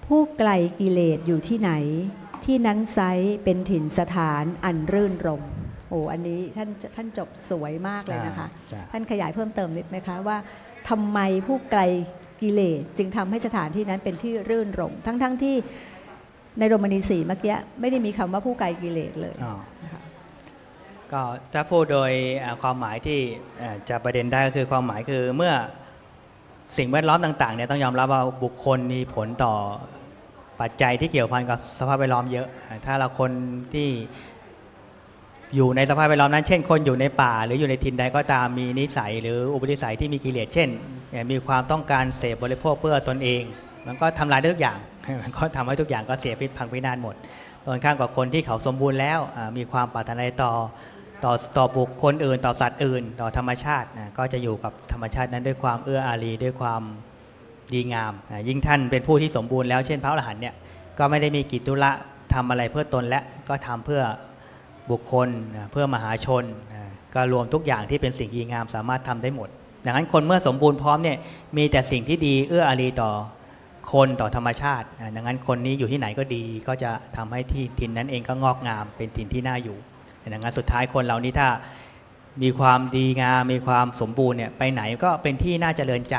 B: ผู้ไกลกิเลสอยู่ที่ไหน ที่นั้นไซร้เป็นถิ่นสถานอันรื่นรมโอ้อันนี้ท่านท่านจบสวยมากเลยนะคะ
C: จ้ะ
B: ท่านขยายเพิ่มเติมนิดไหมคะว่าทำไมผู้ไกล กิเลสจึงทำให้สถานที่นั้นเป็นที่รื่นรมทั้งๆทที่ในโรมานีสีเมื่อกี้ไม่ได้มีคำว่าผู้ไกลกิเลสเลย
C: อ๋อ
B: นะคะ
C: ก็ถ้าพูดโดยอ่าความหมายที่อ่าจะประเด็นได้ก็คือความหมายคือเมื่อสิ่งแวดล้อมต่างๆเนี่ยต้องยอมรับว่าบุคคลมีผลต่อปัจจัยที่เกี่ยวพันกับสภาพแวดล้อมเยอะอ่าถ้าเราคนที่ อยู่ในสภาพแวดล้อมนั้น เช่นคนอยู่ในป่า หรืออยู่ในถิ่นใดก็ตามมีนิสัย หรืออุปนิสัยที่มีกิเลสเช่น มีความต้องการเสพบริโภคเพื่อตนเอง มันก็ทำลายได้ทุกอย่างมันก็ทำให้ทุกอย่างก็เสียพิษพังพินาศหมดตรงข้ามกับคนที่เขาสมบูรณ์แล้วมีความปรารถนาต่อต่อต่อบุคคลอื่น ต่อสัตว์อื่น ต่อธรรมชาตินะก็จะอยู่กับธรรมชาตินั้นด้วยความเอื้ออารีด้วยความดีงามยิ่งท่านเป็นผู้ที่สมบูรณ์แล้วเช่นพระอรหันต์เนี่ยก็ไม่ได้มีกิจธุระทำอะไรเพื่อตนและก็ทำเพื่อ บุคคลเพื่อมหาชนก็รวมทุกอย่างที่เป็นสิ่งดีงามสามารถทำได้หมด ดังนั้นคนเมื่อสมบูรณ์พร้อมเนี่ยมีแต่สิ่งที่ดีเอื้ออารีต่อคนต่อธรรมชาติ ดังนั้นคนนี้อยู่ที่ไหนก็ดีก็จะทำให้ที่ถิ่นนั้นเองก็งอกงามเป็นถิ่นที่น่าอยู่ ดังนั้นสุดท้ายคนเรานี้ถ้ามีความดีงามมีความสมบูรณ์เนี่ยไปไหนก็เป็นที่น่าเจริญใจ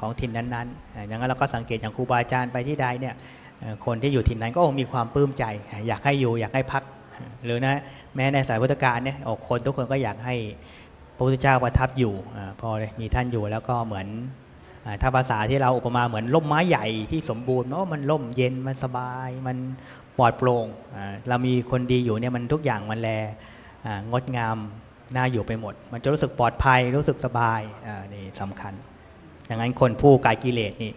C: ของถิ่นนั้นๆดังนั้นเราก็สังเกตอย่างครูบาอาจารย์ไปที่ใดเนี่ยคนที่อยู่ถิ่นนั้นก็คงมีความปลื้มใจ อยากให้อยู่อยากให้พัก หรือนะแม้ในสายพุทธการเนี่ยอ้คนทุกคนก็อยากให้พระพุทธเจ้าประทับอยู่อพอมีท่านอยู่แล้วก็เหมือนถ้าภาษาที่เราอุปมาเหมือนร่มไม้ใหญ่ที่สมบูรณ์โอ้มันร่มเย็นมันสบาย มันปลอดโปร่งเรามีคนดีอยู่เนี่ยมันทุกอย่างมันแลงดงามน่าอยู่ไปหมด มันจะรู้สึกปลอดภัยรู้สึกสบายนี่สำคัญดังนั้นคนผู้กายกิเลสนี่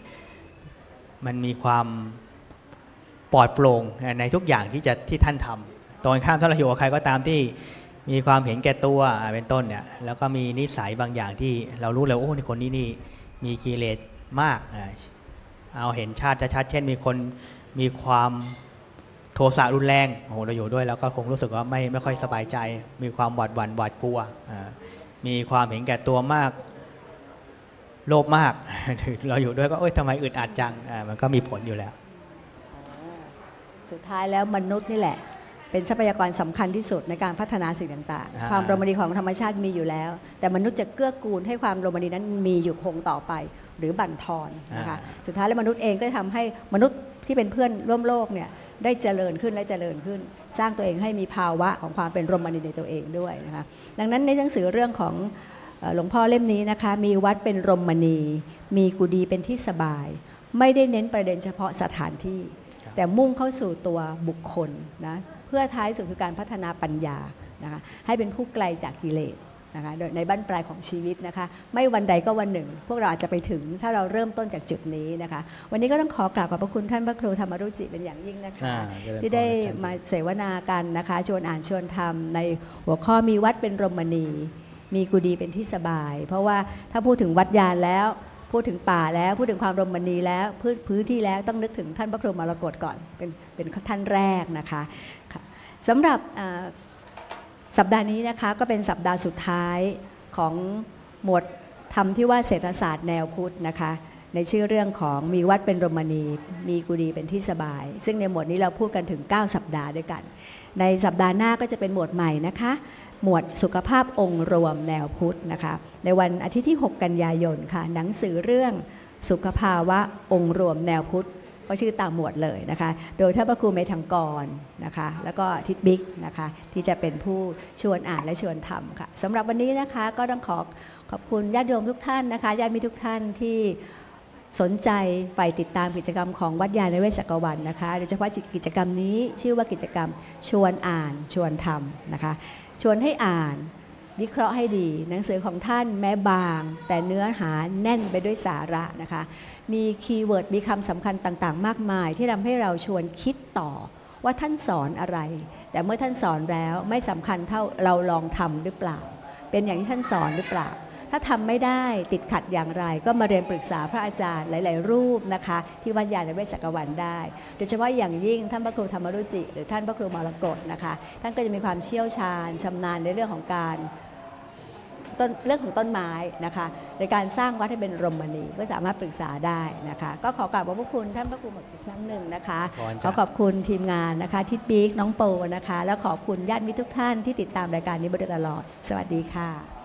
C: มันมีความปลอดโปร่งในทุกอย่างที่จะที่ท่านทำ ตรงข้ามถ้าเราอยู่กับใครก็ตามที่มีความเห็นแก่ตัวเป็นต้นเนี่ยแล้วก็มีนิสัยบางอย่างที่เรารู้เลยโอ้ในคนนี้นี่มีกิเลสมากเอาเห็นชาติชัดเช่น มีคนมีความโทสะรุนแรงโอ้โหเราอยู่ด้วย แล้วก็คงรู้สึกว่าไม่ไม่ค่อยสบายใจ มีความหวาดหวั่นหวาดกลัวมีความเห็นแก่ตัวมาก โลภมาก เราอยู่ด้วยก็เอ้ยทำไมอึดอัดจังมันก็มีผลอยู่แล้ว
B: สุดท้ายแล้วมนุษย์นี่แหละ เป็นทรัพยากรสำคัญที่สุดในการพัฒนาสิ่งต่าง
C: อ่า
B: ๆความโรแมนีของธรรมชาติมีอยู่แล้ว แต่มนุษย์จะเกื้อกูลให้ความโรแมนีนั้นมีอยู่คงต่อไป หรือบั่นทอนนะคะสุดท้ายแล้วมนุษย์เองก็ทำให้มนุษย์ที่เป็นเพื่อนร่วมโลกเนี่ยได้เจริญขึ้นและเจริญขึ้น สร้างตัวเองให้มีภาวะของความเป็นโรแมนีในตัวเองด้วยนะคะดังนั้นในหนังสือเรื่องของเอ่อหลวงพ่อเล่มนี้นะคะมีวัดเป็นโรมณี มีกุดีเป็นที่สบาย ไม่ได้เน้นประเด็นเฉพาะสถานที่ แต่มุ่งเข้าสู่ตัวบุคคลนะ เพื่อท้ายสุดคือการพัฒนาปัญญานะคะให้เป็นผู้ไกลจากกิเลสนะคะโดยในบั้นปลายของชีวิตนะคะ ไม่วันใดก็วันหนึ่ง พวกเราอาจจะไปถึงถ้าเราเริ่มต้นจากจุดนี้นะคะ วันนี้ก็ต้องขอกราบขอบพระคุณท่านพระครูธรรมรุจิเป็นอย่างยิ่งนะคะ
C: อ่าเจริญพร
B: ที่ได้
C: อาจารย์
B: มาเสวนากันนะคะ ชวนอ่านชวนทำในหัวข้อมีวัดเป็นรมณี มีกุดีเป็นที่สบาย เพราะว่าถ้าพูดถึงวัดยานแล้ว พูดถึงป่าแล้วพูดถึงความรมณีแล้วพื้นพื้นที่แล้วต้องนึกถึงท่านพระครูมรกตก่อนเป็นเป็นท่านแรกนะคะค่ะ สำหรับสัปดาห์นี้นะคะก็เป็นสัปดาห์สุดท้ายของหมวดธรรมที่ว่าเศรษฐศาสตร์แนวพุทธนะคะในชื่อเรื่องของมีวัดเป็นรมณี มีกุดีเป็นที่สบาย ซึ่งในหมวดนี้เราพูดกันถึง 9 สัปดาห์ด้วยกัน ในสัปดาห์หน้าก็จะเป็นหมวดใหม่นะคะ หมวดสุขภาพองค์รวมแนวพุทธนะคะ ในวันอาทิตย์ที่ 6 กันยายนค่ะ หนังสือเรื่องสุขภาวะองค์รวมแนวพุทธ ก็ชื่อตามหมวดเลยนะคะ โดยท่านพระครูเมธังกรนะคะ แล้วก็ทิดบิ๊กนะคะ ที่จะเป็นผู้ชวนอ่านและชวนทำค่ะสำหรับวันนี้นะคะก็ต้องขอขอบคุณญาติโยมทุกท่านนะคะญาติมิตรทุกท่านที่สนใจใฝ่ติดตามกิจกรรมของวัดยาณเวศกรวันนะคะ โดยเฉพาะกิจกรรมนี้ชื่อว่ากิจกรรมชวนอ่านชวนทำนะคะ ชวนให้อ่านวิเคราะห์ให้ดี หนังสือของท่านแม้บาง แต่เนื้อหาแน่นไปด้วยสาระนะคะ มี keyword มีคำสำคัญต่างๆ มากมาย ที่ทำให้เราชวนคิดต่อว่าท่านสอนอะไร แต่เมื่อท่านสอนแล้วไม่สำคัญเท่าเราลองทำหรือเปล่า เป็นอย่างที่ท่านสอนหรือเปล่า ถ้าทำไม่ได้ติดขัดอย่างไร ก็มาเรียนปรึกษาพระอาจารย์หลาย ๆ รูปนะคะ ที่วัดญาณเวศกวันได้ โดยเฉพาะอย่างยิ่งท่านพระครูธรรมรุจิ หรือท่านพระครูมรกตนะคะ ท่านก็จะมีความเชี่ยวชาญชำนาญในเรื่องของการ ต้นเรื่องของต้นไม้นะคะในการสร้างวัดให้เป็นรมณีก็สามารถปรึกษาได้นะคะ ก็ขอกราบขอบพระคุณท่านพระครูหมดอีกครั้งหนึ่งนะคะ
C: ขอบคุณ
B: ข
C: จ้ะ
B: อขอบคุณทีมงานนะคะทิดบิ๊กน้องโปนะคะ แล้วขอบคุณญาติมิตรทุกท่านที่ติดตามรายการนี้มาโดยตลอด สวัสดีค่ะ